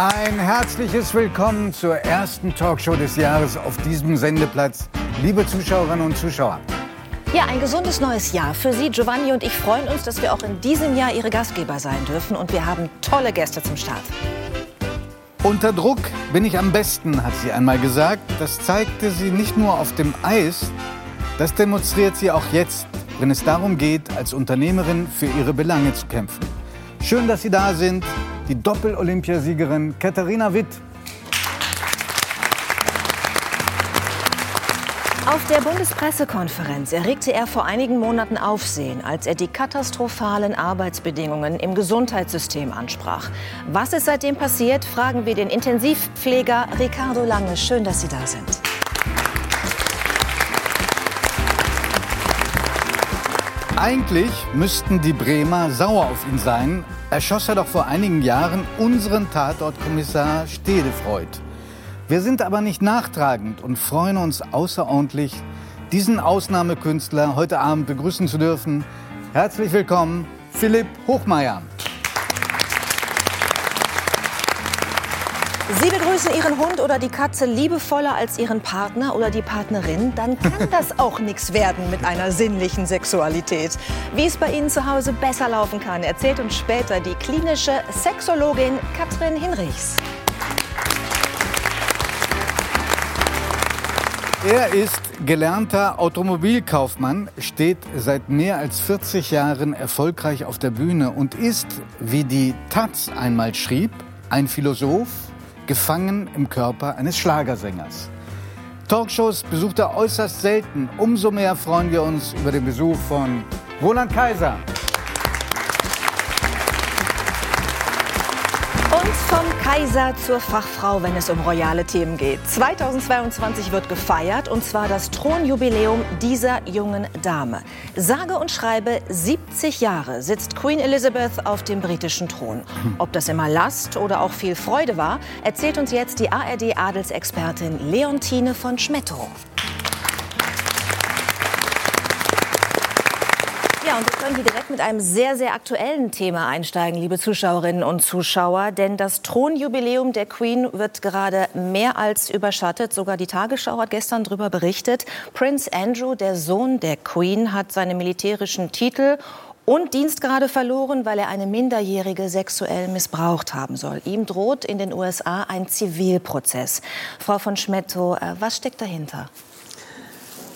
Ein herzliches Willkommen zur ersten Talkshow des Jahres auf diesem Sendeplatz. Liebe Zuschauerinnen und Zuschauer. Ja, ein gesundes neues Jahr für Sie. Giovanni und ich freuen uns, dass wir auch in diesem Jahr Ihre Gastgeber sein dürfen. Und wir haben tolle Gäste zum Start. Unter Druck bin ich am besten, hat sie einmal gesagt. Das zeigte sie nicht nur auf dem Eis, das demonstriert sie auch jetzt, wenn es darum geht, als Unternehmerin für ihre Belange zu kämpfen. Schön, dass Sie da sind die Doppel-Olympiasiegerin Katharina Witt. Auf der Bundespressekonferenz erregte er vor einigen Monaten Aufsehen, als er die katastrophalen Arbeitsbedingungen im Gesundheitssystem ansprach. Was ist seitdem passiert, fragen wir den Intensivpfleger Ricardo Lange. Schön, dass Sie da sind. Eigentlich müssten die Bremer sauer auf ihn sein. Er schoss er doch vor einigen Jahren unseren Tatortkommissar Stedefreud. Wir sind aber nicht nachtragend und freuen uns außerordentlich, diesen Ausnahmekünstler heute Abend begrüßen zu dürfen. Herzlich willkommen, Philipp Hochmeier. Sie begrüßen Ihren Hund oder die Katze liebevoller als Ihren Partner oder die Partnerin, dann kann das auch nichts werden mit einer sinnlichen Sexualität. Wie es bei Ihnen zu Hause besser laufen kann, erzählt uns später die klinische Sexologin Katrin Hinrichs. Er ist gelernter Automobilkaufmann, steht seit mehr als 40 Jahren erfolgreich auf der Bühne und ist, wie die Taz einmal schrieb, ein Philosoph, gefangen im Körper eines Schlagersängers. Talkshows besucht er äußerst selten. Umso mehr freuen wir uns über den Besuch von Roland Kaiser. Und vom Kaiser zur Fachfrau, wenn es um royale Themen geht. 2022 wird gefeiert und zwar das Thronjubiläum dieser jungen Dame. Sage und schreibe 70 Jahre sitzt Queen Elizabeth auf dem britischen Thron. Ob das immer Last oder auch viel Freude war, erzählt uns jetzt die ARD-Adelsexpertin Leontine von Schmettow. Ja, und wir können hier direkt mit einem sehr, sehr aktuellen Thema einsteigen, liebe Zuschauerinnen und Zuschauer. Denn das Thronjubiläum der Queen wird gerade mehr als überschattet. Sogar die Tagesschau hat gestern darüber berichtet. Prince Andrew, der Sohn der Queen, hat seine militärischen Titel und Dienstgrade verloren, weil er eine Minderjährige sexuell missbraucht haben soll. Ihm droht in den USA ein Zivilprozess. Frau von Schmettow, äh, was steckt dahinter?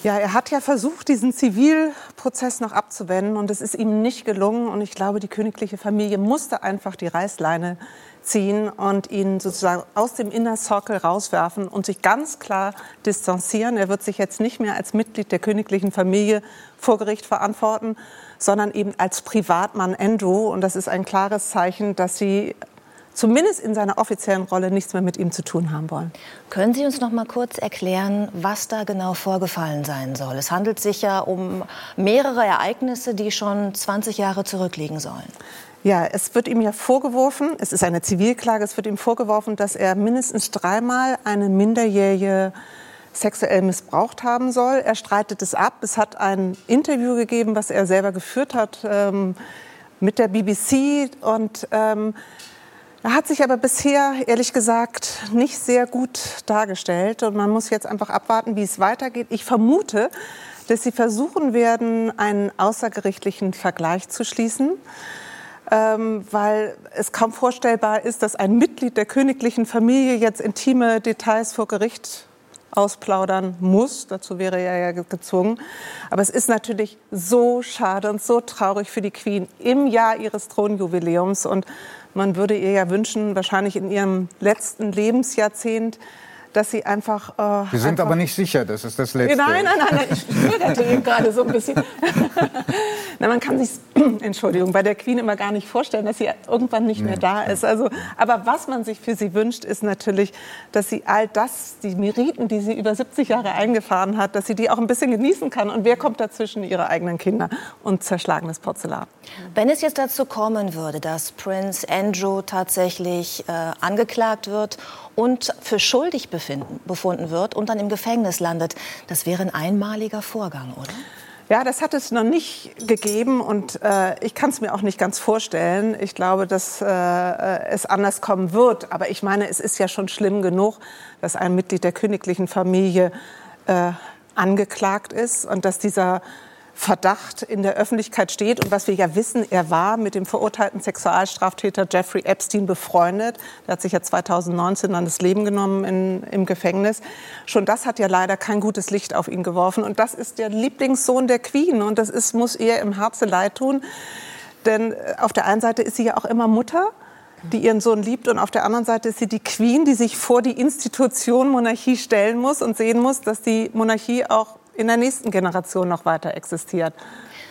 Ja, er hat ja versucht, diesen Zivilprozess noch abzuwenden und es ist ihm nicht gelungen. Und ich glaube, die königliche Familie musste einfach die Reißleine ziehen und ihn sozusagen aus dem Inner Circle rauswerfen und sich ganz klar distanzieren. Er wird sich jetzt nicht mehr als Mitglied der königlichen Familie vor Gericht verantworten, sondern eben als Privatmann Andrew. Und das ist ein klares Zeichen, dass sie zumindest in seiner offiziellen Rolle nichts mehr mit ihm zu tun haben wollen. Können Sie uns noch mal kurz erklären, was da genau vorgefallen sein soll? Es handelt sich ja um mehrere Ereignisse, die schon 20 Jahre zurückliegen sollen. Ja, es wird ihm ja vorgeworfen, es ist eine Zivilklage, es wird ihm vorgeworfen, dass er mindestens dreimal eine Minderjährige sexuell missbraucht haben soll. Er streitet es ab. Es hat ein Interview gegeben, was er selber geführt hat ähm, mit der BBC und ähm, er hat sich aber bisher, ehrlich gesagt, nicht sehr gut dargestellt. Und man muss jetzt einfach abwarten, wie es weitergeht. Ich vermute, dass Sie versuchen werden, einen außergerichtlichen Vergleich zu schließen. Ähm, weil es kaum vorstellbar ist, dass ein Mitglied der königlichen Familie jetzt intime Details vor Gericht ausplaudern muss. Dazu wäre er ja gezwungen. Aber es ist natürlich so schade und so traurig für die Queen im Jahr ihres Thronjubiläums. Und man würde ihr ja wünschen, wahrscheinlich in ihrem letzten Lebensjahrzehnt, dass sie einfach. Äh, Wir sind einfach aber nicht sicher, das ist das Letzte. Nein, nein, nein, nein ich zögerte gerade so ein bisschen. Na, man kann sich, Entschuldigung, bei der Queen immer gar nicht vorstellen, dass sie irgendwann nicht nee. mehr da ist. Also, aber was man sich für sie wünscht, ist natürlich, dass sie all das, die Meriten, die sie über 70 Jahre eingefahren hat, dass sie die auch ein bisschen genießen kann. Und wer kommt dazwischen? Ihre eigenen Kinder und zerschlagenes Porzellan. Wenn es jetzt dazu kommen würde, dass Prince Andrew tatsächlich äh, angeklagt wird und für schuldig befinden, befunden wird und dann im Gefängnis landet. Das wäre ein einmaliger Vorgang, oder? Ja, das hat es noch nicht gegeben und äh, ich kann es mir auch nicht ganz vorstellen. Ich glaube, dass äh, es anders kommen wird. Aber ich meine, es ist ja schon schlimm genug, dass ein Mitglied der königlichen Familie äh, angeklagt ist und dass dieser Verdacht in der Öffentlichkeit steht. Und was wir ja wissen, er war mit dem verurteilten Sexualstraftäter Jeffrey Epstein befreundet. Der hat sich ja 2019 dann das Leben genommen in, im Gefängnis. Schon das hat ja leider kein gutes Licht auf ihn geworfen. Und das ist der Lieblingssohn der Queen. Und das ist, muss ihr im Herzen leid tun. Denn äh, auf der einen Seite ist sie ja auch immer Mutter die ihren Sohn liebt. Und auf der anderen Seite ist sie die Queen, die sich vor die Institution Monarchie stellen muss und sehen muss, dass die Monarchie auch in der nächsten Generation noch weiter existiert.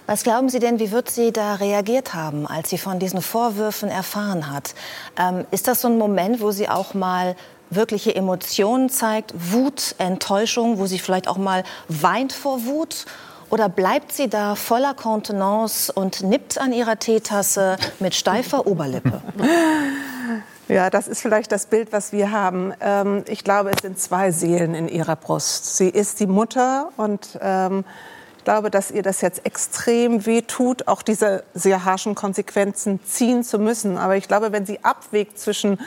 Was glauben Sie denn, wie wird sie da reagiert haben, als sie von diesen Vorwürfen erfahren hat? Ähm, ist das so ein Moment, wo sie auch mal wirkliche Emotionen zeigt, Wut, Enttäuschung, wo sie vielleicht auch mal weint vor Wut? Oder bleibt sie da voller Kontenance und nippt an ihrer Teetasse mit steifer Oberlippe? Ja, das ist vielleicht das Bild, was wir haben. Ähm, ich glaube, es sind zwei Seelen in ihrer Brust. Sie ist die Mutter und ähm, ich glaube, dass ihr das jetzt extrem weh tut, auch diese sehr harschen Konsequenzen ziehen zu müssen. Aber ich glaube, wenn sie abwägt zwischen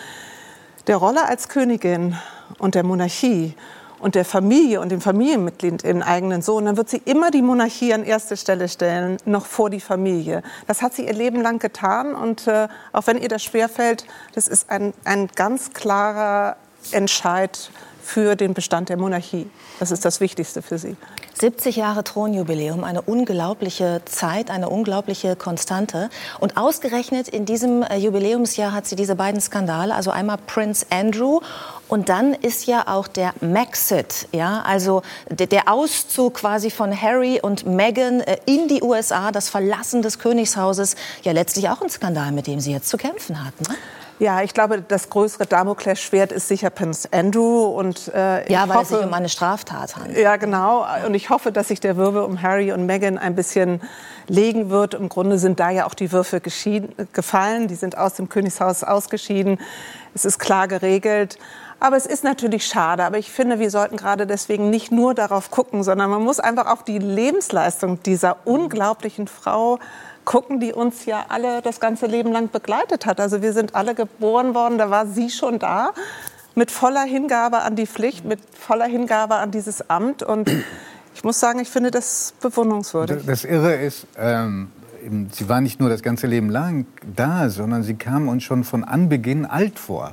der Rolle als Königin und der Monarchie und der Familie und dem Familienmitglied, den eigenen Sohn, dann wird sie immer die Monarchie an erste Stelle stellen, noch vor die Familie. Das hat sie ihr Leben lang getan und äh, auch wenn ihr das schwerfällt, das ist ein, ein ganz klarer Entscheid für den Bestand der Monarchie. Das ist das Wichtigste für sie. 70 Jahre Thronjubiläum, eine unglaubliche Zeit, eine unglaubliche Konstante. Und ausgerechnet in diesem äh, Jubiläumsjahr hat sie diese beiden Skandale, also einmal Prince Andrew und dann ist ja auch der Maxit, ja, also der Auszug quasi von Harry und Meghan äh, in die USA, das Verlassen des Königshauses, ja letztlich auch ein Skandal, mit dem sie jetzt zu kämpfen hatten. Ne? Ja, ich glaube, das größere Damoklesschwert ist sicher Prince Andrew. Und, äh, ja, weil hoffe, es sich um eine Straftat handelt. Ja, genau. Und ich hoffe, dass sich der Wirbel um Harry und Meghan ein bisschen legen wird. Im Grunde sind da ja auch die Würfe gefallen. Die sind aus dem Königshaus ausgeschieden. Es ist klar geregelt. Aber es ist natürlich schade. Aber ich finde, wir sollten gerade deswegen nicht nur darauf gucken, sondern man muss einfach auf die Lebensleistung dieser unglaublichen Frau gucken, die uns ja alle das ganze Leben lang begleitet hat. Also wir sind alle geboren worden, da war sie schon da, mit voller Hingabe an die Pflicht, mit voller Hingabe an dieses Amt. Und ich muss sagen, ich finde das bewundernswürdig. Das Irre ist, ähm, sie war nicht nur das ganze Leben lang da, sondern sie kam uns schon von Anbeginn alt vor.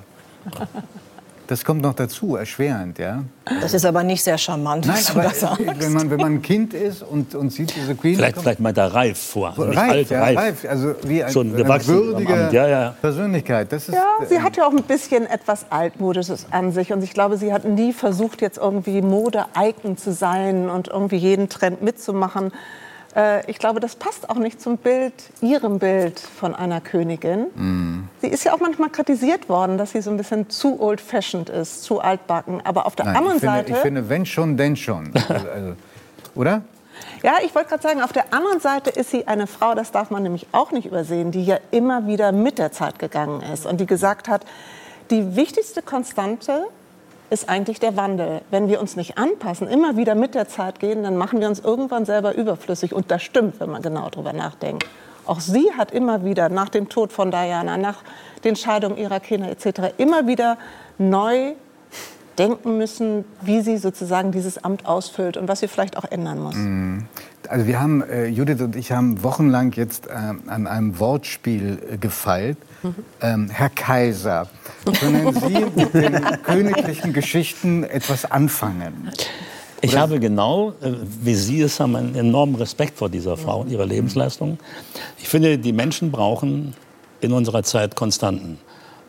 Das kommt noch dazu, erschwerend, ja. Das ist aber nicht sehr charmant, Nein, aber wenn man, wenn man ein Kind ist und, und sieht diese Queen... Vielleicht, vielleicht meint er reif vor. Reif, alt, ja, reif. reif. Also wie ein, Schon eine würdige ja, ja. Persönlichkeit. Das ist, ja, sie hat ja auch ein bisschen etwas Altmodisches an sich. Und ich glaube, sie hat nie versucht, jetzt irgendwie Mode-Icon zu sein und irgendwie jeden Trend mitzumachen. Äh, ich glaube, das passt auch nicht zum Bild, ihrem Bild von einer Königin. Mm. Sie ist ja auch manchmal kritisiert worden, dass sie so ein bisschen zu old-fashioned ist, zu altbacken. Aber auf der Nein, anderen ich finde, Seite. Ich finde, wenn schon, denn schon. Also, also, oder? Ja, ich wollte gerade sagen, auf der anderen Seite ist sie eine Frau, das darf man nämlich auch nicht übersehen, die ja immer wieder mit der Zeit gegangen ist und die gesagt hat, die wichtigste Konstante ist eigentlich der Wandel. Wenn wir uns nicht anpassen, immer wieder mit der Zeit gehen, dann machen wir uns irgendwann selber überflüssig. Und das stimmt, wenn man genau darüber nachdenkt. Auch sie hat immer wieder nach dem Tod von Diana, nach den Scheidungen ihrer Kinder etc. immer wieder neu denken müssen, wie sie sozusagen dieses Amt ausfüllt und was sie vielleicht auch ändern muss. Mhm. Also wir haben, äh, Judith und ich haben wochenlang jetzt äh, an einem Wortspiel äh, gefeilt. Ähm, Herr Kaiser, können Sie mit den königlichen Geschichten etwas anfangen? Ich habe genau, äh, wie Sie es haben, einen enormen Respekt vor dieser Frau und ihrer Lebensleistung. Ich finde, die Menschen brauchen in unserer Zeit Konstanten.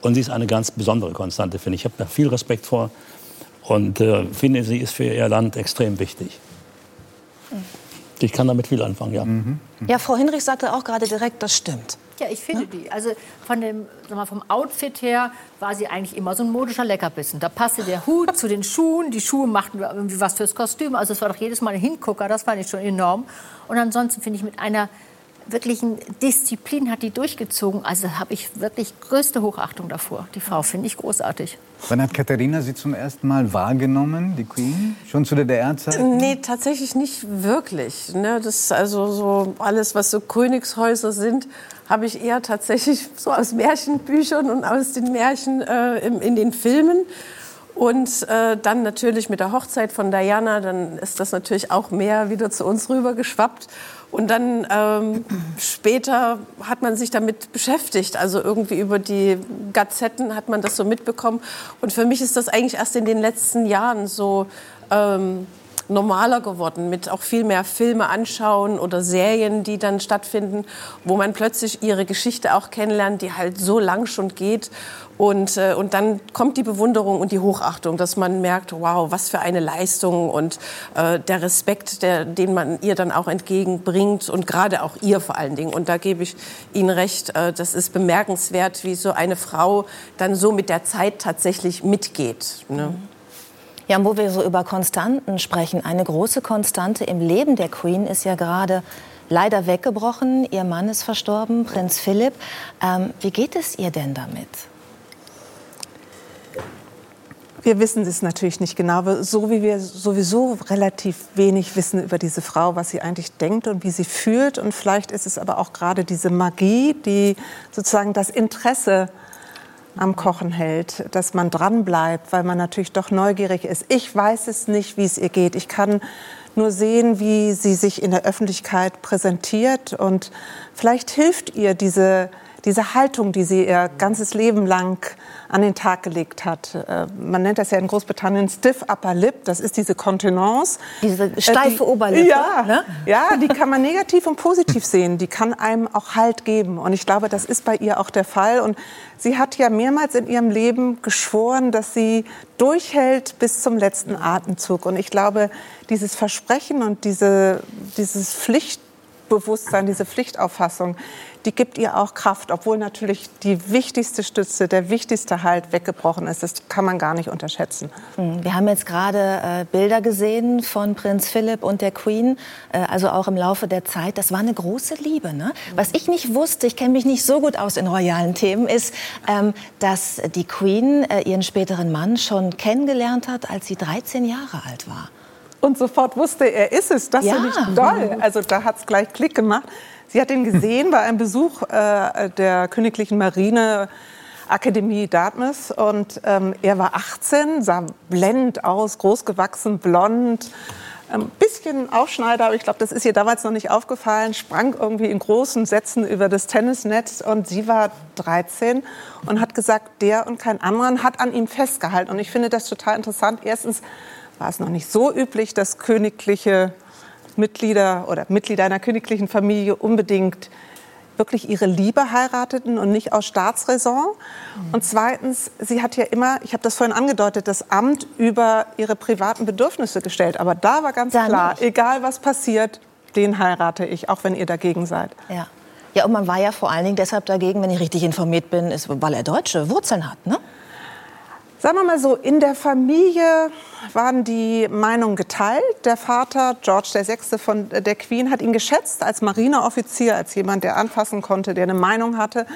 Und sie ist eine ganz besondere Konstante, finde ich. Ich habe da viel Respekt vor und äh, finde, sie ist für ihr Land extrem wichtig. Ich kann damit viel anfangen, ja. Mhm. Ja, Frau Hinrich sagte auch gerade direkt, das stimmt. Ja, ich finde die. Also von dem, sag mal, vom Outfit her war sie eigentlich immer so ein modischer Leckerbissen. Da passte der Hut zu den Schuhen, die Schuhe machten irgendwie was fürs Kostüm. Also es war doch jedes Mal ein Hingucker, das fand ich schon enorm. Und ansonsten finde ich mit einer wirklichen Disziplin hat die durchgezogen. Also habe ich wirklich größte Hochachtung davor. Die Frau finde ich großartig. Wann hat Katharina Sie zum ersten Mal wahrgenommen, die Queen? Schon zu der DDR-Zeit? Nee, tatsächlich nicht wirklich. Ne? Das also so alles, was so Königshäuser sind, habe ich eher tatsächlich so aus Märchenbüchern und aus den Märchen äh, in, in den Filmen. Und äh, dann natürlich mit der Hochzeit von Diana, dann ist das natürlich auch mehr wieder zu uns rüber geschwappt. Und dann ähm, später hat man sich damit beschäftigt. Also irgendwie über die Gazetten hat man das so mitbekommen. Und für mich ist das eigentlich erst in den letzten Jahren so ähm, normaler geworden, mit auch viel mehr Filme anschauen oder Serien, die dann stattfinden, wo man plötzlich ihre Geschichte auch kennenlernt, die halt so lang schon geht. Und, äh, und dann kommt die Bewunderung und die Hochachtung, dass man merkt, wow, was für eine Leistung und äh, der Respekt, der, den man ihr dann auch entgegenbringt und gerade auch ihr vor allen Dingen. Und da gebe ich Ihnen recht, äh, das ist bemerkenswert, wie so eine Frau dann so mit der Zeit tatsächlich mitgeht. Ne? Ja, wo wir so über Konstanten sprechen. Eine große Konstante im Leben der Queen ist ja gerade leider weggebrochen. Ihr Mann ist verstorben, Prinz Philipp. Ähm, wie geht es ihr denn damit? Wir wissen es natürlich nicht genau, so wie wir sowieso relativ wenig wissen über diese Frau, was sie eigentlich denkt und wie sie fühlt. Und vielleicht ist es aber auch gerade diese Magie, die sozusagen das Interesse am Kochen hält, dass man dran bleibt, weil man natürlich doch neugierig ist. Ich weiß es nicht, wie es ihr geht. Ich kann nur sehen, wie sie sich in der Öffentlichkeit präsentiert und vielleicht hilft ihr diese diese Haltung, die sie ihr ganzes Leben lang an den Tag gelegt hat. Äh, man nennt das ja in Großbritannien stiff upper lip. Das ist diese Kontenance. Diese äh, steife Oberlippe. Ja, ne? ja, die kann man negativ und positiv sehen. Die kann einem auch Halt geben. Und ich glaube, das ist bei ihr auch der Fall. Und sie hat ja mehrmals in ihrem Leben geschworen, dass sie durchhält bis zum letzten Atemzug. Und ich glaube, dieses Versprechen und diese, dieses Pflichtbewusstsein, diese Pflichtauffassung, die gibt ihr auch Kraft, obwohl natürlich die wichtigste Stütze, der wichtigste Halt weggebrochen ist. Das kann man gar nicht unterschätzen. Hm, wir haben jetzt gerade äh, Bilder gesehen von Prinz Philipp und der Queen, äh, also auch im Laufe der Zeit. Das war eine große Liebe. Ne? Was ich nicht wusste, ich kenne mich nicht so gut aus in royalen Themen, ist, ähm, dass die Queen äh, ihren späteren Mann schon kennengelernt hat, als sie 13 Jahre alt war und sofort wusste, er ist es. Das ja. finde ich toll. Also da hat es gleich Klick gemacht. Sie hat ihn gesehen bei einem Besuch äh, der Königlichen Marine. Akademie Dartmouth und ähm, er war 18, sah blendend aus, großgewachsen, blond, ein bisschen Aufschneider, aber ich glaube, das ist ihr damals noch nicht aufgefallen, sprang irgendwie in großen Sätzen über das Tennisnetz und sie war 13 und hat gesagt, der und kein anderer hat an ihm festgehalten und ich finde das total interessant. Erstens war es noch nicht so üblich, dass königliche Mitglieder oder Mitglieder einer königlichen Familie unbedingt wirklich ihre Liebe heirateten und nicht aus Staatsräson. Und zweitens, sie hat ja immer, ich habe das vorhin angedeutet, das Amt über ihre privaten Bedürfnisse gestellt. Aber da war ganz da klar, nicht. egal was passiert, den heirate ich, auch wenn ihr dagegen seid. Ja. Ja, und man war ja vor allen Dingen deshalb dagegen, wenn ich richtig informiert bin, ist, weil er deutsche Wurzeln hat, ne? Sagen wir mal so, in der Familie waren die Meinungen geteilt. Der Vater, George VI. von der Queen, hat ihn geschätzt als Marineoffizier, als jemand, der anfassen konnte, der eine Meinung hatte.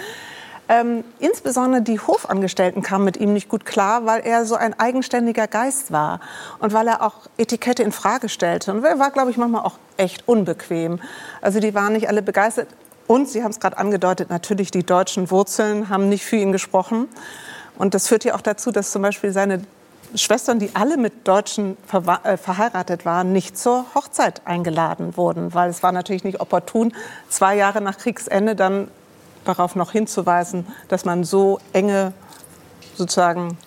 Ähm, insbesondere die Hofangestellten kamen mit ihm nicht gut klar, weil er so ein eigenständiger Geist war und weil er auch Etikette in Frage stellte. Und er war, glaube ich, manchmal auch echt unbequem. Also die waren nicht alle begeistert. Und Sie haben es gerade angedeutet, natürlich die deutschen Wurzeln haben nicht für ihn gesprochen. Und das führt ja auch dazu, dass zum Beispiel seine Schwestern, die alle mit Deutschen äh, verheiratet waren, nicht zur Hochzeit eingeladen wurden, weil es war natürlich nicht opportun, zwei Jahre nach Kriegsende dann darauf noch hinzuweisen, dass man so enge sozusagen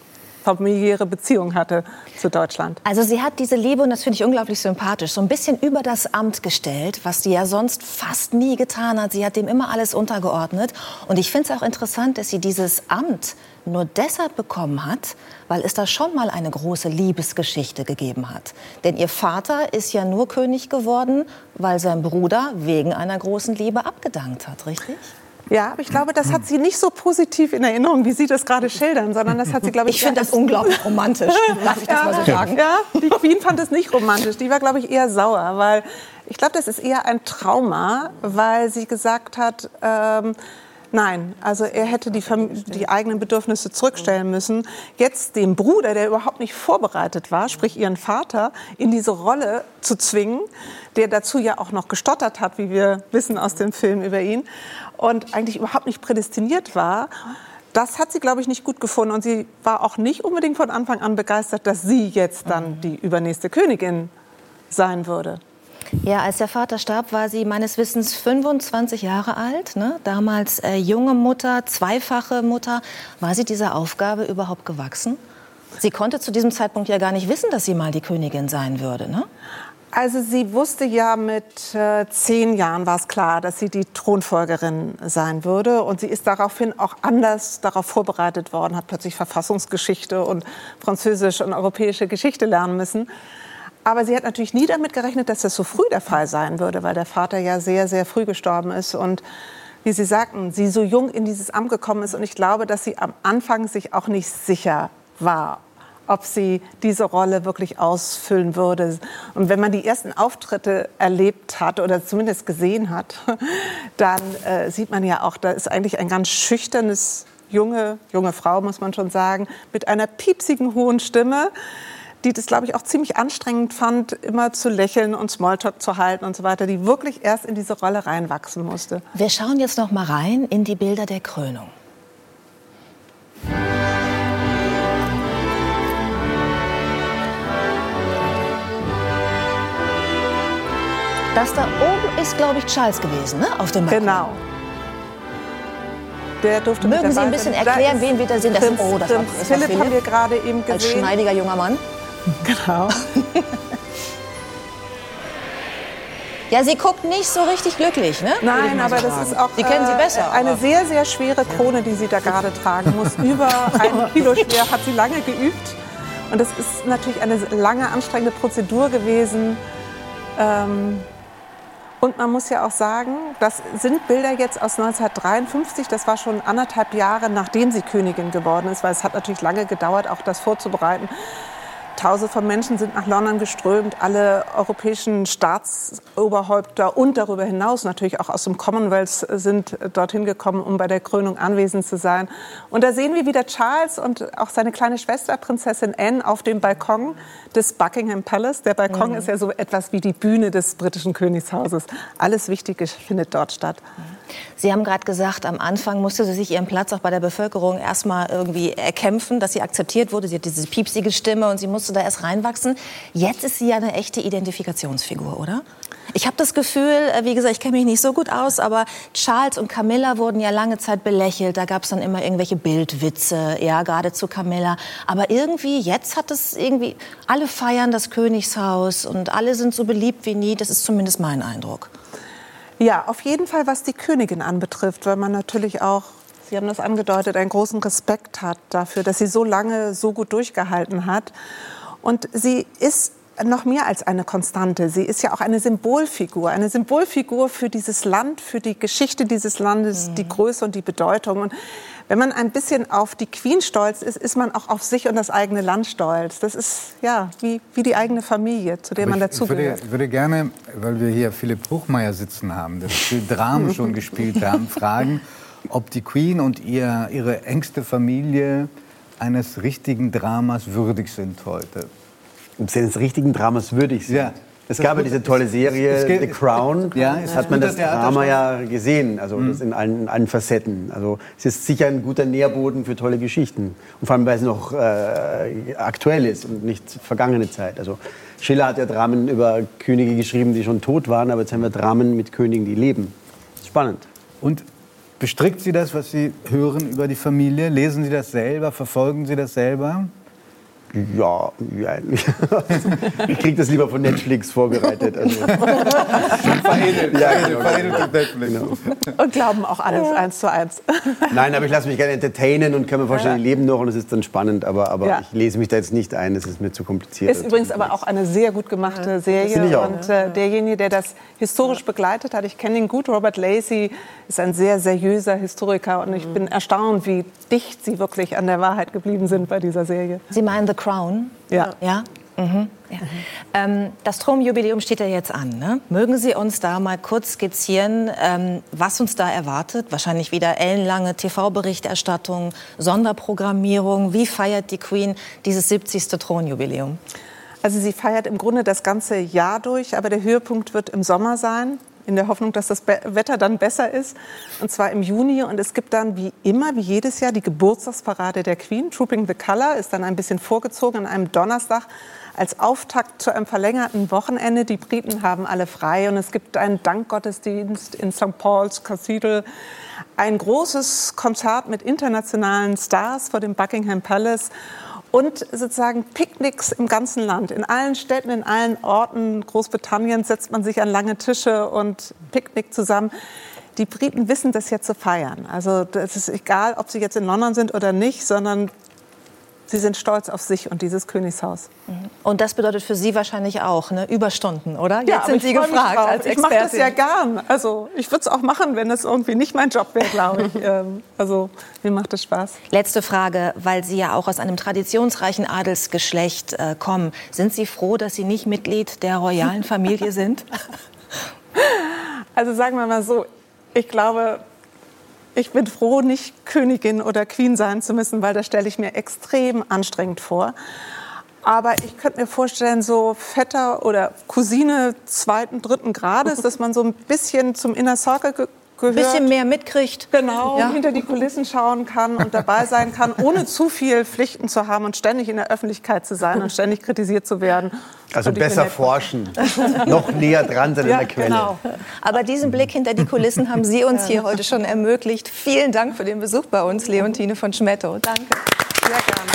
familiäre Beziehung hatte zu Deutschland. Also sie hat diese Liebe, und das finde ich unglaublich sympathisch, so ein bisschen über das Amt gestellt, was sie ja sonst fast nie getan hat. Sie hat dem immer alles untergeordnet. Und ich finde es auch interessant, dass sie dieses Amt nur deshalb bekommen hat, weil es da schon mal eine große Liebesgeschichte gegeben hat. Denn ihr Vater ist ja nur König geworden, weil sein Bruder wegen einer großen Liebe abgedankt hat, richtig? Ja, aber ich glaube, das hat sie nicht so positiv in Erinnerung, wie Sie das gerade schildern, sondern das hat sie, glaube ich, Ich finde das unglaublich romantisch. Darf ich das mal so sagen? Ja, die Queen fand es nicht romantisch. Die war, glaube ich, eher sauer, weil ich glaube, das ist eher ein Trauma, weil sie gesagt hat, ähm, Nein, also er hätte die, die eigenen Bedürfnisse zurückstellen müssen. Jetzt den Bruder, der überhaupt nicht vorbereitet war, sprich ihren Vater, in diese Rolle zu zwingen, der dazu ja auch noch gestottert hat, wie wir wissen aus dem Film über ihn, und eigentlich überhaupt nicht prädestiniert war. Das hat sie, glaube ich, nicht gut gefunden. Und sie war auch nicht unbedingt von Anfang an begeistert, dass sie jetzt dann die übernächste Königin sein würde. Ja, als der Vater starb, war sie meines Wissens 25 Jahre alt. Ne? Damals äh, junge Mutter, zweifache Mutter. War sie dieser Aufgabe überhaupt gewachsen? Sie konnte zu diesem Zeitpunkt ja gar nicht wissen, dass sie mal die Königin sein würde. Ne? Also sie wusste ja mit äh, zehn Jahren war es klar, dass sie die Thronfolgerin sein würde. Und sie ist daraufhin auch anders darauf vorbereitet worden, hat plötzlich Verfassungsgeschichte und französische und europäische Geschichte lernen müssen. Aber sie hat natürlich nie damit gerechnet, dass das so früh der Fall sein würde, weil der Vater ja sehr, sehr früh gestorben ist. Und wie Sie sagten, sie so jung in dieses Amt gekommen ist. Und ich glaube, dass sie am Anfang sich auch nicht sicher war, ob sie diese Rolle wirklich ausfüllen würde. Und wenn man die ersten Auftritte erlebt hat oder zumindest gesehen hat, dann äh, sieht man ja auch, da ist eigentlich ein ganz schüchternes junge, junge Frau, muss man schon sagen, mit einer piepsigen hohen Stimme, die das, glaube ich, auch ziemlich anstrengend fand, immer zu lächeln und Smalltalk zu halten und so weiter, die wirklich erst in diese Rolle reinwachsen musste. Wir schauen jetzt noch mal rein in die Bilder der Krönung. Das da oben ist, glaube ich, Charles gewesen, ne? Auf dem Balkon. Genau. Der durfte Mögen Sie ein bisschen erklären, wen wir da sehen? Das oh, das war, Prinz das war Philipp haben wir gerade eben als gesehen. schneidiger junger Mann. Genau. Ja, sie guckt nicht so richtig glücklich, ne? Nein, aber das ist auch Sie kennen sie äh, besser. eine aber- sehr, sehr schwere Krone, die sie da gerade tragen muss. Über ein Kilo schwer, hat sie lange geübt. Und das ist natürlich eine lange, anstrengende Prozedur gewesen. Ähm, und man muss ja auch sagen, das sind Bilder jetzt aus 1953. Das war schon anderthalb Jahre, nachdem sie Königin geworden ist, weil es hat natürlich lange gedauert, auch das vorzubereiten. Tausende von Menschen sind nach London geströmt, alle europäischen Staatsoberhäupter und darüber hinaus natürlich auch aus dem Commonwealth sind dorthin gekommen, um bei der Krönung anwesend zu sein. Und da sehen wir wieder Charles und auch seine kleine Schwester Prinzessin Anne auf dem Balkon des Buckingham Palace. Der Balkon ist ja so etwas wie die Bühne des britischen Königshauses. Alles Wichtige findet dort statt. Sie haben gerade gesagt, am Anfang musste sie sich ihren Platz auch bei der Bevölkerung erstmal irgendwie erkämpfen, dass sie akzeptiert wurde. Sie hat diese piepsige Stimme und sie musste da erst reinwachsen. Jetzt ist sie ja eine echte Identifikationsfigur, oder? Ich habe das Gefühl, äh, wie gesagt, ich kenne mich nicht so gut aus, aber Charles und Camilla wurden ja lange Zeit belächelt. Da gab es dann immer irgendwelche Bildwitze, ja, gerade zu Camilla. Aber irgendwie, jetzt hat es irgendwie, alle feiern das Königshaus und alle sind so beliebt wie nie. Das ist zumindest mein Eindruck. Ja, auf jeden Fall, was die Königin anbetrifft, weil man natürlich auch, Sie haben das angedeutet, einen großen Respekt hat dafür, dass sie so lange so gut durchgehalten hat. Und sie ist noch mehr als eine Konstante. Sie ist ja auch eine Symbolfigur, eine Symbolfigur für dieses Land, für die Geschichte dieses Landes, die Größe und die Bedeutung. Und wenn man ein bisschen auf die Queen stolz ist, ist man auch auf sich und das eigene Land stolz. Das ist ja wie, wie die eigene Familie, zu der man ich würde, dazugehört. ich würde gerne, weil wir hier Philipp Bruchmeier sitzen haben, der viel Dramen schon gespielt haben, fragen, ob die Queen und ihr, ihre engste Familie eines richtigen Dramas würdig sind heute. ob sie eines richtigen Dramas würdig sind. Ja. Es Das gab ja diese tolle Serie es geht- The Crown. Ja, es hat man das Drama ja gesehen, also das in allen, in allen Facetten. Also es ist sicher ein guter Nährboden für tolle Geschichten. Und vor allem, weil es noch äh, aktuell ist und nicht vergangene Zeit. Also Schiller hat ja Dramen über Könige geschrieben, die schon tot waren, aber jetzt haben wir Dramen mit Königen, die leben. Spannend. Und bestrickt Sie das, was Sie hören über die Familie? Lesen Sie das selber? Verfolgen Sie das selber? Ja, ja. ich kriege das lieber von Netflix vorbereitet. Also. veredelt, Ja, genau. veredelt Netflix. Und glauben auch alles eins zu eins. Nein, aber ich lasse mich gerne entertainen und kann mir vorstellen, die leben noch und es ist dann spannend, aber, aber Ja. ich lese mich da jetzt nicht ein, das ist mir zu kompliziert. Ist übrigens aber auch eine sehr gut gemachte Serie. Ich auch. Und äh, derjenige, der das historisch begleitet hat, ich kenne ihn gut, Robert Lacey, ist ein sehr seriöser Historiker. Und ich bin erstaunt, wie dicht sie wirklich an der Wahrheit geblieben sind bei dieser Serie. Sie meinen The Crown? Ja. Ja? Mhm. ja. Ähm, das Thronjubiläum steht ja jetzt an. Ne? Mögen Sie uns da mal kurz skizzieren, ähm, was uns da erwartet? Wahrscheinlich wieder ellenlange TV-Berichterstattung, Sonderprogrammierung. Wie feiert die Queen dieses 70. Thronjubiläum? Also sie feiert im Grunde das ganze Jahr durch, aber der Höhepunkt wird im Sommer sein, in der Hoffnung, dass das Wetter dann besser ist. Und zwar im Juni. Und es gibt dann wie immer, wie jedes Jahr, die Geburtstagsparade der Queen. Trooping the Colour ist dann ein bisschen vorgezogen an einem Donnerstag als Auftakt zu einem verlängerten Wochenende. Die Briten haben alle frei und es gibt einen Dankgottesdienst in St. Paul's Cathedral. Ein großes Konzert mit internationalen Stars vor dem Buckingham Palace und sozusagen Picknicks im ganzen Land. In allen Städten, in allen Orten Großbritanniens setzt man sich an lange Tische und picknickt zusammen. Die Briten wissen das jetzt zu feiern. Also es ist egal, ob sie jetzt in London sind oder nicht, sondern sie sind stolz auf sich und dieses Königshaus. Und das bedeutet für Sie wahrscheinlich auch ne? Überstunden, oder? Jetzt sind Sie gefragt als Ich mache das Expertin. ja gern. Also ich würde es auch machen, wenn es irgendwie nicht mein Job wäre, glaube ich. Ähm, also mir macht es Spaß. Letzte Frage, weil Sie ja auch aus einem traditionsreichen Adelsgeschlecht äh, kommen. Sind Sie froh, dass Sie nicht Mitglied der royalen Familie sind? Also sagen wir mal so, ich glaube, ich bin froh, nicht Königin oder Queen sein zu müssen, weil das stelle ich mir extrem anstrengend vor. Aber ich könnte mir vorstellen, so Vetter oder Cousine zweiten, dritten Grades, dass man so ein bisschen zum Inner Circle gehört. bisschen mehr mitkriegt. Genau, Ja. hinter die Kulissen schauen kann und dabei sein kann, ohne zu viel Pflichten zu haben und ständig in der Öffentlichkeit zu sein und ständig kritisiert zu werden. Also besser forschen, noch näher dran sein Ja, an der Quelle. genau. Aber diesen Blick hinter die Kulissen haben Sie uns hier heute schon ermöglicht. Vielen Dank für den Besuch bei uns, Leontine von Schmetto. Danke. Sehr gerne.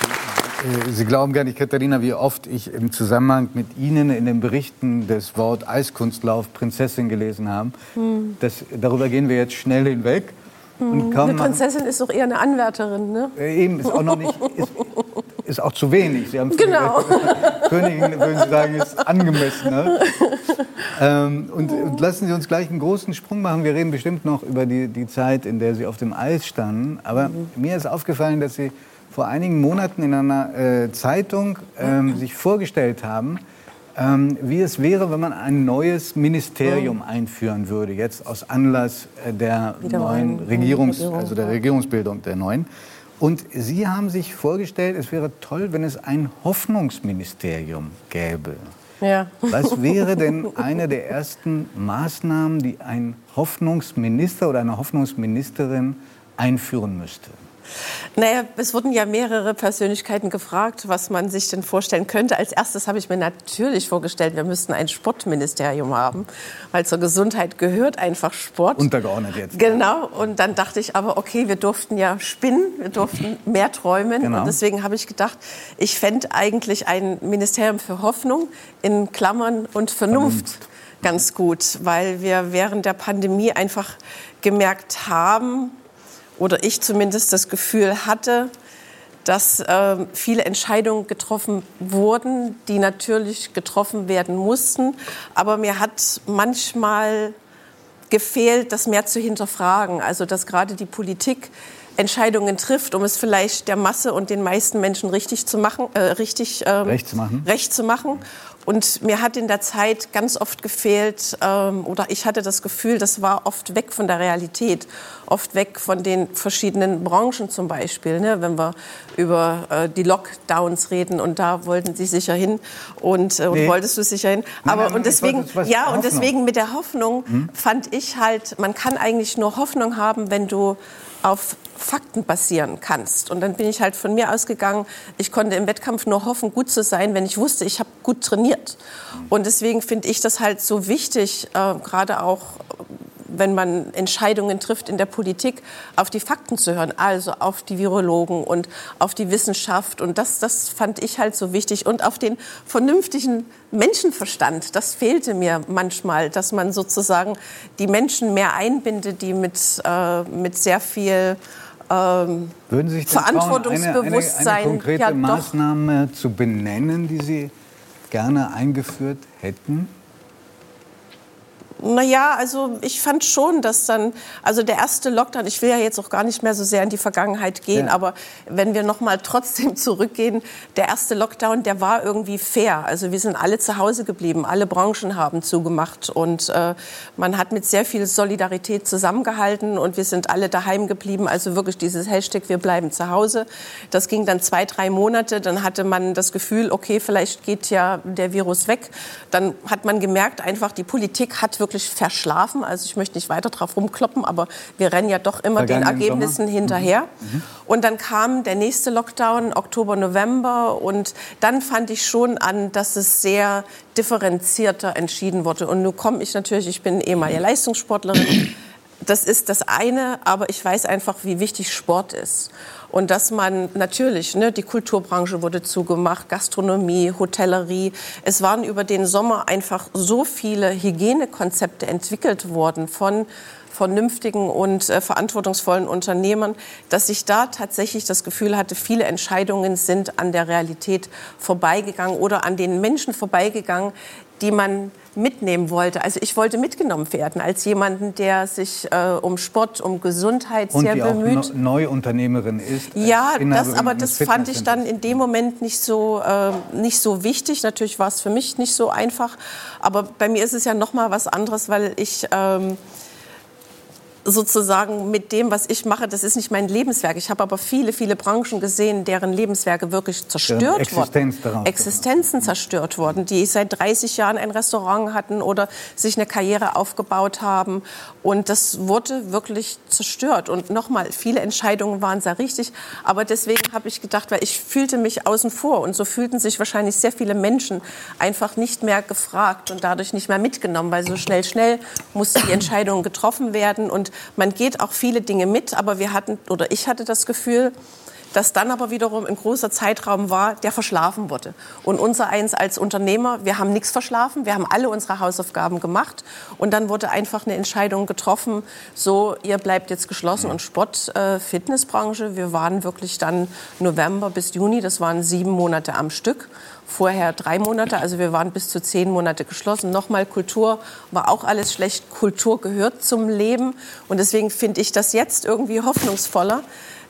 Äh, Sie glauben gar nicht, Katharina, wie oft ich im Zusammenhang mit Ihnen in den Berichten das Wort Eiskunstlauf Prinzessin gelesen habe. Das, darüber gehen wir jetzt schnell hinweg. Kaum Eine Prinzessin ist doch eher eine Anwärterin, ne? Äh, Eben, ist auch noch nicht, ist, ist auch zu wenig. Sie haben Genau. Königin, würden Sie sagen, ist angemessen. Ne? Ähm, und, und lassen Sie uns gleich einen großen Sprung machen. Wir reden bestimmt noch über die, die Zeit, in der Sie auf dem Eis standen. Aber mir ist aufgefallen, dass Sie vor einigen Monaten in einer äh, Zeitung ähm, sich vorgestellt haben, ähm, wie es wäre, wenn man ein neues Ministerium einführen würde, jetzt aus Anlass äh, der neuen Regierungs, also der Regierungsbildung der neuen. Und Sie haben sich vorgestellt, es wäre toll, wenn es ein Hoffnungsministerium gäbe. Ja. Was wäre denn eine der ersten Maßnahmen, die ein Hoffnungsminister oder eine Hoffnungsministerin einführen müsste? Naja, es wurden ja mehrere Persönlichkeiten gefragt, was man sich denn vorstellen könnte. Als erstes habe ich mir natürlich vorgestellt, wir müssten ein Sportministerium haben, weil zur Gesundheit gehört einfach Sport. Untergeordnet jetzt. Genau, und dann dachte ich aber, okay, wir durften ja spinnen, wir durften mehr träumen. Genau. Und deswegen habe ich gedacht, ich fände eigentlich ein Ministerium für Hoffnung in Klammern und Vernunft, ganz gut, weil wir während der Pandemie einfach gemerkt haben, oder ich zumindest das Gefühl hatte, dass ähm, viele Entscheidungen getroffen wurden, die natürlich getroffen werden mussten. Aber mir hat manchmal gefehlt, das mehr zu hinterfragen. Also dass gerade die Politik Entscheidungen trifft, um es vielleicht der Masse und den meisten Menschen richtig zu machen, äh, richtig ähm, Recht zu machen. recht zu machen. Und mir hat in der Zeit ganz oft gefehlt, ähm, oder ich hatte das Gefühl, das war oft weg von der Realität, oft weg von den verschiedenen Branchen zum Beispiel. Ne? Wenn wir über äh, die Lockdowns reden und da wollten Sie sicher hin und äh, Nee. wolltest du sicher hin. Nein, Aber nein, und ich deswegen, ja, und deswegen mit der Hoffnung fand ich halt, man kann eigentlich nur Hoffnung haben, wenn du auf Fakten basieren kannst. Und dann bin ich halt von mir ausgegangen, ich konnte im Wettkampf nur hoffen, gut zu sein, wenn ich wusste, ich habe gut trainiert. Und deswegen finde ich das halt so wichtig, äh, gerade auch wenn man Entscheidungen trifft in der Politik, auf die Fakten zu hören, also auf die Virologen und auf die Wissenschaft. Und das, das fand ich halt so wichtig. Und auf den vernünftigen Menschenverstand. Das fehlte mir manchmal, dass man sozusagen die Menschen mehr einbindet, die mit, äh, mit sehr viel ähm, Würden Sie sich Verantwortungsbewusstsein eine, eine, eine konkrete ja, Maßnahme zu benennen, die Sie gerne eingeführt hätten? Naja, also ich fand schon, dass dann, also der erste Lockdown, ich will ja jetzt auch gar nicht mehr so sehr in die Vergangenheit gehen, ja. aber wenn wir noch mal trotzdem zurückgehen, der erste Lockdown, der war irgendwie fair. Also wir sind alle zu Hause geblieben, alle Branchen haben zugemacht und äh, man hat mit sehr viel Solidarität zusammengehalten und wir sind alle daheim geblieben. Also wirklich dieses Hashtag, wir bleiben zu Hause. Das ging dann zwei, drei Monate, dann hatte man das Gefühl, okay, vielleicht geht ja der Virus weg. Dann hat man gemerkt, einfach die Politik hat wirklich wirklich verschlafen. Also ich möchte nicht weiter drauf rumkloppen, aber wir rennen ja doch immer den Ergebnissen hinterher. Mhm. Und dann kam der nächste Lockdown, Oktober, November. Und dann fand ich schon an, dass es sehr differenzierter entschieden wurde. Und nun komme ich natürlich, ich bin ehemalige Leistungssportlerin. Das ist das eine, aber ich weiß einfach, wie wichtig Sport ist. Und dass man natürlich, ne, die Kulturbranche wurde zugemacht, Gastronomie, Hotellerie. Es waren über den Sommer einfach so viele Hygienekonzepte entwickelt worden von vernünftigen und äh, verantwortungsvollen Unternehmern, dass ich da tatsächlich das Gefühl hatte, viele Entscheidungen sind an der Realität vorbeigegangen oder an den Menschen vorbeigegangen, die man mitnehmen wollte. Also ich wollte mitgenommen werden als jemanden, der sich äh, um Sport, um Gesundheit und sehr bemüht. Auch Neuunternehmerin ist. Ja, das, aber das fand ich dann in dem Moment nicht so äh, nicht so wichtig. Natürlich war es für mich nicht so einfach, aber bei mir ist es ja noch mal was anderes, weil ich ähm, sozusagen mit dem, was ich mache, das ist nicht mein Lebenswerk. Ich habe aber viele, viele Branchen gesehen, deren Lebenswerke wirklich zerstört Existenz wurden. Existenzen zerstört wurden, die seit 30 Jahren ein Restaurant hatten oder sich eine Karriere aufgebaut haben. Und das wurde wirklich zerstört. Und nochmal, viele Entscheidungen waren sehr richtig. Aber deswegen habe ich gedacht, weil ich fühlte mich außen vor. Und so fühlten sich wahrscheinlich sehr viele Menschen einfach nicht mehr gefragt und dadurch nicht mehr mitgenommen, weil so schnell, schnell mussten die Entscheidungen getroffen werden. Und man geht auch viele Dinge mit, aber wir hatten oder ich hatte das Gefühl, dass dann aber wiederum ein großer Zeitraum war, der verschlafen wurde. Und unser eins als Unternehmer, wir haben nichts verschlafen, wir haben alle unsere Hausaufgaben gemacht und dann wurde einfach eine Entscheidung getroffen, so ihr bleibt jetzt geschlossen und Sport, äh, Fitnessbranche, wir waren wirklich dann November bis Juni, das waren sieben Monate am Stück vorher drei Monate. Also wir waren bis zu zehn Monate geschlossen. Nochmal Kultur war auch alles schlecht. Kultur gehört zum Leben. Und deswegen finde ich das jetzt irgendwie hoffnungsvoller,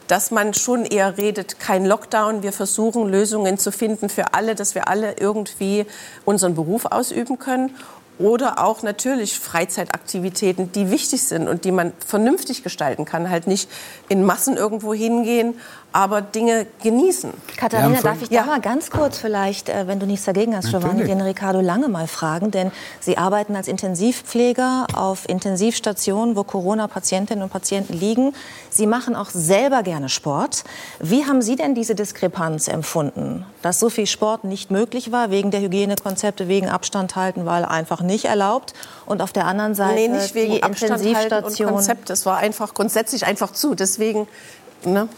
dass man schon eher redet, kein Lockdown. Wir versuchen Lösungen zu finden für alle, dass wir alle irgendwie unseren Beruf ausüben können. Oder auch natürlich Freizeitaktivitäten, die wichtig sind und die man vernünftig gestalten kann. Halt nicht in Massen irgendwo hingehen, aber Dinge genießen. Katharina, darf ich ja. da mal ganz kurz vielleicht, äh, wenn du nichts dagegen hast, Giovanni, den Ricardo Lange mal fragen? Denn Sie arbeiten als Intensivpfleger auf Intensivstationen, wo Corona-Patientinnen und Patienten liegen. Sie machen auch selber gerne Sport. Wie haben Sie denn diese Diskrepanz empfunden, dass so viel Sport nicht möglich war, wegen der Hygienekonzepte, wegen Abstand halten, weil einfach nicht erlaubt? Und auf der anderen Seite nee, nicht wegen die Abstand Intensivstation. Und Konzept. Es war einfach grundsätzlich einfach zu. Deswegen, ne?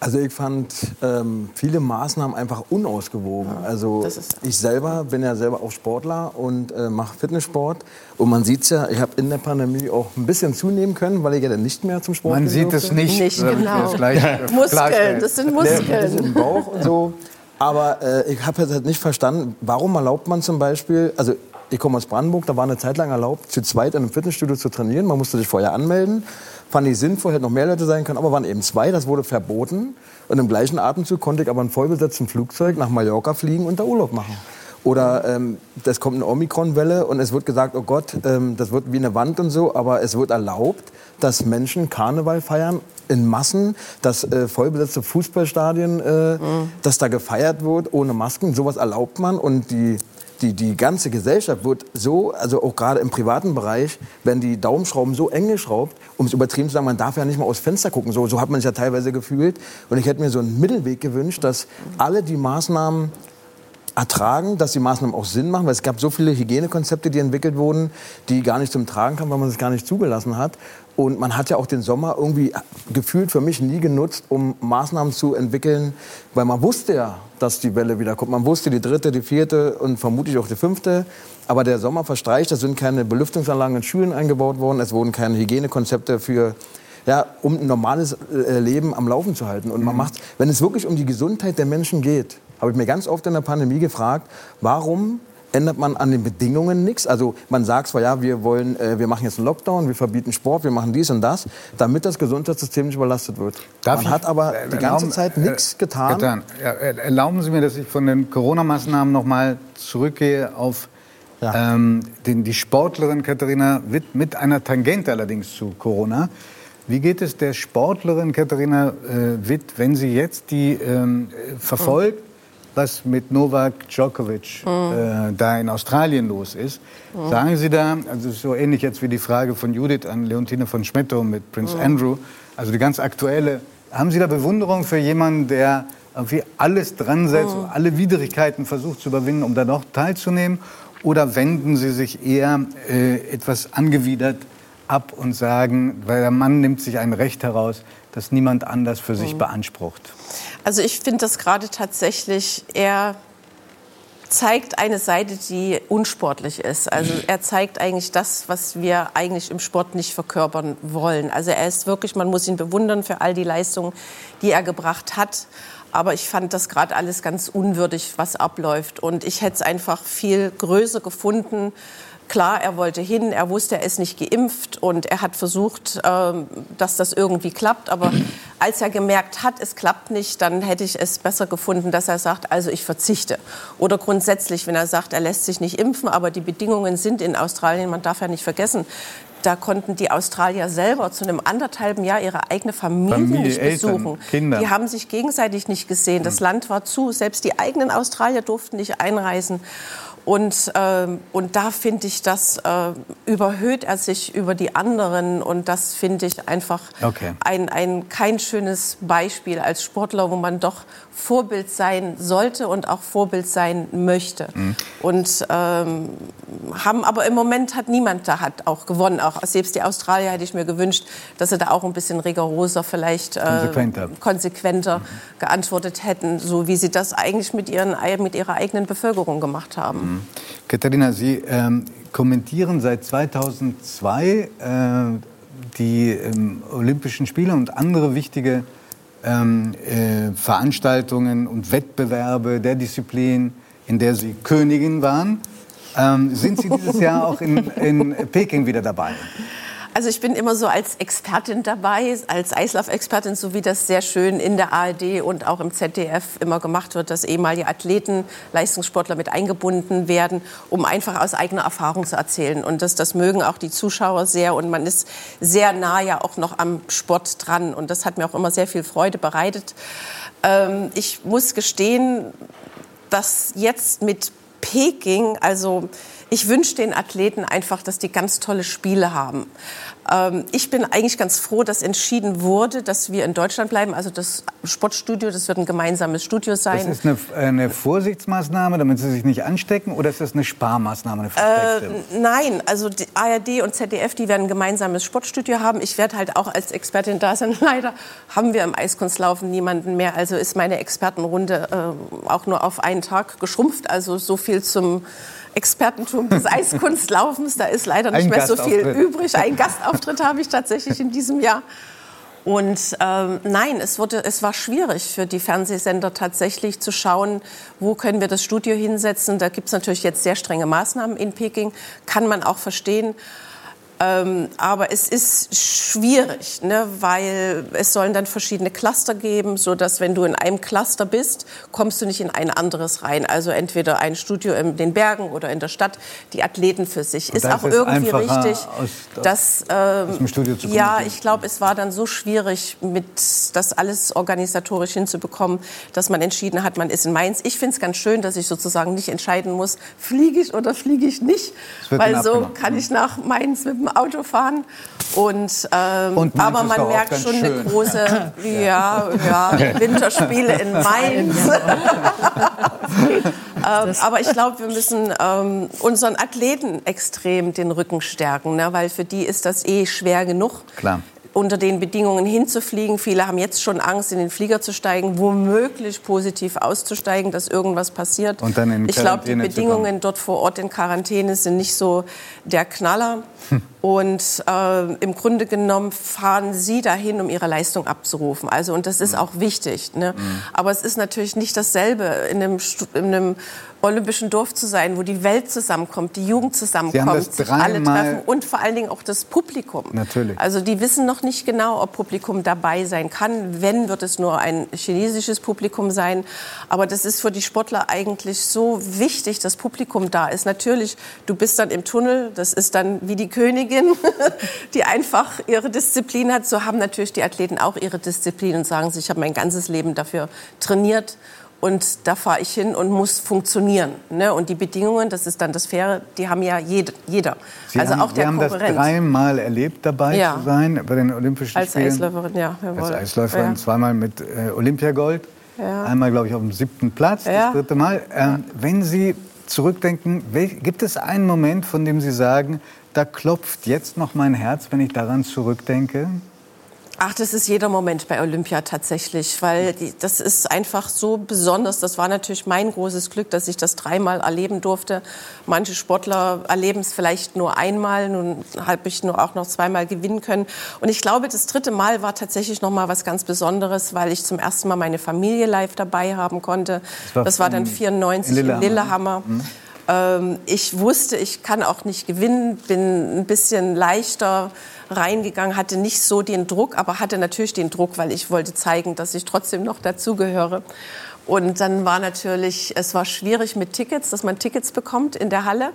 Also ich fand ähm, viele Maßnahmen einfach unausgewogen. Ja, also ich selber bin ja selber auch Sportler und äh, mache Fitnesssport. Und man sieht es ja, ich habe in der Pandemie auch ein bisschen zunehmen können, weil ich ja dann nicht mehr zum Sport Man sieht es nicht. Nicht, genau. Gleich, äh, Muskeln, das sind Muskeln. Das im Bauch und so. Aber äh, ich habe halt nicht verstanden, warum erlaubt man zum Beispiel, also ich komme aus Brandenburg, da war eine Zeit lang erlaubt, zu zweit in einem Fitnessstudio zu trainieren. Man musste sich vorher anmelden. Fand ich sinnvoll, hätte noch mehr Leute sein können, aber waren eben zwei, das wurde verboten. Und im gleichen Atemzug konnte ich aber ein vollbesetzten Flugzeug nach Mallorca fliegen und da Urlaub machen. Oder ähm, das kommt eine Omikron-Welle und es wird gesagt, oh Gott, ähm, das wird wie eine Wand und so, aber es wird erlaubt, dass Menschen Karneval feiern in Massen, dass äh, vollbesetzte Fußballstadien, äh, mhm. dass da gefeiert wird ohne Masken. Sowas erlaubt man und die die, die ganze Gesellschaft wird so, also auch gerade im privaten Bereich, werden die Daumenschrauben so eng geschraubt, um es übertrieben zu sagen, man darf ja nicht mal aus Fenster gucken. So, so hat man sich ja teilweise gefühlt. Und ich hätte mir so einen Mittelweg gewünscht, dass alle die Maßnahmen ertragen, dass die Maßnahmen auch Sinn machen, weil es gab so viele Hygienekonzepte, die entwickelt wurden, die gar nicht zum Tragen kamen, weil man es gar nicht zugelassen hat. Und man hat ja auch den Sommer irgendwie gefühlt für mich nie genutzt, um Maßnahmen zu entwickeln, weil man wusste ja, dass die Welle wieder kommt. Man wusste die dritte, die vierte und vermutlich auch die fünfte. Aber der Sommer verstreicht, es sind keine Belüftungsanlagen in Schulen eingebaut worden, es wurden keine Hygienekonzepte für ja, um ein normales äh, Leben am Laufen zu halten. Und man mhm. macht, wenn es wirklich um die Gesundheit der Menschen geht, habe ich mir ganz oft in der Pandemie gefragt, warum ändert man an den Bedingungen nichts. Also man sagt zwar, ja, wir wollen, äh, wir machen jetzt einen Lockdown, wir verbieten Sport, wir machen dies und das, damit das Gesundheitssystem nicht überlastet wird. Darf man hat aber die ganze Zeit nichts getan. getan. Ja, erlauben Sie mir, dass ich von den Corona-Maßnahmen noch mal zurückgehe auf ja. ähm, den, die Sportlerin Katharina Witt mit einer Tangente allerdings zu Corona. Wie geht es der Sportlerin Katharina äh, Witt, wenn sie jetzt die ähm, verfolgt, was mit Novak Djokovic mhm. äh, da in Australien los ist. Mhm. Sagen Sie da, also so ähnlich jetzt wie die Frage von Judith an Leontine von Schmetto mit Prince mhm. Andrew, also die ganz aktuelle, haben Sie da Bewunderung für jemanden, der irgendwie alles dran setzt, mhm. alle Widrigkeiten versucht zu überwinden, um da noch teilzunehmen? Oder wenden Sie sich eher äh, etwas angewidert ab und sagen, weil der Mann nimmt sich ein Recht heraus, das niemand anders für sich mhm. beansprucht? Also ich finde das gerade tatsächlich eher zeigt eine Seite, die unsportlich ist. Also er zeigt eigentlich das, was wir eigentlich im Sport nicht verkörpern wollen. Also er ist wirklich, man muss ihn bewundern für all die Leistungen, die er gebracht hat. Aber ich fand das gerade alles ganz unwürdig, was abläuft. Und ich hätte es einfach viel größer gefunden, Klar, er wollte hin, er wusste, er ist nicht geimpft und er hat versucht, ähm, dass das irgendwie klappt. Aber als er gemerkt hat, es klappt nicht, dann hätte ich es besser gefunden, dass er sagt, also ich verzichte. Oder grundsätzlich, wenn er sagt, er lässt sich nicht impfen, aber die Bedingungen sind in Australien, man darf ja nicht vergessen, da konnten die Australier selber zu einem anderthalben Jahr ihre eigene Familie, Familie nicht besuchen. Eltern, Kinder. Die haben sich gegenseitig nicht gesehen. Das hm. Land war zu. Selbst die eigenen Australier durften nicht einreisen. Und, ähm, und da finde ich, das äh, überhöht er sich über die anderen. Und das finde ich einfach okay. ein, ein kein schönes Beispiel als Sportler, wo man doch Vorbild sein sollte und auch Vorbild sein möchte. Mhm. Und ähm, haben, aber im Moment hat niemand da hat auch gewonnen. Auch selbst die Australier hätte ich mir gewünscht, dass sie da auch ein bisschen rigoroser, vielleicht äh, konsequenter, konsequenter mhm. geantwortet hätten, so wie sie das eigentlich mit, ihren, mit ihrer eigenen Bevölkerung gemacht haben. Mhm. Katharina, Sie ähm, kommentieren seit 2002 äh, die ähm, Olympischen Spiele und andere wichtige ähm, äh, Veranstaltungen und Wettbewerbe der Disziplin, in der Sie Königin waren. Ähm, sind Sie dieses Jahr auch in, in Peking wieder dabei? Also ich bin immer so als Expertin dabei, als Eislauf-Expertin, so wie das sehr schön in der ARD und auch im ZDF immer gemacht wird, dass ehemalige Athleten, Leistungssportler mit eingebunden werden, um einfach aus eigener Erfahrung zu erzählen. Und das, das mögen auch die Zuschauer sehr und man ist sehr nah ja auch noch am Sport dran. Und das hat mir auch immer sehr viel Freude bereitet. Ähm, ich muss gestehen, dass jetzt mit Peking, also ich wünsche den Athleten einfach, dass die ganz tolle Spiele haben. Ähm, ich bin eigentlich ganz froh, dass entschieden wurde, dass wir in Deutschland bleiben. Also das Sportstudio, das wird ein gemeinsames Studio sein. Das ist eine, eine Vorsichtsmaßnahme, damit Sie sich nicht anstecken, oder ist das eine Sparmaßnahme? Eine äh, nein, also die ARD und ZDF, die werden ein gemeinsames Sportstudio haben. Ich werde halt auch als Expertin da sein. Leider haben wir im Eiskunstlaufen niemanden mehr. Also ist meine Expertenrunde äh, auch nur auf einen Tag geschrumpft. Also so viel zum Expertentum des Eiskunstlaufens. Da ist leider nicht Ein mehr so viel übrig. Ein Gastauftritt habe ich tatsächlich in diesem Jahr. Und ähm, nein, es, wurde, es war schwierig für die Fernsehsender tatsächlich zu schauen, wo können wir das Studio hinsetzen. Da gibt es natürlich jetzt sehr strenge Maßnahmen in Peking, kann man auch verstehen. Ähm, aber es ist schwierig, ne, weil es sollen dann verschiedene Cluster geben, so dass wenn du in einem Cluster bist, kommst du nicht in ein anderes rein. Also entweder ein Studio in den Bergen oder in der Stadt, die Athleten für sich. ist auch ist irgendwie richtig, aus, dass ähm, ja, ich glaube, es war dann so schwierig, mit das alles organisatorisch hinzubekommen, dass man entschieden hat, man ist in Mainz. Ich finde es ganz schön, dass ich sozusagen nicht entscheiden muss, fliege ich oder fliege ich nicht, weil so kann ich nach Mainz mit dem Auto fahren. Und, ähm, und aber man merkt schon schön. eine große ja, ja, Winterspiele in Mainz. Ähm, aber ich glaube, wir müssen ähm, unseren Athleten extrem den Rücken stärken, ne? weil für die ist das eh schwer genug. Klar unter den Bedingungen hinzufliegen. Viele haben jetzt schon Angst, in den Flieger zu steigen, womöglich positiv auszusteigen, dass irgendwas passiert. Und dann in ich glaube, die Bedingungen dort vor Ort in Quarantäne sind nicht so der Knaller. Hm. Und äh, im Grunde genommen fahren sie dahin, um ihre Leistung abzurufen. Also und das ist hm. auch wichtig. Ne? Mhm. Aber es ist natürlich nicht dasselbe in einem, in einem olympischen Dorf zu sein, wo die Welt zusammenkommt, die Jugend zusammenkommt, sich alle treffen und vor allen Dingen auch das Publikum. Natürlich. Also die wissen noch nicht genau, ob Publikum dabei sein kann. Wenn, wird es nur ein chinesisches Publikum sein. Aber das ist für die Sportler eigentlich so wichtig, dass Publikum da ist. Natürlich, du bist dann im Tunnel, das ist dann wie die Königin, die einfach ihre Disziplin hat. So haben natürlich die Athleten auch ihre Disziplin und sagen sich, ich habe mein ganzes Leben dafür trainiert und da fahre ich hin und muss funktionieren. Ne? Und die Bedingungen, das ist dann das Faire, die haben ja jede, jeder. Sie also haben, auch der Sie haben Konkurrent. das dreimal erlebt, dabei ja. zu sein bei den Olympischen Als Spielen. Als Eisläuferin, ja. Jawohl. Als Eisläuferin, ja. zweimal mit äh, Olympiagold. Ja. Einmal, glaube ich, auf dem siebten Platz, das dritte Mal. Ähm, wenn Sie zurückdenken, gibt es einen Moment, von dem Sie sagen, da klopft jetzt noch mein Herz, wenn ich daran zurückdenke? Ach, das ist jeder Moment bei Olympia tatsächlich, weil die, das ist einfach so besonders. Das war natürlich mein großes Glück, dass ich das dreimal erleben durfte. Manche Sportler erleben es vielleicht nur einmal, nun habe ich nur auch noch zweimal gewinnen können. Und ich glaube, das dritte Mal war tatsächlich noch mal was ganz Besonderes, weil ich zum ersten Mal meine Familie live dabei haben konnte. Das war, das war dann 94 in Lillehammer. In Lillehammer. Mhm. Ähm, ich wusste, ich kann auch nicht gewinnen, bin ein bisschen leichter reingegangen, hatte nicht so den Druck, aber hatte natürlich den Druck, weil ich wollte zeigen, dass ich trotzdem noch dazugehöre. Und dann war natürlich, es war schwierig mit Tickets, dass man Tickets bekommt in der Halle.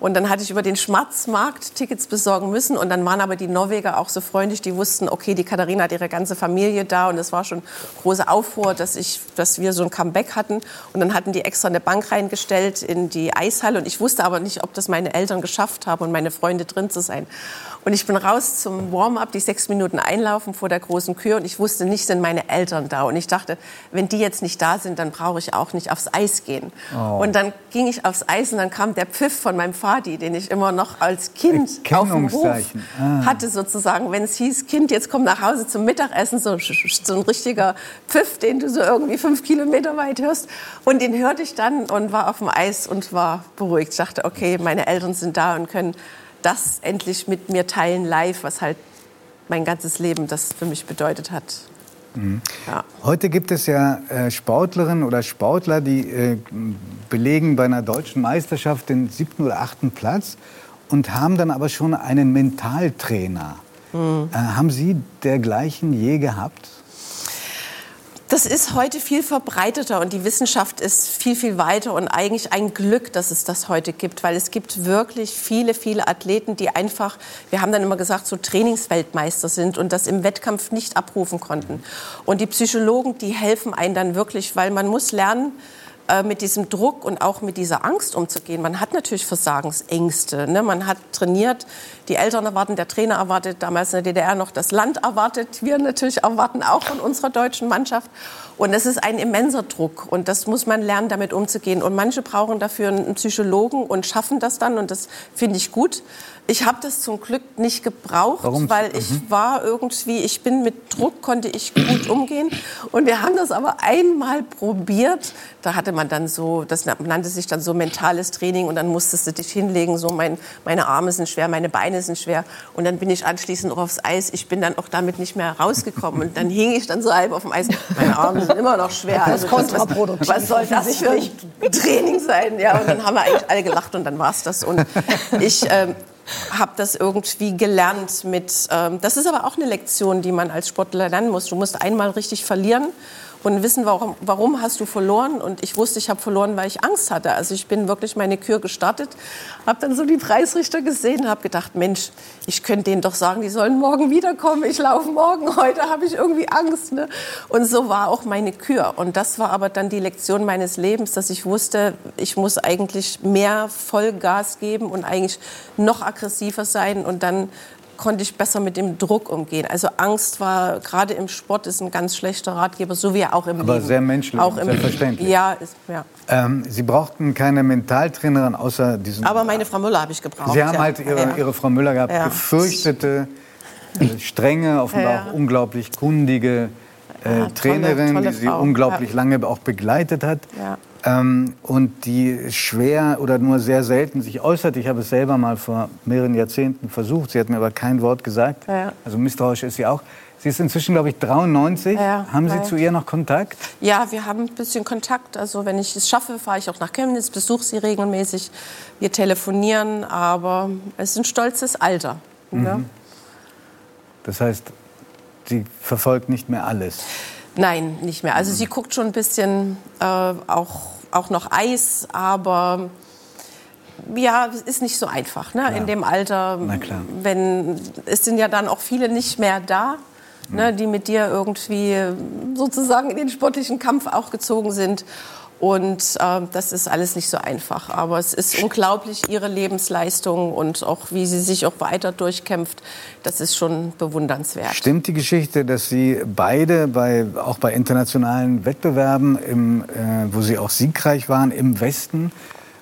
Und dann hatte ich über den Schmatzmarkt Tickets besorgen müssen. Und dann waren aber die Norweger auch so freundlich, die wussten, okay, die Katharina hat ihre ganze Familie da. Und es war schon große Aufruhr, dass, ich, dass wir so ein Comeback hatten. Und dann hatten die extra eine Bank reingestellt in die Eishalle. Und ich wusste aber nicht, ob das meine Eltern geschafft haben und meine Freunde drin zu sein. Und ich bin raus zum Warm-up, die sechs Minuten einlaufen vor der großen Kür. Und ich wusste nicht, sind meine Eltern da. Und ich dachte, wenn die jetzt nicht da sind, dann brauche ich auch nicht aufs Eis gehen. Oh. Und dann ging ich aufs Eis und dann kam der Pfiff von meinem Vati, den ich immer noch als Kind auf dem Hof ah. hatte sozusagen. Wenn es hieß, Kind, jetzt komm nach Hause zum Mittagessen, so, so ein richtiger Pfiff, den du so irgendwie fünf Kilometer weit hörst. Und den hörte ich dann und war auf dem Eis und war beruhigt. Ich dachte, okay, meine Eltern sind da und können das endlich mit mir teilen live, was halt mein ganzes Leben das für mich bedeutet hat. Mhm. Ja. Heute gibt es ja äh, Sportlerinnen oder Sportler, die äh, belegen bei einer deutschen Meisterschaft den siebten oder achten Platz und haben dann aber schon einen Mentaltrainer. Mhm. Äh, haben Sie dergleichen je gehabt? Das ist heute viel verbreiteter und die Wissenschaft ist viel, viel weiter und eigentlich ein Glück, dass es das heute gibt, weil es gibt wirklich viele, viele Athleten, die einfach, wir haben dann immer gesagt, so Trainingsweltmeister sind und das im Wettkampf nicht abrufen konnten. Und die Psychologen, die helfen einem dann wirklich, weil man muss lernen, äh, mit diesem Druck und auch mit dieser Angst umzugehen. Man hat natürlich Versagensängste. Ne? Man hat trainiert, die Eltern erwarten, der Trainer erwartet, damals in der DDR noch das Land erwartet. Wir natürlich erwarten auch von unserer deutschen Mannschaft. Und es ist ein immenser Druck und das muss man lernen, damit umzugehen. Und manche brauchen dafür einen Psychologen und schaffen das dann und das finde ich gut. Ich habe das zum Glück nicht gebraucht, Warum? weil ich mhm. war irgendwie, ich bin mit Druck, konnte ich gut umgehen. Und wir haben das aber einmal probiert. Da hatte man dann so, das nannte sich dann so mentales Training und dann musstest du dich hinlegen, so mein, meine Arme sind schwer, meine Beine sind schwer. Und dann bin ich anschließend auch aufs Eis. Ich bin dann auch damit nicht mehr rausgekommen. Und dann hing ich dann so halb auf dem Eis. Meine Arme sind immer noch schwer. Also das, was, was soll das für ein Training sein? Ja, und dann haben wir eigentlich alle gelacht und dann war es das. Und ich ähm, habe das irgendwie gelernt mit. Ähm, das ist aber auch eine Lektion, die man als Sportler lernen muss. Du musst einmal richtig verlieren und wissen, warum, warum hast du verloren. Und ich wusste, ich habe verloren, weil ich Angst hatte. Also ich bin wirklich meine Kür gestartet, habe dann so die Preisrichter gesehen, habe gedacht, Mensch, ich könnte denen doch sagen, die sollen morgen wiederkommen. Ich laufe morgen, heute habe ich irgendwie Angst. Ne? Und so war auch meine Kür. Und das war aber dann die Lektion meines Lebens, dass ich wusste, ich muss eigentlich mehr Vollgas geben und eigentlich noch aggressiver sein und dann konnte ich besser mit dem Druck umgehen. Also Angst war gerade im Sport ist ein ganz schlechter Ratgeber, so wie auch im Aber Leben. sehr menschlich, auch selbstverständlich. Ja, ist, ja. Ähm, Sie brauchten keine Mentaltrainerin außer diesen. Aber meine Frau Müller habe ich gebraucht. Sie haben ja. halt ihre, ja. ihre Frau Müller gehabt, Ja. gefürchtete, äh, strenge, offenbar auch unglaublich kundige äh, Ja, tolle, Trainerin, tolle die sie Frau. unglaublich lange auch begleitet hat. Ähm, und die schwer oder nur sehr selten sich äußert. Ich habe es selber mal vor mehreren Jahrzehnten versucht. Sie hat mir aber kein Wort gesagt. Ja. Also misstrauisch ist sie auch. Sie ist inzwischen, glaube ich, 93. Ja, Haben Sie ja. zu ihr noch Kontakt? Ja, wir haben ein bisschen Kontakt. Also wenn ich es schaffe, fahre ich auch nach Chemnitz, besuche sie regelmäßig. Wir telefonieren, aber es ist ein stolzes Alter. Mhm. Ne? Das heißt, sie verfolgt nicht mehr alles. Nein, nicht mehr. Also sie guckt schon ein bisschen äh, auch, auch noch Eis, aber ja, es ist nicht so einfach ne? in dem Alter. Wenn, es sind ja dann auch viele nicht mehr da, ne, die mit dir irgendwie sozusagen in den sportlichen Kampf auch gezogen sind. Und äh, das ist alles nicht so einfach. Aber es ist unglaublich, ihre Lebensleistung und auch wie sie sich auch weiter durchkämpft. Das ist schon bewundernswert. Stimmt die Geschichte, dass Sie beide bei, auch bei internationalen Wettbewerben, im, äh, wo Sie auch siegreich waren, im Westen,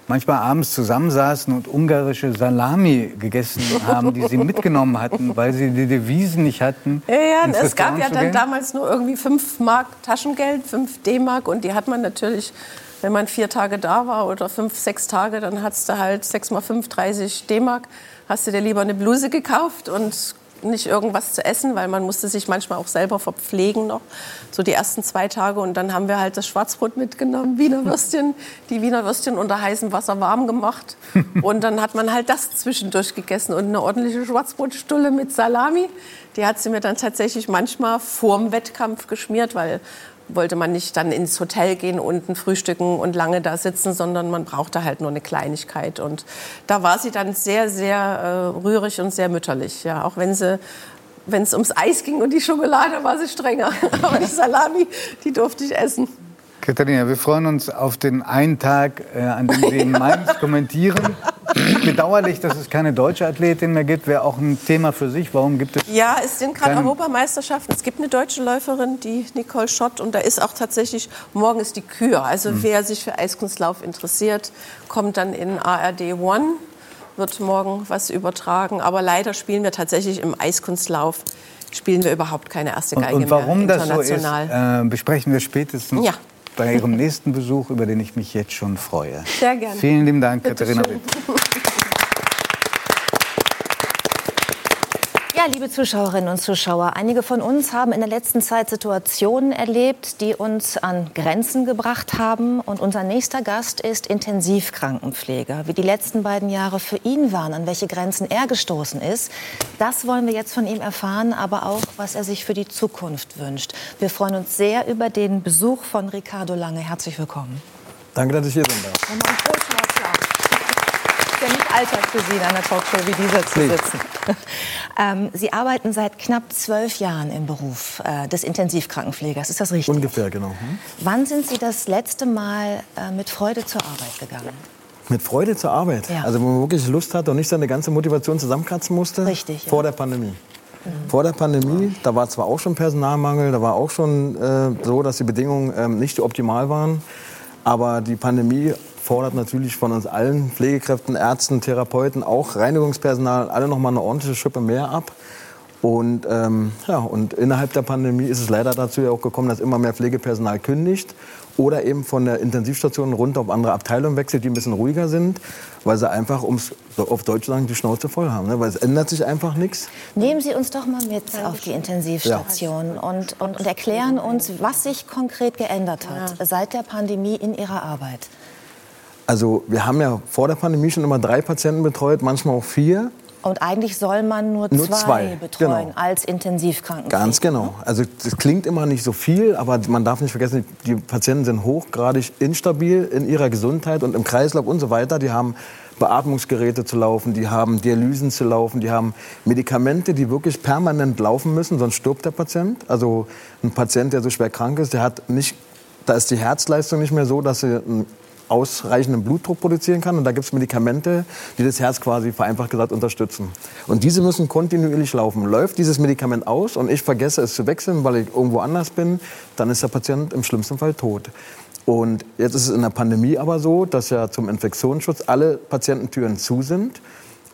manchmal abends zusammensaßen und ungarische Salami gegessen haben, die Sie mitgenommen hatten, weil Sie die Devisen nicht hatten? Ja, ja, es gab ja dann damals nur irgendwie 5 Mark Taschengeld, 5 D-Mark und die hat man natürlich, wenn man vier Tage da war oder fünf, sechs Tage, dann hattest du halt 6 mal 5, 30 D-Mark. Hast du dir lieber eine Bluse gekauft und nicht irgendwas zu essen, weil man musste sich manchmal auch selber verpflegen noch, so die ersten zwei Tage. Und dann haben wir halt das Schwarzbrot mitgenommen, Wiener Würstchen, die Wiener Würstchen unter heißem Wasser warm gemacht. Und dann hat man halt das zwischendurch gegessen und eine ordentliche Schwarzbrotstulle mit Salami. Die hat sie mir dann tatsächlich manchmal vorm Wettkampf geschmiert, weil wollte man nicht dann ins Hotel gehen, unten frühstücken und lange da sitzen, sondern man brauchte halt nur eine Kleinigkeit. Und da war sie dann sehr, sehr äh, rührig und sehr mütterlich. Ja, auch wenn sie wenn es ums Eis ging und die Schokolade, war sie strenger. Aber die Salami, die durfte ich essen. Katharina, wir freuen uns auf den einen Tag, äh, an dem Sie in Mainz kommentieren. Bedauerlich, dass es keine deutsche Athletin mehr gibt, wäre auch ein Thema für sich. Warum gibt es Ja, es sind gerade Keine- Europameisterschaften. Es gibt eine deutsche Läuferin, die Nicole Schott. Und da ist auch tatsächlich, morgen ist die Kür. Also Mhm. wer sich für Eiskunstlauf interessiert, kommt dann in ARD One. Wird morgen was übertragen. Aber leider spielen wir tatsächlich im Eiskunstlauf, spielen wir überhaupt keine erste Und, Geige und warum mehr das so ist, international. äh, besprechen wir spätestens Ja. Bei Ihrem nächsten Besuch, über den ich mich jetzt schon freue. Sehr gerne. Vielen lieben Dank, Bitte Katharina. Witt. Ja, liebe Zuschauerinnen und Zuschauer, einige von uns haben in der letzten Zeit Situationen erlebt, die uns an Grenzen gebracht haben. Und unser nächster Gast ist Intensivkrankenpfleger. Wie die letzten beiden Jahre für ihn waren, an welche Grenzen er gestoßen ist, das wollen wir jetzt von ihm erfahren, aber auch, was er sich für die Zukunft wünscht. Wir freuen uns sehr über den Besuch von Ricardo Lange. Herzlich willkommen. Danke, dass ich hier sein darf. Nochmal einen großen Applaus. Ist ja nicht Alltag für Sie, in einer Talkshow wie dieser zu sitzen. ähm, Sie arbeiten seit knapp zwölf Jahren im Beruf äh, des Intensivkrankenpflegers. Ist das richtig? Ungefähr, genau. Hm? Wann sind Sie das letzte Mal äh, mit Freude zur Arbeit gegangen? Mit Freude zur Arbeit. Ja. Also wo man wirklich Lust hat und nicht seine ganze Motivation zusammenkratzen musste. Richtig, ja. Vor der Pandemie. Vor der Pandemie, da war zwar auch schon Personalmangel, da war auch schon äh, so, dass die Bedingungen ähm, nicht optimal waren. Aber die Pandemie fordert natürlich von uns allen, Pflegekräften, Ärzten, Therapeuten, auch Reinigungspersonal, alle noch mal eine ordentliche Schippe mehr ab. Und, ähm, ja, und innerhalb der Pandemie ist es leider dazu ja auch gekommen, dass immer mehr Pflegepersonal kündigt oder eben von der Intensivstation runter auf andere Abteilungen wechselt, die ein bisschen ruhiger sind, weil sie einfach, um es so auf Deutsch zu sagen, die Schnauze voll haben. Ne? Weil es ändert sich einfach nichts. Nehmen Sie uns doch mal mit auf die Intensivstation und, und, und erklären uns, was sich konkret geändert hat seit der Pandemie in Ihrer Arbeit. Also wir haben ja vor der Pandemie schon immer drei Patienten betreut, manchmal auch vier. Und eigentlich soll man nur, Nur zwei, zwei, betreuen genau. als Intensivkrankenpfleger. Ganz genau. Also das klingt immer nicht so viel, aber man darf nicht vergessen, die Patienten sind hochgradig instabil in ihrer Gesundheit und im Kreislauf und so weiter. Die haben Beatmungsgeräte zu laufen, die haben Dialysen zu laufen, die haben Medikamente, die wirklich permanent laufen müssen, sonst stirbt der Patient. Also ein Patient, der so schwer krank ist, der hat nicht, da ist die Herzleistung nicht mehr so, dass sie ausreichenden Blutdruck produzieren kann. Und da gibt es Medikamente, die das Herz quasi vereinfacht gesagt unterstützen. Und diese müssen kontinuierlich laufen. Läuft dieses Medikament aus und ich vergesse es zu wechseln, weil ich irgendwo anders bin, dann ist der Patient im schlimmsten Fall tot. Und jetzt ist es in der Pandemie aber so, dass ja zum Infektionsschutz alle Patiententüren zu sind.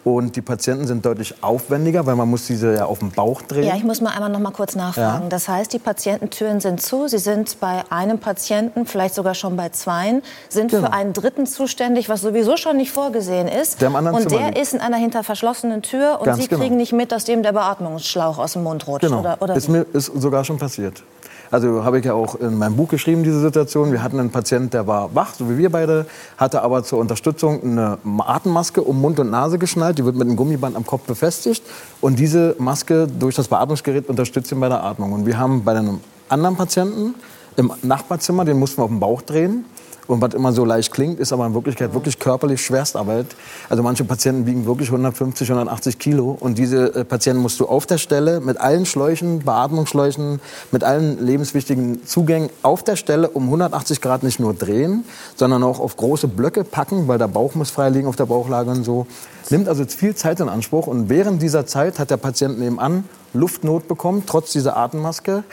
Und die Patienten sind deutlich aufwendiger, weil man muss diese ja auf dem Bauch drehen. Ja, ich muss mal einmal noch mal kurz nachfragen. Ja. Das heißt, die Patiententüren sind zu. Sie sind bei einem Patienten, vielleicht sogar schon bei zweien, sind genau. für einen Dritten zuständig, was sowieso schon nicht vorgesehen ist. Der und Zimmer der liegt. ist in einer hinter verschlossenen Tür und Ganz Sie kriegen genau. nicht mit, dass dem der Beatmungsschlauch aus dem Mund rutscht. Genau. Oder, oder ist mir ist sogar schon passiert. Also habe ich ja auch in meinem Buch geschrieben, diese Situation. Wir hatten einen Patienten, der war wach, so wie wir beide, hatte aber zur Unterstützung eine Atemmaske um Mund und Nase geschnallt. Die wird mit einem Gummiband am Kopf befestigt. Und diese Maske durch das Beatmungsgerät unterstützt ihn bei der Atmung. Und wir haben bei einem anderen Patienten im Nachbarzimmer, den mussten wir auf den Bauch drehen. Und was immer so leicht klingt, ist aber in Wirklichkeit wirklich körperlich Schwerstarbeit. Also manche Patienten wiegen wirklich 150, 180 Kilo. Und diese äh, Patienten musst du auf der Stelle mit allen Schläuchen, Beatmungsschläuchen, mit allen lebenswichtigen Zugängen auf der Stelle um 180 Grad nicht nur drehen, sondern auch auf große Blöcke packen, weil der Bauch muss frei liegen auf der Bauchlage und so. Nimmt also viel Zeit in Anspruch. Und während dieser Zeit hat der Patient nebenan Luftnot bekommen, trotz dieser Atemmaske.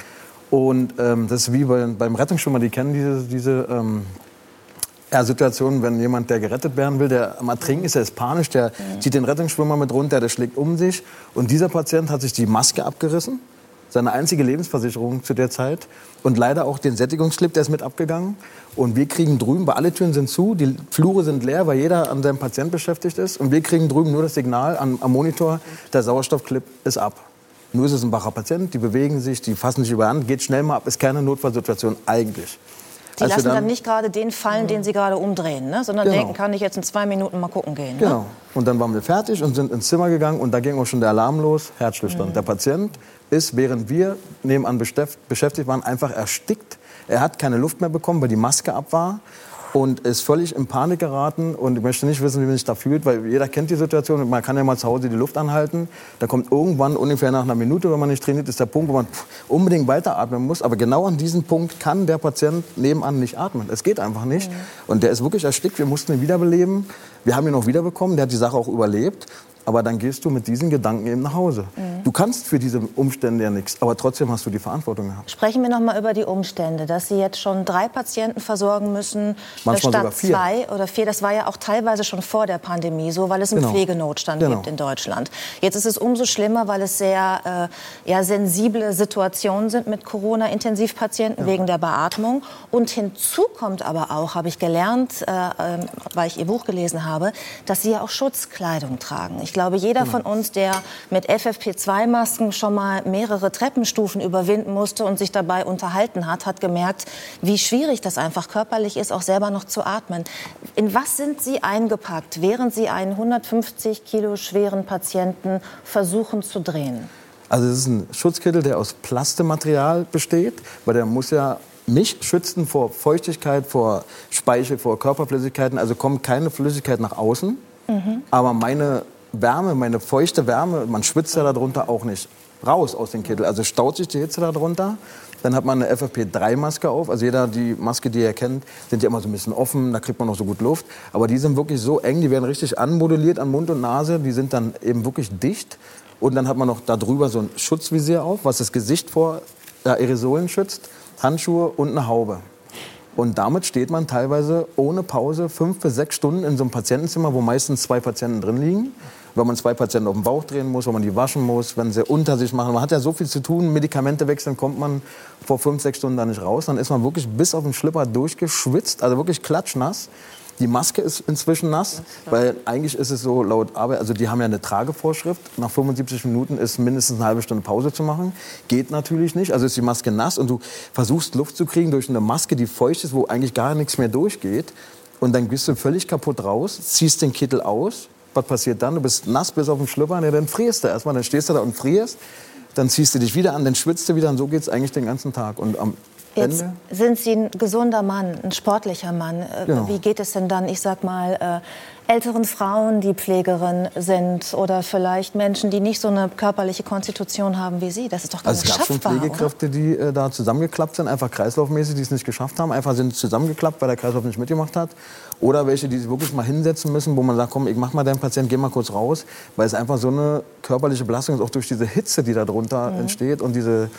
Und ähm, das ist wie bei, beim Rettungsschwimmer, die kennen diese, diese ähm, ja, Situationen, wenn jemand, der gerettet werden will, der am Ertrinken ist, der ist panisch, der mhm. zieht den Rettungsschwimmer mit runter, der schlägt um sich. Und dieser Patient hat sich die Maske abgerissen, seine einzige Lebensversicherung zu der Zeit. Und leider auch den Sättigungsslip, der ist mit abgegangen. Und wir kriegen drüben, weil alle Türen sind zu, die Flure sind leer, weil jeder an seinem Patient beschäftigt ist. Und wir kriegen drüben nur das Signal am, am Monitor, der Sauerstoffclip ist ab. Nur ist es ein wacher Patient, die bewegen sich, die fassen sich übereinander, geht schnell mal ab, ist keine Notfallsituation eigentlich. Die lassen dann, dann, nicht gerade den fallen, den sie gerade umdrehen, ne? sondern genau. denken, kann ich jetzt in zwei Minuten mal gucken gehen. Ne? Genau. Und dann waren wir fertig und sind ins Zimmer gegangen und da ging auch schon der Alarm los, Herzstillstand. Mhm. Der Patient ist, während wir nebenan beschäftigt waren, einfach erstickt. Er hat keine Luft mehr bekommen, weil die Maske ab war und ist völlig in Panik geraten und ich möchte nicht wissen, wie man sich da fühlt, weil jeder kennt die Situation. Man kann ja mal zu Hause die Luft anhalten. Da kommt irgendwann ungefähr nach einer Minute, wenn man nicht trainiert, ist der Punkt, wo man unbedingt weiteratmen muss. Aber genau an diesem Punkt kann der Patient nebenan nicht atmen. Es geht einfach nicht. Mhm. Und der ist wirklich erstickt. Wir mussten ihn wiederbeleben. Wir haben ihn auch wiederbekommen. Der hat die Sache auch überlebt. Aber dann gehst du mit diesen Gedanken eben nach Hause. Mhm. Du kannst für diese Umstände ja nichts, aber trotzdem hast du die Verantwortung gehabt. Sprechen wir noch mal über die Umstände, dass Sie jetzt schon drei Patienten versorgen müssen Manchmal statt zwei oder vier. Das war ja auch teilweise schon vor der Pandemie so, weil es einen genau. Pflegenotstand genau. gibt in Deutschland. Jetzt ist es umso schlimmer, weil es sehr äh, ja, sensible Situationen sind mit Corona-Intensivpatienten ja. wegen der Beatmung. Und hinzu kommt aber auch, habe ich gelernt, äh, äh, weil ich Ihr Buch gelesen habe, dass Sie ja auch Schutzkleidung tragen. Ich glaube, jeder genau. von uns, der mit FFP2-Masken schon mal mehrere Treppenstufen überwinden musste und sich dabei unterhalten hat, hat gemerkt, wie schwierig das einfach körperlich ist, auch selber noch zu atmen. In was sind Sie eingepackt, während Sie einen 150 Kilo schweren Patienten versuchen zu drehen? Also es ist ein Schutzkittel, der aus Plastematerial besteht, weil der muss ja mich schützen vor Feuchtigkeit, vor Speichel, vor Körperflüssigkeiten. Also kommt keine Flüssigkeit nach außen. Mhm. Aber meine Wärme, meine feuchte Wärme, man schwitzt ja darunter auch nicht raus aus dem Kittel. Also staut sich die Hitze darunter. Dann hat man eine FFP3-Maske auf. Also jeder, die Maske, die ihr kennt, sind ja immer so ein bisschen offen, da kriegt man noch so gut Luft. Aber die sind wirklich so eng, die werden richtig anmoduliert an Mund und Nase. Die sind dann eben wirklich dicht. Und dann hat man noch darüber so ein Schutzvisier auf, was das Gesicht vor Aerosolen schützt, Handschuhe und eine Haube. Und damit steht man teilweise ohne Pause fünf bis sechs Stunden in so einem Patientenzimmer, wo meistens zwei Patienten drin liegen wenn man zwei Patienten auf den Bauch drehen muss, wenn man die waschen muss, wenn sie unter sich machen. Man hat ja so viel zu tun, Medikamente wechseln, kommt man vor fünf, sechs Stunden da nicht raus. Dann ist man wirklich bis auf den Schlipper durchgeschwitzt, also wirklich klatschnass. Die Maske ist inzwischen nass, weil eigentlich ist es so laut Arbeit, also die haben ja eine Tragevorschrift. Nach 75 Minuten ist mindestens eine halbe Stunde Pause zu machen. Geht natürlich nicht. Also ist die Maske nass und du versuchst Luft zu kriegen durch eine Maske, die feucht ist, wo eigentlich gar nichts mehr durchgeht. Und dann bist du völlig kaputt raus, ziehst den Kittel aus, was passiert dann? Du bist nass bis auf den Schlüppern, ja, dann frierst du erstmal, dann stehst du da und frierst, dann ziehst du dich wieder an, dann schwitzt du wieder und so geht es eigentlich den ganzen Tag. Und am Jetzt sind Sie ein gesunder Mann, ein sportlicher Mann. Genau. Wie geht es denn dann, ich sag mal, äh, älteren Frauen, die Pflegerin sind oder vielleicht Menschen, die nicht so eine körperliche Konstitution haben wie Sie? Das ist doch gar also nicht schaffbar, Es gab schon Pflegekräfte, oder? die äh, da zusammengeklappt sind, einfach kreislaufmäßig, die es nicht geschafft haben, einfach sind zusammengeklappt, weil der Kreislauf nicht mitgemacht hat. Oder welche, die sich wirklich mal hinsetzen müssen, wo man sagt, komm, ich mach mal deinen Patienten, geh mal kurz raus, weil es einfach so eine körperliche Belastung ist, auch durch diese Hitze, die da drunter mhm. entsteht und diese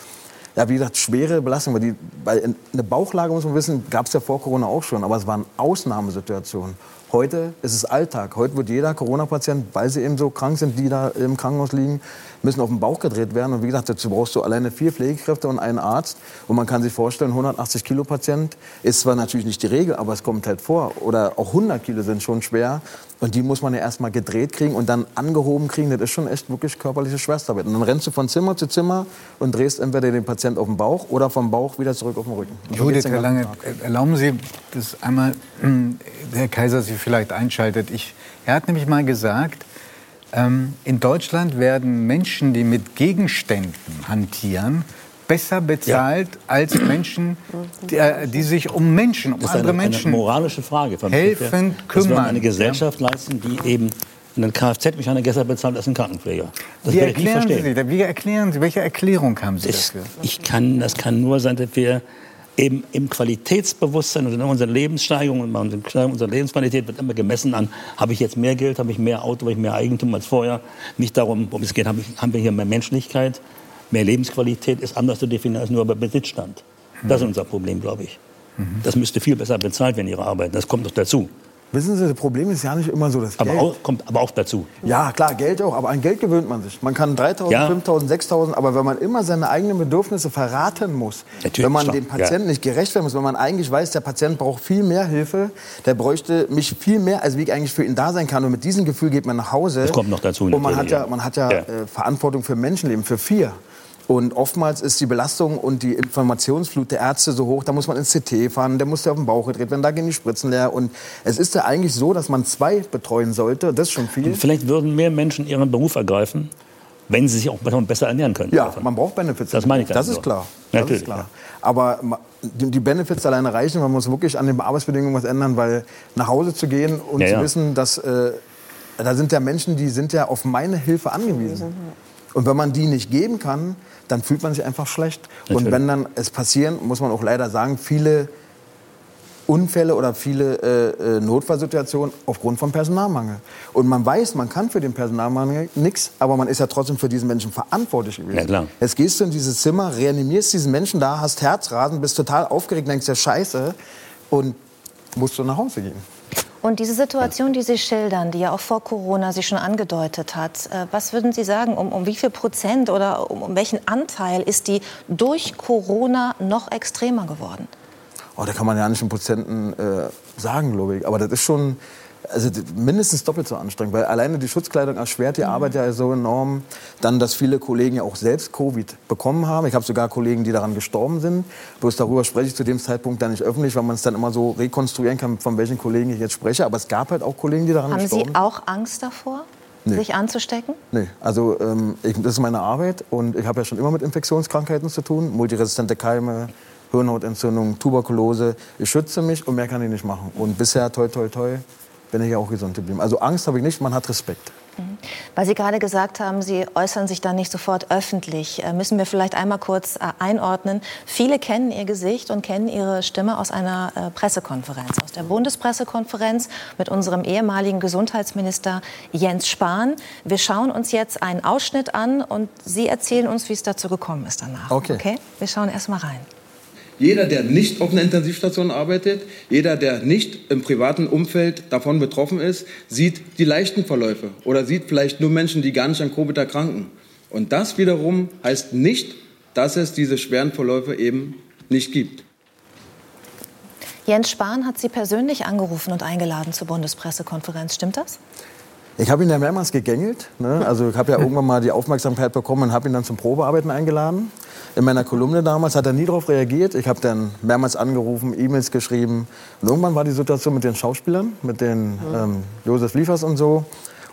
ja, wie gesagt, schwere Belastung. Weil, die, weil eine Bauchlage, muss man wissen, gab es ja vor Corona auch schon, aber es waren Ausnahmesituationen. Heute ist es Alltag. Heute wird jeder Corona-Patient, weil sie eben so krank sind, die da im Krankenhaus liegen, müssen auf den Bauch gedreht werden. Und wie gesagt, dazu brauchst du alleine vier Pflegekräfte und einen Arzt. Und man kann sich vorstellen, 180 Kilo Patient ist zwar natürlich nicht die Regel, aber es kommt halt vor. Oder auch 100 Kilo sind schon schwer. Und die muss man ja erstmal gedreht kriegen und dann angehoben kriegen. Das ist schon echt wirklich körperliche Schwerstarbeit. Und dann rennst du von Zimmer zu Zimmer und drehst entweder den Patient auf den Bauch oder vom Bauch wieder zurück auf den Rücken. Judith, Herr Lange, erlauben Sie, dass einmal hm, Herr Kaiser Sie vielleicht einschaltet. Ich, er hat nämlich mal gesagt, ähm, in Deutschland werden Menschen, die mit Gegenständen hantieren, besser bezahlt ja. als Menschen, die, die, sich um Menschen, um andere eine, Menschen eine moralische Frage von helfend kümmern. Das eine Gesellschaft leisten, die eben einen Kfz-Mechaniker besser bezahlt als ein Krankenpfleger. Das wie erklären Sie, wie erklären Sie, welche Erklärung haben Sie das, dafür? Ich kann, das kann nur sein, dass wir eben im Qualitätsbewusstsein und in unserer Lebenssteigerung und unserer Lebensqualität wird immer gemessen an, habe ich jetzt mehr Geld, habe ich mehr Auto, habe ich mehr Eigentum als vorher. Nicht darum, worum es geht, habe ich, haben wir hier mehr Menschlichkeit, mehr Lebensqualität, ist anders zu definieren als nur über Besitzstand. Das ist unser Problem, glaube ich. Das müsste viel besser bezahlt werden, Ihre Arbeit. Das kommt doch dazu. Wissen Sie, das Problem ist ja nicht immer so das aber Geld. Auch, kommt aber auch dazu. Ja, klar, Geld auch. Aber an Geld gewöhnt man sich. Man kann 3.000, ja. 5.000, 6.000. Aber wenn man immer seine eigenen Bedürfnisse verraten muss, Natürlich, wenn man dem Patienten ja. nicht gerecht werden muss, wenn man eigentlich weiß, der Patient braucht viel mehr Hilfe, der bräuchte mich viel mehr, als wie ich eigentlich für ihn da sein kann. Und mit diesem Gefühl geht man nach Hause. Das kommt noch dazu. Und man hat ja, man hat ja, ja. Äh, Verantwortung für Menschenleben, für vier. Und oftmals ist die Belastung und die Informationsflut der Ärzte so hoch, da muss man ins CT fahren, der muss ja auf den Bauch gedreht werden, da gehen die Spritzen leer. Und es ist ja eigentlich so, dass man zwei betreuen sollte, das ist schon viel. Und vielleicht würden mehr Menschen ihren Beruf ergreifen, wenn sie sich auch besser ernähren können. Ja, man braucht Benefits. Das meine ich Das ist klar. Das Natürlich. Ist klar. Aber die Benefits alleine reichen, man muss wirklich an den Arbeitsbedingungen was ändern, weil nach Hause zu gehen und ja, zu ja. wissen, dass äh, da sind ja Menschen, die sind ja auf meine Hilfe angewiesen. Und wenn man die nicht geben kann, dann fühlt man sich einfach schlecht. Natürlich. Und wenn dann es passieren, muss man auch leider sagen, viele Unfälle oder viele äh, äh, Notfallsituationen aufgrund von Personalmangel. Und man weiß, man kann für den Personalmangel nichts, aber man ist ja trotzdem für diesen Menschen verantwortlich gewesen. Ja, klar. Jetzt gehst du in dieses Zimmer, reanimierst diesen Menschen da, hast Herzrasen, bist total aufgeregt, denkst ja Scheiße und musst du nach Hause gehen. Und diese Situation, die Sie schildern, die ja auch vor Corona sich schon angedeutet hat, äh, was würden Sie sagen, um, um wie viel Prozent oder um, um welchen Anteil ist die durch Corona noch extremer geworden? Oh, da kann man ja nicht in Prozenten äh, sagen, glaube ich. Aber das ist schon, also mindestens doppelt so anstrengend, weil alleine die Schutzkleidung erschwert die mhm. Arbeit ja so enorm. Dann, dass viele Kollegen ja auch selbst Covid bekommen haben. Ich habe sogar Kollegen, die daran gestorben sind. Bloß darüber spreche ich zu dem Zeitpunkt dann nicht öffentlich, weil man es dann immer so rekonstruieren kann, von welchen Kollegen ich jetzt spreche. Aber es gab halt auch Kollegen, die daran haben gestorben sind. Haben Sie auch Angst davor? Nee. sich anzustecken? Nee, also ähm, ich, das ist meine Arbeit und ich habe ja schon immer mit Infektionskrankheiten zu tun, multiresistente Keime, Hirnhautentzündung, Tuberkulose. Ich schütze mich und mehr kann ich nicht machen. Und bisher, toi, toi, toi, bin ich ja auch gesund geblieben. Also Angst habe ich nicht, man hat Respekt. Mhm. Weil Sie gerade gesagt haben, Sie äußern sich da nicht sofort öffentlich, äh, müssen wir vielleicht einmal kurz äh, einordnen. Viele kennen Ihr Gesicht und kennen Ihre Stimme aus einer äh, Pressekonferenz, aus der Bundespressekonferenz mit unserem ehemaligen Gesundheitsminister Jens Spahn. Wir schauen uns jetzt einen Ausschnitt an und Sie erzählen uns, wie es dazu gekommen ist danach. Okay. okay? Wir schauen erst mal rein. Jeder, der nicht auf einer Intensivstation arbeitet, jeder, der nicht im privaten Umfeld davon betroffen ist, sieht die leichten Verläufe oder sieht vielleicht nur Menschen, die gar nicht an Covid erkranken. Und das wiederum heißt nicht, dass es diese schweren Verläufe eben nicht gibt. Jens Spahn hat Sie persönlich angerufen und eingeladen zur Bundespressekonferenz. Stimmt das? Ich habe ihn ja mehrmals gegängelt. Ne? Also ich habe ja irgendwann mal die Aufmerksamkeit bekommen und habe ihn dann zum Probearbeiten eingeladen. In meiner Kolumne damals hat er nie darauf reagiert. Ich habe dann mehrmals angerufen, E-Mails geschrieben. Und irgendwann war die Situation mit den Schauspielern, mit den ähm, Josef Liefers und so.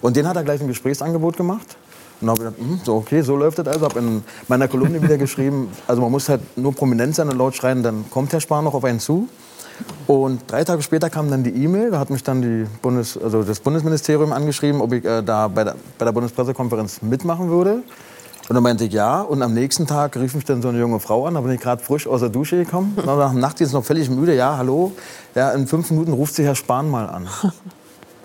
Und den hat er gleich ein Gesprächsangebot gemacht. Und habe gedacht, hm, so okay, so läuft das also. Habe in meiner Kolumne wieder geschrieben, also man muss halt nur prominent sein und laut schreien, dann kommt Herr Spahn noch auf einen zu. Und drei Tage später kam dann die E-Mail, da hat mich dann die Bundes, also das Bundesministerium angeschrieben, ob ich äh, da bei der, bei der Bundespressekonferenz mitmachen würde. Und dann meinte ich ja. Und am nächsten Tag rief mich dann so eine junge Frau an. Da bin ich gerade frisch aus der Dusche gekommen. Und nach dem Nachtdienst noch völlig müde. Ja, hallo. Ja, in fünf Minuten ruft sich Herr Spahn mal an.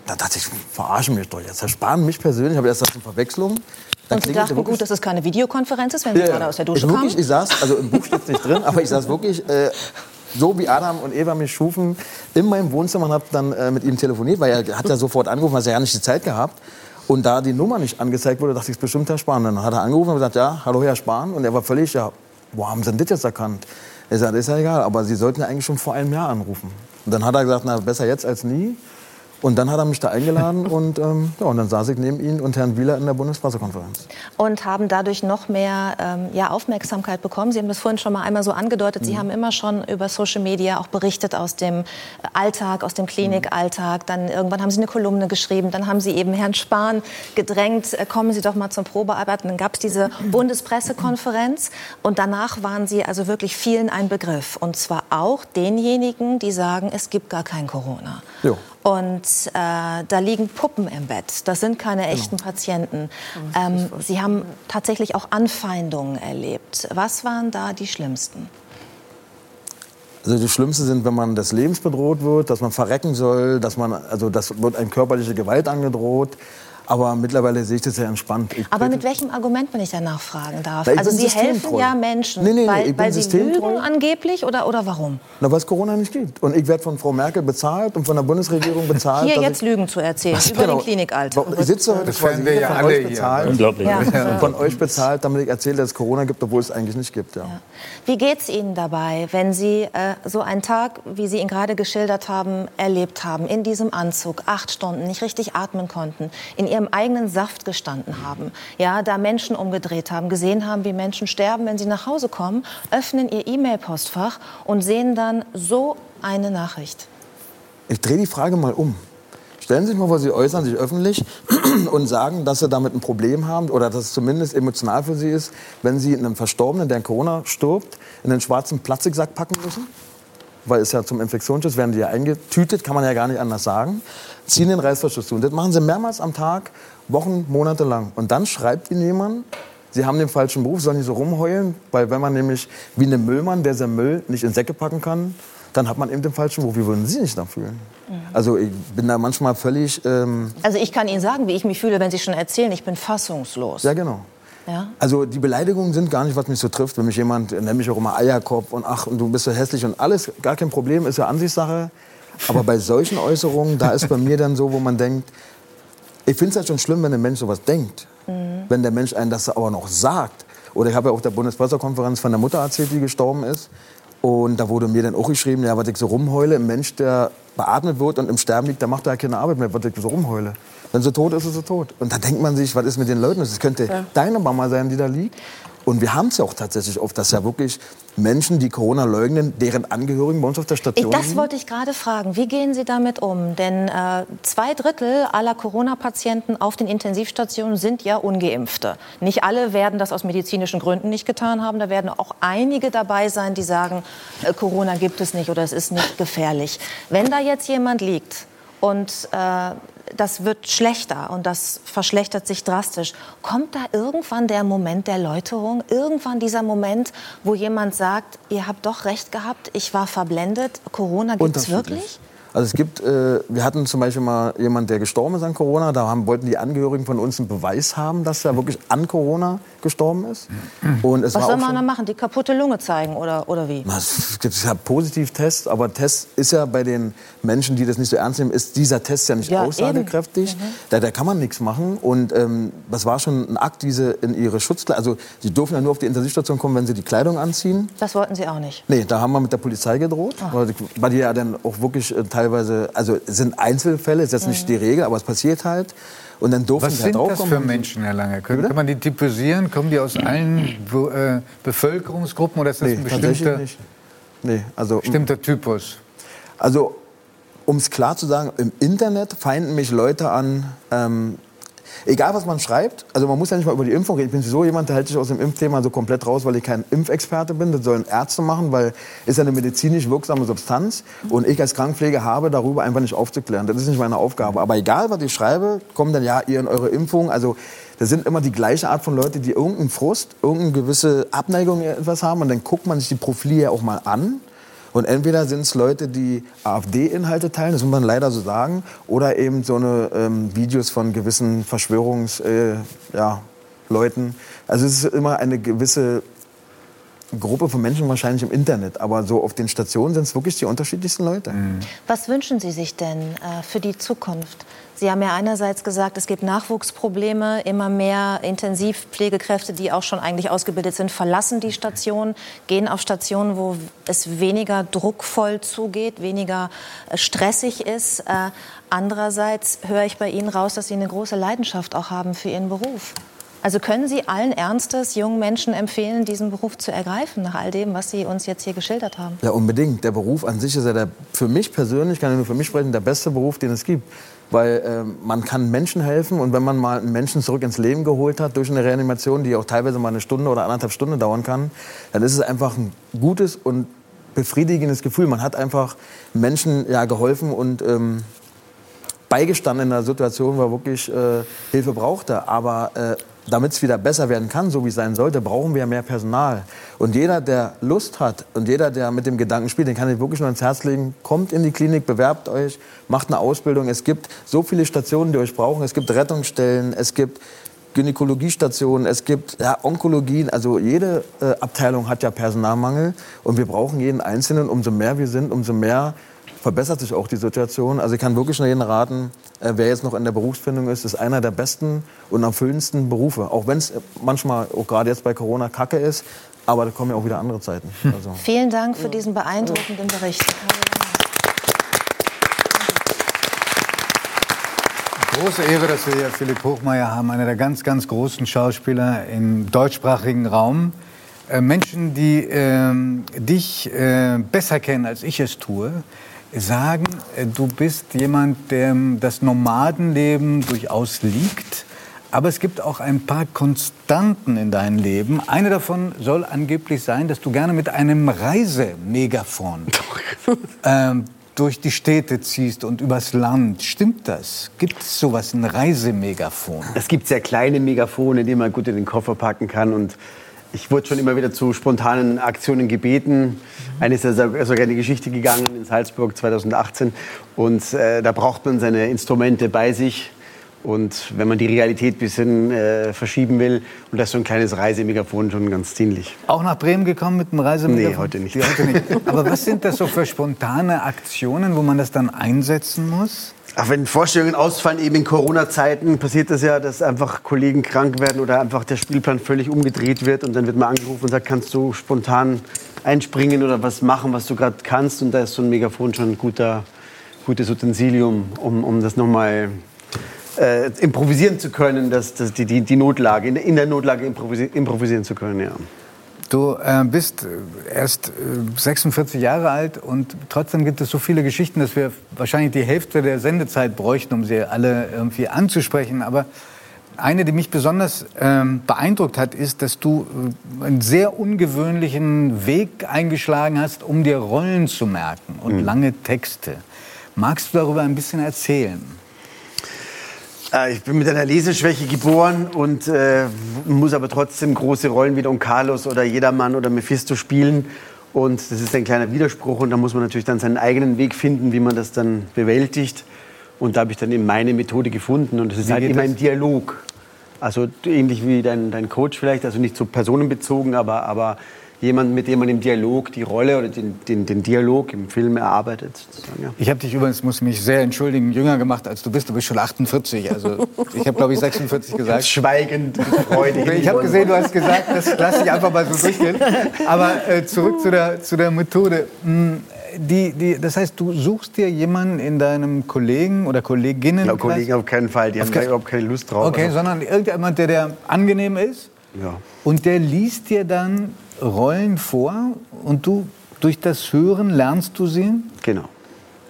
Da dachte ich, verarschen mich doch jetzt. Herr Spahn, mich persönlich, habe erst das eine Verwechslung. Dann und Sie dachten, gut, dass es keine Videokonferenz ist, wenn Sie ja, gerade aus der Dusche ich kamen? ich saß, also im Buch steht es nicht drin, aber ich saß wirklich äh, so wie Adam und Eva mich schufen, in meinem Wohnzimmer und habe dann äh, mit ihm telefoniert, weil er hat ja sofort angerufen, weil er ja nicht die Zeit gehabt. Und da die Nummer nicht angezeigt wurde, dachte ich, es ist bestimmt Herr Spahn. Dann hat er angerufen und gesagt, ja, hallo Herr Spahn. Und er war völlig, ja, wo haben Sie denn das jetzt erkannt? Er sagte, ist ja egal, aber Sie sollten ja eigentlich schon vor einem Jahr anrufen. Und dann hat er gesagt, na, besser jetzt als nie. Und dann hat er mich da eingeladen und, ähm, ja, und dann saß ich neben ihm und Herrn Wieler in der Bundespressekonferenz. Und haben dadurch noch mehr ähm, ja, Aufmerksamkeit bekommen. Sie haben das vorhin schon mal einmal so angedeutet. Mhm. Sie haben immer schon über Social Media auch berichtet aus dem Alltag, aus dem Klinikalltag. Dann irgendwann haben Sie eine Kolumne geschrieben. Dann haben Sie eben Herrn Spahn gedrängt, äh, kommen Sie doch mal zum Probearbeiten. Dann gab es diese Bundespressekonferenz. Und danach waren Sie also wirklich vielen ein Begriff. Und zwar auch denjenigen, die sagen, es gibt gar kein Corona. Jo. Und äh, da liegen Puppen im Bett. Das sind keine genau. echten Patienten. Ähm, Sie haben tatsächlich auch Anfeindungen erlebt. Was waren da die schlimmsten? Also die schlimmsten sind, wenn man des Lebens bedroht wird, dass man verrecken soll, dass man, also das wird eine körperliche Gewalt angedroht. Aber mittlerweile sehe ich das sehr entspannt. Ich Aber mit welchem Argument, wenn ich danach fragen darf? also Sie helfen ja Menschen, nee, nee, nee, weil, weil Sie lügen angeblich oder, oder warum? Na, weil es Corona nicht gibt. Und ich werde von Frau Merkel bezahlt und von der Bundesregierung bezahlt. Hier jetzt Lügen zu erzählen über genau, den Klinikalltag. Ich sitze heute quasi wir ja von euch bezahlt. Unglaublich. Ja. Von euch bezahlt, damit ich erzähle, dass es Corona gibt, obwohl es eigentlich nicht gibt. Ja. Ja. Wie geht es Ihnen dabei, wenn Sie äh, so einen Tag, wie Sie ihn gerade geschildert haben, erlebt haben, in diesem Anzug, acht Stunden, nicht richtig atmen konnten, in ihrem eigenen Saft gestanden haben, ja, da Menschen umgedreht haben, gesehen haben, wie Menschen sterben, wenn sie nach Hause kommen, öffnen ihr E-Mail-Postfach und sehen dann so eine Nachricht. Ich drehe die Frage mal um. Stellen Sie sich mal vor, Sie äußern sich öffentlich und sagen, dass Sie damit ein Problem haben oder dass es zumindest emotional für Sie ist, wenn Sie einem Verstorbenen, der an Corona stirbt, in einen schwarzen Plastiksack packen müssen weil es ja zum Infektionsschutz werden die ja eingetütet, kann man ja gar nicht anders sagen, ziehen den Reißverschluss zu. Und das machen sie mehrmals am Tag, Wochen, Monate lang. Und dann schreibt ihnen jemand, sie haben den falschen Beruf, sollen nicht so rumheulen, weil wenn man nämlich wie ein Müllmann, der sein Müll nicht in Säcke packen kann, dann hat man eben den falschen Beruf. Wie würden Sie sich da fühlen? Mhm. Also ich bin da manchmal völlig... Ähm also ich kann Ihnen sagen, wie ich mich fühle, wenn Sie schon erzählen, ich bin fassungslos. Ja, genau. Ja? Also die Beleidigungen sind gar nicht, was mich so trifft. Wenn mich jemand, nennt mich auch immer Eierkopf und ach, und du bist so hässlich und alles, gar kein Problem, ist ja Ansichtssache. Aber bei solchen Äußerungen, da ist bei mir dann so, wo man denkt, ich finde es halt schon schlimm, wenn ein Mensch sowas denkt. Mhm. Wenn der Mensch einen das aber noch sagt. Oder ich habe ja auch der Bundespressekonferenz von der Mutter erzählt, die gestorben ist. Und da wurde mir dann auch geschrieben, ja, was ich so rumheule, ein Mensch, der beatmet wird und im Sterben liegt, der macht ja keine Arbeit mehr, was ich so rumheule. Wenn sie tot ist, ist sie tot. Und dann denkt man sich, was ist mit den Leuten? Es könnte ja. deine Mama sein, die da liegt. Und wir haben es ja auch tatsächlich oft, dass ja wirklich Menschen, die Corona leugnen, deren Angehörigen bei uns auf der Station sind. Das wollte ich gerade fragen. Wie gehen Sie damit um? Denn äh, zwei Drittel aller Corona-Patienten auf den Intensivstationen sind ja ungeimpfte. Nicht alle werden das aus medizinischen Gründen nicht getan haben. Da werden auch einige dabei sein, die sagen, äh, Corona gibt es nicht oder es ist nicht gefährlich. Wenn da jetzt jemand liegt und äh, das wird schlechter und das verschlechtert sich drastisch. Kommt da irgendwann der Moment der Läuterung? Irgendwann dieser Moment, wo jemand sagt, ihr habt doch recht gehabt, ich war verblendet, Corona gibt es wirklich? Also es gibt, äh, wir hatten zum Beispiel mal jemanden, der gestorben ist an Corona. Da haben, wollten die Angehörigen von uns einen Beweis haben, dass er wirklich an Corona gestorben ist. Und es Was soll man da machen? Die kaputte Lunge zeigen oder, oder wie? Na, es gibt ja Positivtests, aber Test ist ja bei den Menschen, die das nicht so ernst nehmen, ist dieser Test ja nicht ja, aussagekräftig. Mhm. Da, da, kann man nichts machen. Und ähm, das war schon ein Akt, diese in ihre Schutzkleidung, also sie dürfen ja nur auf die Intensivstation kommen, wenn sie die Kleidung anziehen. Das wollten sie auch nicht? Nee, da haben wir mit der Polizei gedroht, weil die ja dann auch wirklich äh, teilweise, also es sind Einzelfälle, ist jetzt nicht mhm. die Regel, aber es passiert halt. Und dann durften Was sind das für Menschen, Herr Lange? Können, kann man die typisieren? Kommen die aus allen äh, Bevölkerungsgruppen oder ist das nee, ein bestimmter, nee, also, bestimmter Typus? Also, um es klar zu sagen, im Internet feinden mich Leute an, ähm, egal was man schreibt, also man muss ja nicht mal über die Impfung reden. Ich bin so jemand, der hält sich aus dem Impfthema so komplett raus, weil ich kein Impfexperte bin. Das sollen Ärzte machen, weil ist eine medizinisch wirksame Substanz. Und ich als Krankenpfleger habe darüber einfach nicht aufzuklären. Das ist nicht meine Aufgabe. Aber egal, was ich schreibe, kommen dann ja ihr in eure Impfung. Also das sind immer die gleiche Art von Leute, die irgendeinen Frust, irgendeine gewisse Abneigung etwas haben. Und dann guckt man sich die Profile ja auch mal an. Und entweder sind es Leute, die AfD-Inhalte teilen, das muss man leider so sagen, oder eben so eine ähm, Videos von gewissen Verschwörungsleuten. Äh, ja, also es ist immer eine gewisse Gruppe von Menschen wahrscheinlich im Internet, aber so auf den Stationen sind es wirklich die unterschiedlichsten Leute. Mhm. Was wünschen Sie sich denn äh, für die Zukunft? Sie haben ja einerseits gesagt, es gibt Nachwuchsprobleme, immer mehr Intensivpflegekräfte, die auch schon eigentlich ausgebildet sind, verlassen die Station, gehen auf Stationen, wo es weniger druckvoll zugeht, weniger äh, stressig ist. Äh, andererseits höre ich bei Ihnen raus, dass Sie eine große Leidenschaft auch haben für Ihren Beruf. Also können Sie allen Ernstes jungen Menschen empfehlen, diesen Beruf zu ergreifen, nach all dem, was Sie uns jetzt hier geschildert haben? Ja, unbedingt. Der Beruf an sich ist ja der, für mich persönlich, kann ich nur für mich sprechen, der beste Beruf, den es gibt. Weil äh, man kann Menschen helfen und wenn man mal einen Menschen zurück ins Leben geholt hat durch eine Reanimation, die auch teilweise mal eine Stunde oder anderthalb Stunden dauern kann, dann ist es einfach ein gutes und befriedigendes Gefühl. Man hat einfach Menschen ja, geholfen und ähm, beigestanden in einer Situation, wo er wirklich äh, Hilfe brauchte. Aber äh, damit es wieder besser werden kann, so wie es sein sollte, brauchen wir mehr Personal. Und jeder, der Lust hat und jeder, der mit dem Gedanken spielt, den kann ich wirklich nur ins Herz legen. Kommt in die Klinik, bewerbt euch, macht eine Ausbildung. Es gibt so viele Stationen, die euch brauchen. Es gibt Rettungsstellen, es gibt Gynäkologiestationen, es gibt ja, Onkologien. Also jede äh, Abteilung hat ja Personalmangel. Und wir brauchen jeden Einzelnen. Umso mehr wir sind, umso mehr verbessert sich auch die Situation. Also ich kann wirklich nur jeden raten, äh, wer jetzt noch in der Berufsfindung ist, ist einer der besten und erfüllendsten Berufe. Auch wenn es manchmal, auch gerade jetzt bei Corona, kacke ist. Aber da kommen ja auch wieder andere Zeiten. Hm. Also. Vielen Dank für diesen beeindruckenden Bericht. Große Ehre, dass wir hier Philipp Hochmeier haben, einer der ganz, ganz großen Schauspieler im deutschsprachigen Raum. Äh, Menschen, die äh, dich äh, besser kennen, als ich es tue, sagen, äh, du bist jemand, dem das Nomadenleben durchaus liegt. Aber es gibt auch ein paar Konstanten in deinem Leben. Eine davon soll angeblich sein, dass du gerne mit einem Reisemegafon ähm, durch die Städte ziehst und übers Land. Stimmt das? Gibt es sowas, ein Reisemegafon? Es gibt sehr kleine Megafone, die man gut in den Koffer packen kann und ich wurde schon immer wieder zu spontanen Aktionen gebeten. Eine ist ja sogar eine Geschichte gegangen in Salzburg 2018. Und äh, da braucht man seine Instrumente bei sich. Und wenn man die Realität ein bisschen äh, verschieben will, und das ist so ein kleines Reisemegafon schon ganz dienlich. Auch nach Bremen gekommen mit einem Reisemegafon? Nee, heute nicht. heute nicht. Aber was sind das so für spontane Aktionen, wo man das dann einsetzen muss? Ach, wenn Vorstellungen ausfallen, eben in Corona-Zeiten, passiert das ja, dass einfach Kollegen krank werden oder einfach der Spielplan völlig umgedreht wird und dann wird man angerufen und sagt, kannst du spontan einspringen oder was machen, was du gerade kannst und da ist so ein Megafon schon ein guter, gutes Utensilium, um, um das nochmal äh, improvisieren zu können, dass, dass die, die, die Notlage, in, der Notlage improvisieren, improvisieren zu können, ja. Du äh, bist erst äh, 46 Jahre alt und trotzdem gibt es so viele Geschichten, dass wir wahrscheinlich die Hälfte der Sendezeit bräuchten, um sie alle irgendwie anzusprechen. Aber eine, die mich besonders ähm, beeindruckt hat, ist, dass du äh, einen sehr ungewöhnlichen Weg eingeschlagen hast, um dir Rollen zu merken und mhm. lange Texte. Magst du darüber ein bisschen erzählen? Äh, ich bin mit einer Leseschwäche geboren und äh, muss aber trotzdem große Rollen wie Don Carlos oder Jedermann oder Mephisto spielen. Und das ist ein kleiner Widerspruch und da muss man natürlich dann seinen eigenen Weg finden, wie man das dann bewältigt. Und da habe ich dann eben meine Methode gefunden und es ist halt immer das? im Dialog. Also ähnlich wie dein, dein Coach vielleicht, also nicht so personenbezogen, aber, aber jemand, mit dem man im Dialog die Rolle oder den, den, den Dialog im Film erarbeitet. Ja. Ich habe dich übrigens, muss mich sehr entschuldigen, jünger gemacht als du bist. Du bist schon 48. Also ich habe, glaube ich, 46 gesagt. Schweigend, freudig. ich habe gesehen, du hast gesagt, das lasse ich einfach mal so durchgehen. Aber äh, zurück zu der, zu der Methode. Hm, die, die, das heißt, du suchst dir jemanden in deinem Kollegen oder Kolleginnen. Ja, Kollegen auf keinen Fall, die auf haben da überhaupt keine Lust drauf. Okay, also. sondern irgendjemand, der, der angenehm ist. Ja. Und der liest dir dann Rollen vor und du durch das Hören lernst du sie? Genau.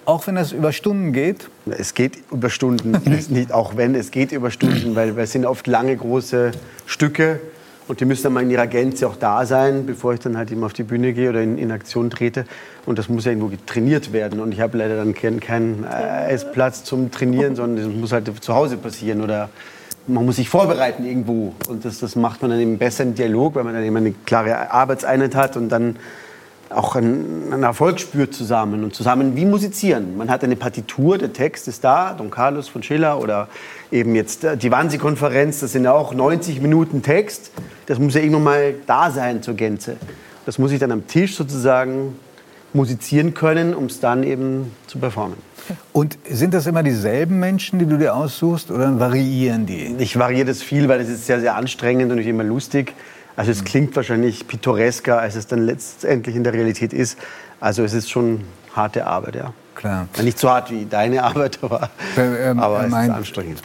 Auch wenn das über Stunden geht? Es geht über Stunden, nicht auch wenn, es geht über Stunden, weil es sind oft lange, große Stücke und die müssen dann mal in ihrer Gänze auch da sein, bevor ich dann halt eben auf die Bühne gehe oder in, in Aktion trete. Und das muss ja irgendwo trainiert werden. Und ich habe leider dann keinen, keinen äh, Essplatz zum Trainieren, sondern das muss halt zu Hause passieren oder man muss sich vorbereiten irgendwo. Und das, das macht man dann eben besser im Dialog, weil man dann eben eine klare Arbeitseinheit hat und dann auch einen, einen, Erfolg spürt zusammen und zusammen wie musizieren. Man hat eine Partitur, der Text ist da, Don Carlos von Schiller oder eben jetzt äh, die Wannsee-Konferenz, das sind ja auch 90 Minuten Text. Das muss ja irgendwann mal da sein zur Gänze. Das muss ich dann am Tisch sozusagen musizieren können, um es dann eben zu performen. Und sind das immer dieselben Menschen, die du dir aussuchst, oder variieren die? Ich variiere das viel, weil es ist sehr, sehr anstrengend und nicht immer lustig. Also es klingt wahrscheinlich pittoresker, als es dann letztendlich in der Realität ist. Also es ist schon harte Arbeit, ja. Klar. Nicht so hart wie deine Arbeit, aber, ähm, aber es ist anstrengend.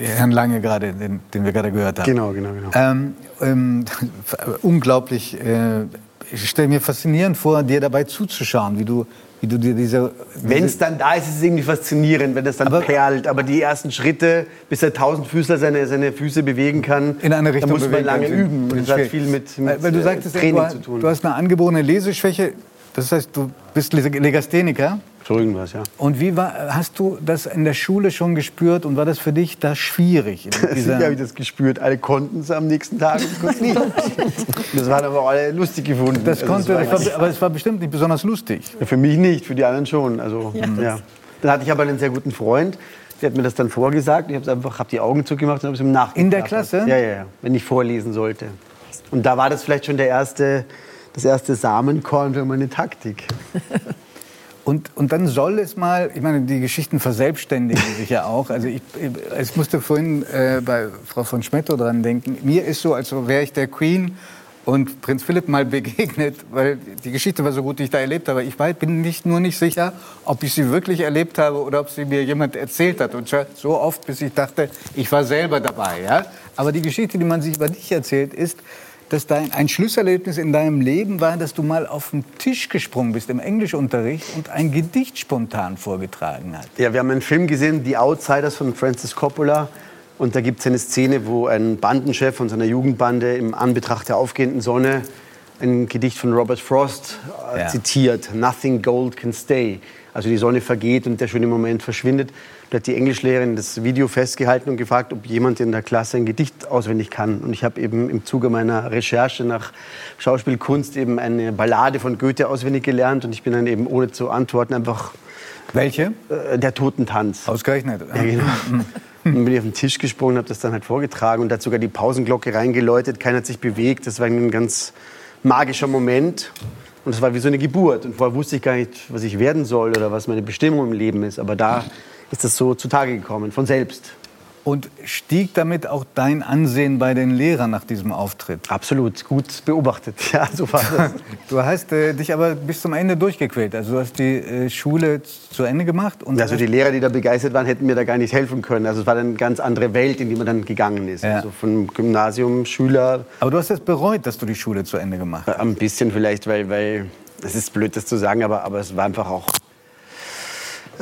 Herrn Lange gerade, den, den, wir gerade gehört haben. Genau, genau, genau. Ähm, ähm, unglaublich. Äh, ich stelle mir faszinierend vor, dir dabei zuzuschauen, wie du wie du dir diese. Wenn es dann da ist, ist es irgendwie faszinierend, wenn das dann aber, perlt. Aber die ersten Schritte, bis der Tausendfüßler seine, seine Füße bewegen kann, in eine Richtung da muss man lange üben. Und das hat viel mit, mit Weil du sagtest, Training du, zu tun. Du hast eine angeborene Leseschwäche. Das heißt, du bist Legastheniker. So irgendwas, ja. Und wie war, hast du das in der Schule schon gespürt und war das für dich da schwierig? Sicher habe ich das gespürt. Alle konnten es am nächsten Tag und nicht. Das waren aber alle lustig gefunden. Das also konnte, das war, aber es war bestimmt nicht besonders lustig. Ja, für mich nicht, für die anderen schon. Also, ja. ja. Dann hatte ich aber einen sehr guten Freund, der hat mir das dann vorgesagt. Ich habe einfach hab die Augen zugemacht und habe es ihm nachgedacht. In der Klasse? Ja, ja, ja, wenn ich vorlesen sollte. Und da war das vielleicht schon der erste, das erste Samenkorn für meine Taktik. Und, und dann soll es mal, ich meine, die Geschichten verselbstständigen sich ja auch. Also ich, ich musste vorhin äh, bei Frau von Schmetto dran denken. Mir ist so, als wäre ich der Queen und Prinz Philipp mal begegnet, weil die Geschichte war so gut, die ich da erlebt habe. Ich bin nicht, nur nicht sicher, ob ich sie wirklich erlebt habe oder ob sie mir jemand erzählt hat. Und so oft, bis ich dachte, ich war selber dabei. Ja? Aber die Geschichte, die man sich über dich erzählt, ist, dass dein, ein Schlüsselerlebnis in deinem Leben war, dass du mal auf den Tisch gesprungen bist im Englischunterricht und ein Gedicht spontan vorgetragen hast. Ja, wir haben einen Film gesehen, Die Outsiders von Francis Coppola. Und da gibt es eine Szene, wo ein Bandenchef von seiner Jugendbande im Anbetracht der aufgehenden Sonne ein Gedicht von Robert Frost äh, ja. zitiert. Nothing gold can stay. Also die Sonne vergeht und der schöne Moment verschwindet. Da hat die Englischlehrerin das Video festgehalten und gefragt, ob jemand in der Klasse ein Gedicht auswendig kann. Und ich habe eben im Zuge meiner Recherche nach Schauspielkunst eben eine Ballade von Goethe auswendig gelernt. Und ich bin dann eben ohne zu antworten einfach... Welche? Äh, der Totentanz. Ausgerechnet. Ja, genau. Dann bin ich auf den Tisch gesprungen, habe das dann halt vorgetragen und da hat sogar die Pausenglocke reingeläutet. Keiner hat sich bewegt. Das war ein ganz magischer Moment. Und es war wie so eine Geburt. Und vorher wusste ich gar nicht, was ich werden soll oder was meine Bestimmung im Leben ist. Aber da ist das so zutage gekommen, von selbst. Und stieg damit auch dein Ansehen bei den Lehrern nach diesem Auftritt? Absolut, gut beobachtet. Ja, so war das. du hast äh, dich aber bis zum Ende durchgequält. Also du hast die äh, Schule zu Ende gemacht. Und also die Lehrer, die da begeistert waren, hätten mir da gar nicht helfen können. Also es war dann eine ganz andere Welt, in die man dann gegangen ist. Ja. Also von Gymnasium, Schüler. Aber du hast es bereut, dass du die Schule zu Ende gemacht hast? Ein bisschen vielleicht, weil, weil es ist blöd, das zu sagen, aber, aber es war einfach auch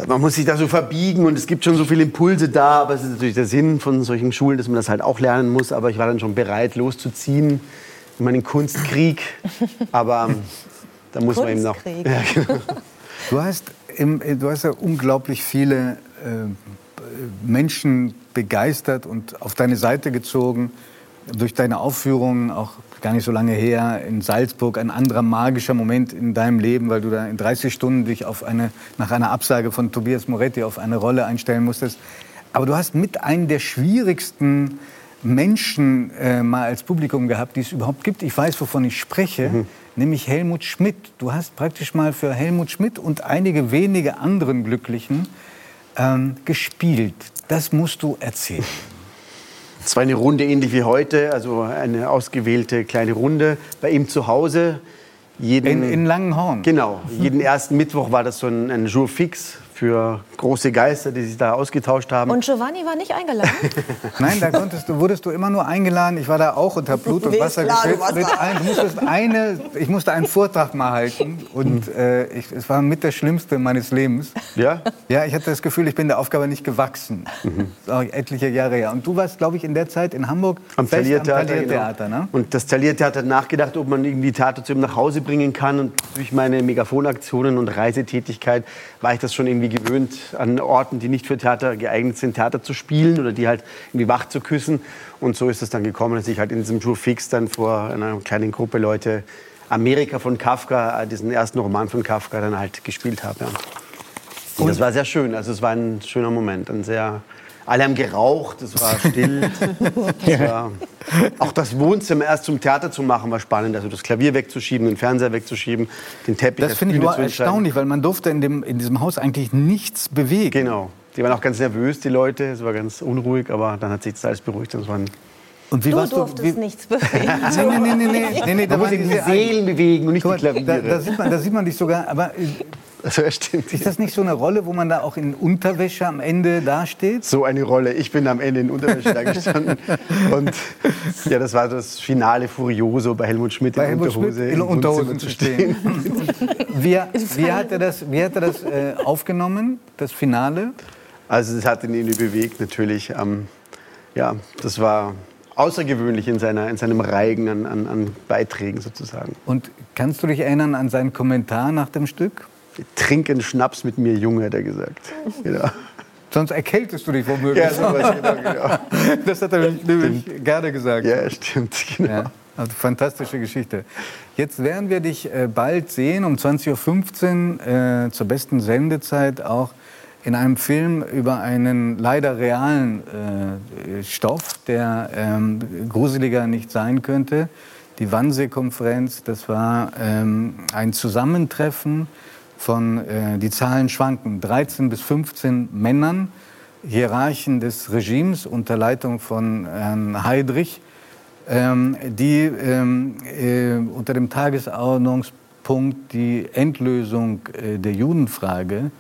man muss sich da so verbiegen und es gibt schon so viele Impulse da, aber es ist natürlich der Sinn von solchen Schulen, dass man das halt auch lernen muss. Aber ich war dann schon bereit, loszuziehen in meinen Kunstkrieg. Aber ähm, da muss man eben noch. Ja, genau. Du hast, im, du hast ja unglaublich viele äh, Menschen begeistert und auf deine Seite gezogen durch deine Aufführungen, auch gar nicht so lange her, in Salzburg, ein anderer magischer Moment in deinem Leben, weil du da in 30 Stunden dich auf eine, nach einer Absage von Tobias Moretti auf eine Rolle einstellen musstest. Aber du hast mit einem der schwierigsten Menschen äh, mal als Publikum gehabt, die es überhaupt gibt. Ich weiß, wovon ich spreche, mhm. nämlich Helmut Schmidt. Du hast praktisch mal für Helmut Schmidt und einige wenige anderen Glücklichen ähm, gespielt. Das musst du erzählen. Es war eine Runde ähnlich wie heute, also eine ausgewählte kleine Runde bei ihm zu Hause. Jeden, in, in Langenhorn? Genau. Jeden ersten Mittwoch war das so ein, ein Jour fix für große Geister, die sich da ausgetauscht haben. Und Giovanni war nicht eingeladen? Nein, da konntest du, wurdest du immer nur eingeladen. Ich war da auch unter Blut und Wasser geschwitzt. Mit ein, du musstest eine, ich musste einen Vortrag mal halten und äh, ich, es war mit das Schlimmste meines Lebens. Ja? Ja, ich hatte das Gefühl, ich bin der Aufgabe nicht gewachsen. Mhm. Das ist auch etliche Jahre her. Und du warst, glaube ich, in der Zeit in Hamburg am Taliertheater. Genau. Ne? Und das Taliertheater hat nachgedacht, ob man irgendwie Theater zu ihm nach Hause bringen kann. Und durch meine Megafonaktionen und Reisetätigkeit war ich das schon irgendwie gewöhnt, an Orten, die nicht für Theater geeignet sind, Theater zu spielen oder die halt irgendwie wach zu küssen. Und so ist es dann gekommen, dass ich halt in diesem Jour Fix dann vor einer kleinen Gruppe Leute Amerika von Kafka, äh, diesen ersten Roman von Kafka, dann halt gespielt habe. Ja. Und, Und das war sehr schön. Also es war ein schöner Moment, ein sehr alle haben geraucht, es war still. es war auch das Wohnzimmer erst zum Theater zu machen war spannend. Also das Klavier wegzuschieben, den Fernseher wegzuschieben, den Teppich. Das finde ich nur erstaunlich, weil man durfte in, dem, in diesem Haus eigentlich nichts bewegen. Genau. Die waren auch ganz nervös, die Leute. Es war ganz unruhig, aber dann hat sich das alles beruhigt. Das waren und wie du durftest du, wie, nichts bewegen. nee, nee, nee, nee, nee, nee, nee da muss die Seelen bewegen und nicht mal, die Klaviere. Da, da, sieht man, da sieht man dich sogar, aber also, stimmt. Ist das nicht so eine Rolle, wo man da auch in Unterwäsche am Ende dasteht? So eine Rolle. Ich bin am Ende in Unterwäsche da gestanden. Und ja, das war das Finale Furioso bei Helmut Schmidt bei in Helmut Unterhose. Schmidt in Unterhosen zu stehen. wie, wie hat er das, wie hat er das äh, aufgenommen, das Finale? Also es hat ihn irgendwie bewegt natürlich. Ähm, ja, das war außergewöhnlich in, seiner, in seinem Reigen an, an, an Beiträgen sozusagen. Und kannst du dich erinnern an seinen Kommentar nach dem Stück? Trinken Schnaps mit mir, Junge, hat er gesagt. Genau. Sonst erkältest du dich womöglich. Ja, sowas, genau, genau. Das hat er nämlich gerne gesagt. Ja, stimmt, genau. Ja, also fantastische Geschichte. Jetzt werden wir dich äh, bald sehen, um 20.15 Uhr äh, zur besten Sendezeit auch in einem Film über einen leider realen äh, Stoff, der ähm, gruseliger nicht sein könnte. Die Wannsee-Konferenz, das war ähm, ein Zusammentreffen von, äh, die Zahlen schwanken, 13 bis 15 Männern, Hierarchen des Regimes unter Leitung von Herrn Heydrich, ähm, die ähm, äh, unter dem Tagesordnungspunkt die Endlösung äh, der Judenfrage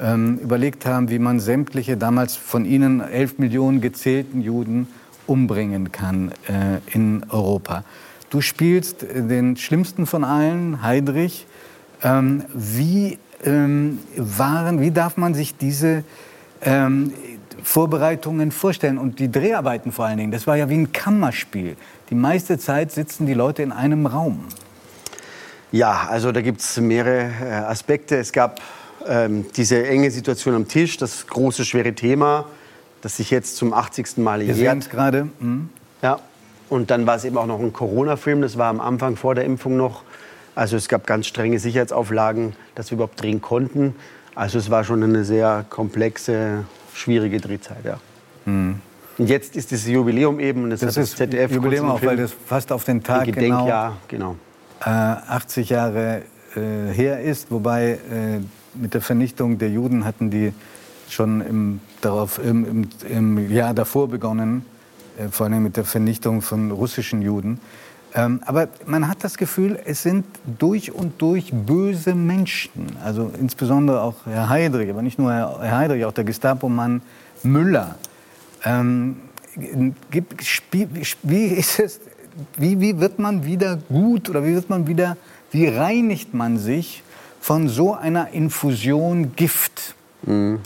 ähm, überlegt haben, wie man sämtliche damals von ihnen 11 Millionen gezählten Juden umbringen kann äh, in Europa. Du spielst den schlimmsten von allen, Heydrich, ähm, wie, ähm, waren, wie darf man sich diese ähm, Vorbereitungen vorstellen und die Dreharbeiten vor allen Dingen? Das war ja wie ein Kammerspiel. Die meiste Zeit sitzen die Leute in einem Raum. Ja, also da gibt es mehrere äh, Aspekte. Es gab ähm, diese enge Situation am Tisch, das große, schwere Thema, das sich jetzt zum 80. Mal jährt. Wir sehen es gerade. Mhm. Ja, und dann war es eben auch noch ein Corona-Film, das war am Anfang vor der Impfung noch. Also es gab ganz strenge Sicherheitsauflagen, dass wir überhaupt drehen konnten. Also es war schon eine sehr komplexe, schwierige Drehzeit, ja. Mhm. Und jetzt ist das Jubiläum eben. Und das, das ist das ZDF Jubiläum auch, weil das fast auf den Tag Gedenkjahr, genau, genau. Äh, 80 Jahre äh, her ist. Wobei äh, mit der Vernichtung der Juden hatten die schon im, darauf, im, im, im Jahr davor begonnen, äh, vor allem mit der Vernichtung von russischen Juden. Ähm, aber man hat das Gefühl, es sind durch und durch böse Menschen. Also insbesondere auch Herr Heydrich, aber nicht nur Herr Heydrich, auch der Gestapo-Mann Müller. Ähm, wie ist es, wie, wie wird man wieder gut oder wie wird man wieder, wie reinigt man sich von so einer Infusion Gift? Mhm.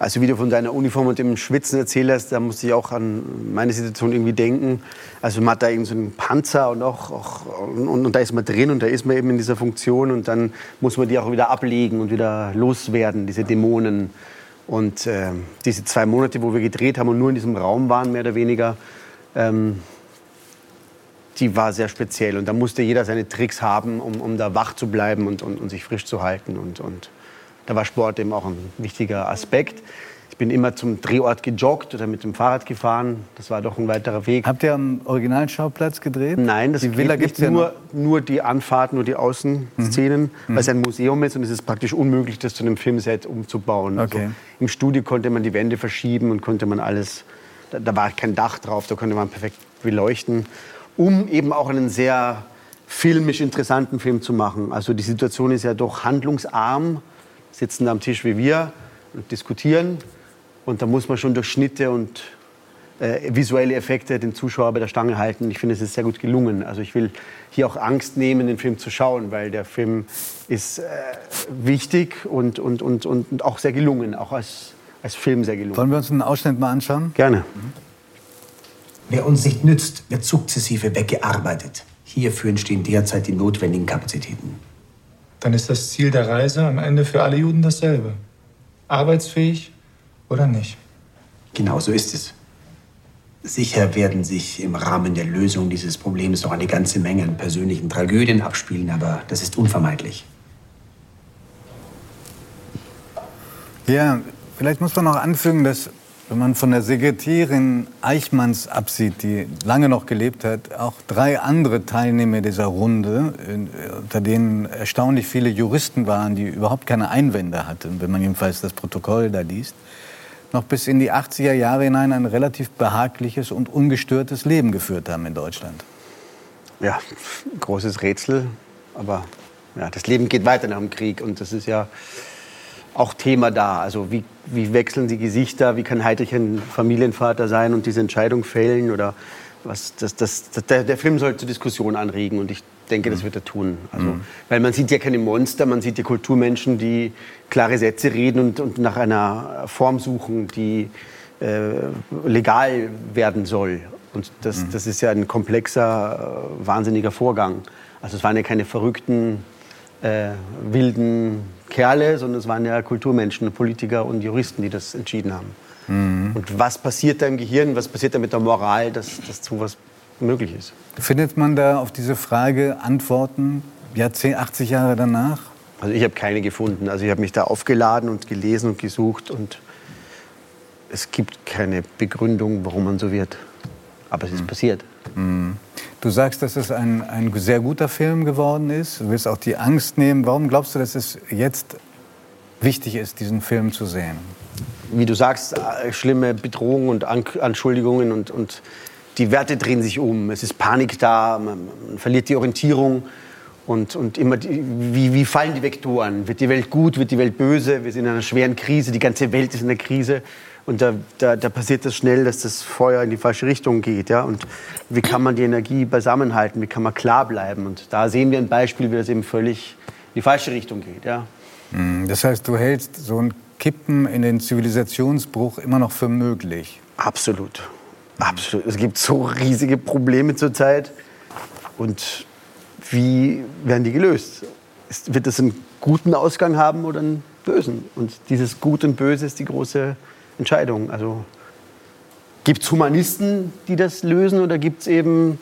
Also wie du von deiner Uniform und dem Schwitzen erzählt hast, da musste ich auch an meine Situation irgendwie denken. Also man hat da eben so einen Panzer und, auch, auch und, und, da ist man drin und da ist man eben in dieser Funktion und dann muss man die auch wieder ablegen und wieder loswerden, diese Dämonen. Und äh, diese zwei Monate, wo wir gedreht haben und nur in diesem Raum waren, mehr oder weniger, ähm, die war sehr speziell. Und da musste jeder seine Tricks haben, um, um da wach zu bleiben und, und, und sich frisch zu halten. Und, und da war Sport eben auch ein wichtiger Aspekt. Ich bin immer zum Drehort gejoggt oder mit dem Fahrrad gefahren. Das war doch ein weiterer Weg. Habt ihr am Originalschauplatz gedreht? Nein, das die Villa gibt es nur, nur die Anfahrt, nur die Außenszenen, mhm. weil es ein Museum ist und es ist praktisch unmöglich, das zu einem Filmset umzubauen. Okay. Also Im Studio konnte man die Wände verschieben und konnte man alles, da, da war kein Dach drauf, da konnte man perfekt beleuchten, um eben auch einen sehr filmisch interessanten Film zu machen. Also die Situation ist ja doch handlungsarm sitzen am Tisch wie wir und diskutieren. Und da muss man schon durch Schnitte und äh, visuelle Effekte den Zuschauer bei der Stange halten. Ich finde, es ist sehr gut gelungen. Also ich will hier auch Angst nehmen, den Film zu schauen, weil der Film ist äh, wichtig und, und, und, und auch sehr gelungen, auch als, als Film sehr gelungen. Wollen wir uns einen Ausschnitt mal anschauen? Gerne. Mhm. Wer uns nicht nützt, wird sukzessive weggearbeitet. Hierfür entstehen derzeit die notwendigen Kapazitäten. Dann ist das Ziel der Reise am Ende für alle Juden dasselbe. Arbeitsfähig oder nicht. Genau so ist es. Sicher werden sich im Rahmen der Lösung dieses Problems noch eine ganze Menge an persönlichen Tragödien abspielen, aber das ist unvermeidlich. Ja, vielleicht muss man noch anfügen, dass wenn man von der Sekretärin Eichmanns absieht, die lange noch gelebt hat, auch drei andere Teilnehmer dieser Runde, unter denen erstaunlich viele Juristen waren, die überhaupt keine Einwände hatten, wenn man jedenfalls das Protokoll da liest, noch bis in die 80er Jahre hinein ein relativ behagliches und ungestörtes Leben geführt haben in Deutschland. Ja, großes Rätsel. Aber ja, das Leben geht weiter nach dem Krieg. Und das ist ja auch Thema da. Also wie, wie wechseln die Gesichter? Wie kann Heidrich ein Familienvater sein und diese Entscheidung fällen? Oder was, das, das, das, der, der Film soll zur Diskussion anregen. Und ich denke, das wird er tun. Also, mhm. Weil man sieht ja keine Monster, man sieht ja Kulturmenschen, die klare Sätze reden und, und nach einer Form suchen, die äh, legal werden soll. Und das, mhm. das ist ja ein komplexer, äh, wahnsinniger Vorgang. Also es waren ja keine verrückten, äh, wilden Kerle, sondern es waren ja Kulturmenschen, Politiker und Juristen, die das entschieden haben. Mhm. Und was passiert da im Gehirn, was passiert da mit der Moral, dass, dass sowas möglich ist. Findet man da auf diese Frage Antworten, Jahrzehnt, 80 Jahre danach? Also ich habe keine gefunden. Also ich habe mich da aufgeladen und gelesen und gesucht und es gibt keine Begründung, warum man so wird. Aber es ist mhm. passiert. Mhm. Du sagst, dass es ein, ein sehr guter Film geworden ist. Du willst auch die Angst nehmen. Warum glaubst du, dass es jetzt wichtig ist, diesen Film zu sehen? Wie du sagst, äh, schlimme Bedrohungen und Anschuldigungen und, und die Werte drehen sich um. Es ist Panik da, man, verliert die Orientierung. Und, und immer, die, wie, wie fallen die Vektoren? Wird die Welt gut, wird die Welt böse? Wir sind in einer schweren Krise, die ganze Welt ist in der Krise. Und da, da, da passiert das schnell, dass das Feuer in die falsche Richtung geht. Ja? Und wie kann man die Energie beisammenhalten? Wie kann man klar bleiben? Und da sehen wir ein Beispiel, wie das eben völlig in die falsche Richtung geht. Ja? Hm, das heißt, du hältst so ein Kippen in den Zivilisationsbruch immer noch für möglich? Absolut. Absolut. Es gibt so riesige Probleme zurzeit. Und wie werden die gelöst? Wird es einen guten Ausgang haben oder einen bösen? Und dieses Gut und Böse ist die große Entscheidung. Also gibt es Humanisten, die das lösen, oder gibt es eben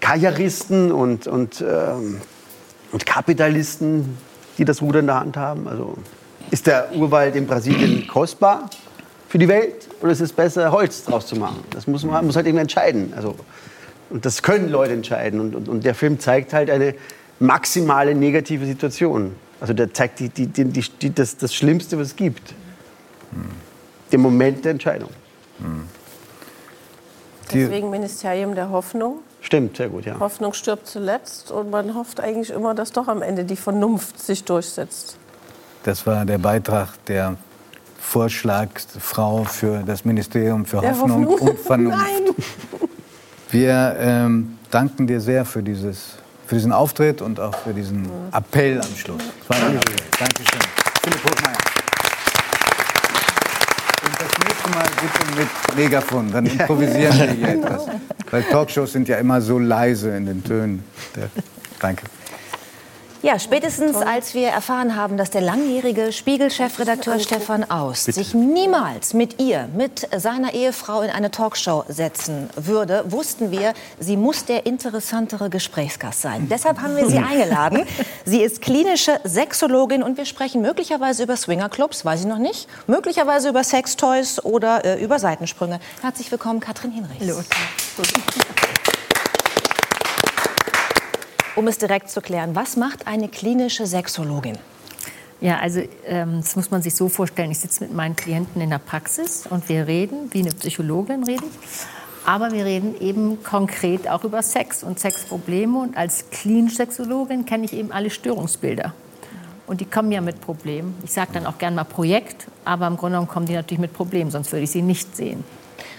Karrieristen und, und, ähm, und Kapitalisten, die das Ruder in der Hand haben? Also ist der Urwald in Brasilien kostbar für die Welt oder ist es besser, Holz draus zu machen? Das muss man muss halt eben entscheiden. Also, und das können Leute entscheiden. Und, und, und der Film zeigt halt eine maximale negative Situation. Also der zeigt die, die, die, das, das Schlimmste, was es gibt. Den Moment der Entscheidung. Hm. Deswegen Ministerium der Hoffnung. Stimmt, sehr gut, ja. Hoffnung stirbt zuletzt und man hofft eigentlich immer, dass doch am Ende die Vernunft sich durchsetzt. Das war der Beitrag der Vorschlagsfrau für das Ministerium für Hoffnung, Hoffnung, und Vernunft. Nein. Wir ähm, danken dir sehr für, dieses, für diesen Auftritt und auch für diesen Appell am Schluss. Das war eine Dankeschön. Philipp Hochmeier. Nächste Mal bitte mit Megafon, dann improvisieren wir hier etwas. Weil Talkshows sind ja immer so leise in den Tönen. Danke. Ja, spätestens als wir erfahren haben, dass der langjährige Spiegel-Chefredakteur Stefan Aust Bitte. sich niemals mit ihr, mit seiner Ehefrau in eine Talkshow setzen würde, wussten wir, sie muss der interessantere Gesprächsgast sein. Deshalb haben wir sie eingeladen. Sie ist klinische Sexologin und wir sprechen möglicherweise über Swingerclubs, weiß ich noch nicht, möglicherweise über Sextoys oder äh, über Seitensprünge. Herzlich willkommen, Katrin Hinrichs. Hallo. Um es direkt zu klären, was macht eine klinische Sexologin? Ja, also ähm, das muss man sich so vorstellen. Ich sitze mit meinen Klienten in der Praxis und wir reden, wie eine Psychologin rede ich. Aber wir reden eben konkret auch über Sex und Sexprobleme. Und als Klinsexologin kenne ich eben alle Störungsbilder. Und die kommen ja mit Problemen. Ich sage dann auch gern mal Projekt, aber im Grunde genommen kommen die natürlich mit Problemen, sonst würde ich sie nicht sehen.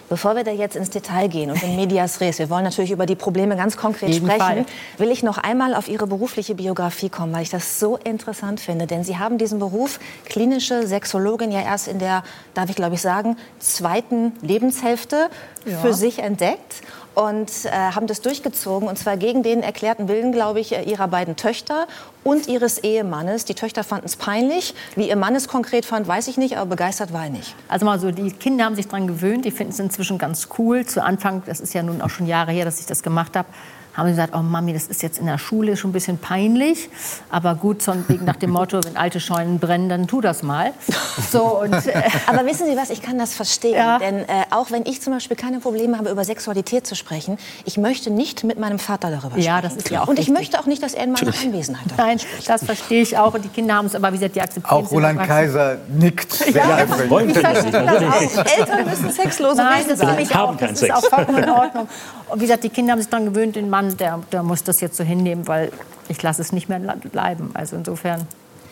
Bevor wir da jetzt ins Detail gehen und in Medias Res, wir wollen natürlich über die Probleme ganz konkret sprechen, Fall. will ich noch einmal auf Ihre berufliche Biografie kommen, weil ich das so interessant finde. Denn Sie haben diesen Beruf klinische Sexologin ja erst in der, darf ich glaube ich sagen, zweiten Lebenshälfte Ja. für sich entdeckt und äh, haben das durchgezogen und zwar gegen den erklärten Willen, glaube ich, äh, ihrer beiden Töchter und ihres Ehemannes. Die Töchter fanden es peinlich. Wie ihr Mann es konkret fand, weiß ich nicht, aber begeistert war er nicht. Also mal so, die Kinder haben sich dran gewöhnt, die finden es inzwischen ganz cool. Zu Anfang, das ist ja nun auch schon Jahre her, dass ich das gemacht habe, haben sie gesagt, oh Mami, das ist jetzt in der Schule schon ein bisschen peinlich. Aber gut, so wegen nach dem Motto, wenn alte Scheunen brennen, dann tu das mal. So, und, äh, Aber wissen Sie was, ich kann das verstehen. Ja. Denn äh, auch wenn ich zum Beispiel keine Probleme habe, über Sexualität zu sprechen, ich möchte nicht mit meinem Vater darüber Ja, sprechen. das ist ja auch Und ich richtig. möchte auch nicht, dass er in meiner Anwesenheit darüber Nein, das verstehe ich auch. Und die Kinder haben es aber, wie gesagt, die akzeptieren Auch Roland. Kaiser nickt. Ja, eifrig. Wollen das das auch. Eltern müssen sexlose Nein, Wesen das sein. keinen Das ist Sex. auch vollkommen in Ordnung. Und wie gesagt, die Kinder haben sich daran gewöhnt, den Mann, der, der muss das jetzt so hinnehmen, weil ich lasse es nicht mehr bleiben. Also insofern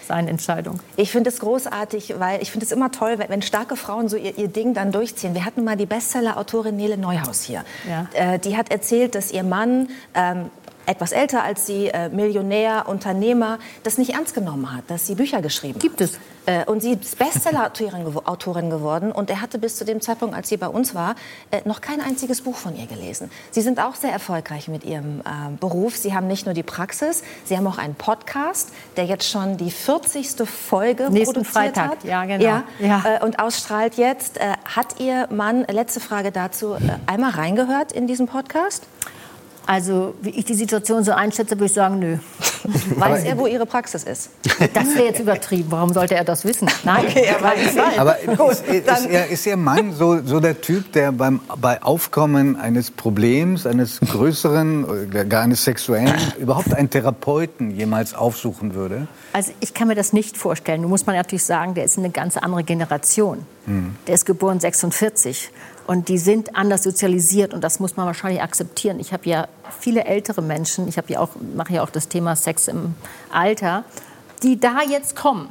seine Entscheidung. Ich finde es großartig, weil ich finde es immer toll, wenn, wenn starke Frauen so ihr, ihr Ding dann durchziehen. Wir hatten mal die Bestseller-Autorin Nele Neuhaus hier. Ja. Äh, die hat erzählt, dass ihr Mann ähm, etwas älter als sie, äh, Millionär, Unternehmer, das nicht ernst genommen hat, dass sie Bücher geschrieben hat. Gibt es. Äh, und sie ist Bestseller-Autorin gewo Autorin geworden. Und er hatte bis zu dem Zeitpunkt, als sie bei uns war, äh, noch kein einziges Buch von ihr gelesen. Sie sind auch sehr erfolgreich mit ihrem äh, Beruf. Sie haben nicht nur die Praxis, Sie haben auch einen Podcast, der jetzt schon die 40. Folge Nächsten produziert Freitag. hat. Ja, genau. Ja, Ja. Äh, und ausstrahlt jetzt. Äh, hat Ihr Mann, letzte Frage dazu, äh, einmal reingehört in diesen Podcast? Also, wie ich die Situation so einschätze, würde ich sagen, nö. Weiß er, wo Ihre Praxis ist? Das wäre jetzt übertrieben. Warum sollte er das wissen? Nein, auf keinen Fall. Aber ist, ist, er, ist Ihr Mann so, so der Typ, der beim, bei Aufkommen eines Problems, eines größeren, oder gar eines sexuellen, überhaupt einen Therapeuten jemals aufsuchen würde? Also ich kann mir das nicht vorstellen. Nun muss man natürlich sagen, der ist eine ganz andere Generation. Der ist geboren 46 und die sind anders sozialisiert und das muss man wahrscheinlich akzeptieren. Ich habe ja viele ältere Menschen, ich ja auch mache ja auch das Thema Sex im Alter, die da jetzt kommen.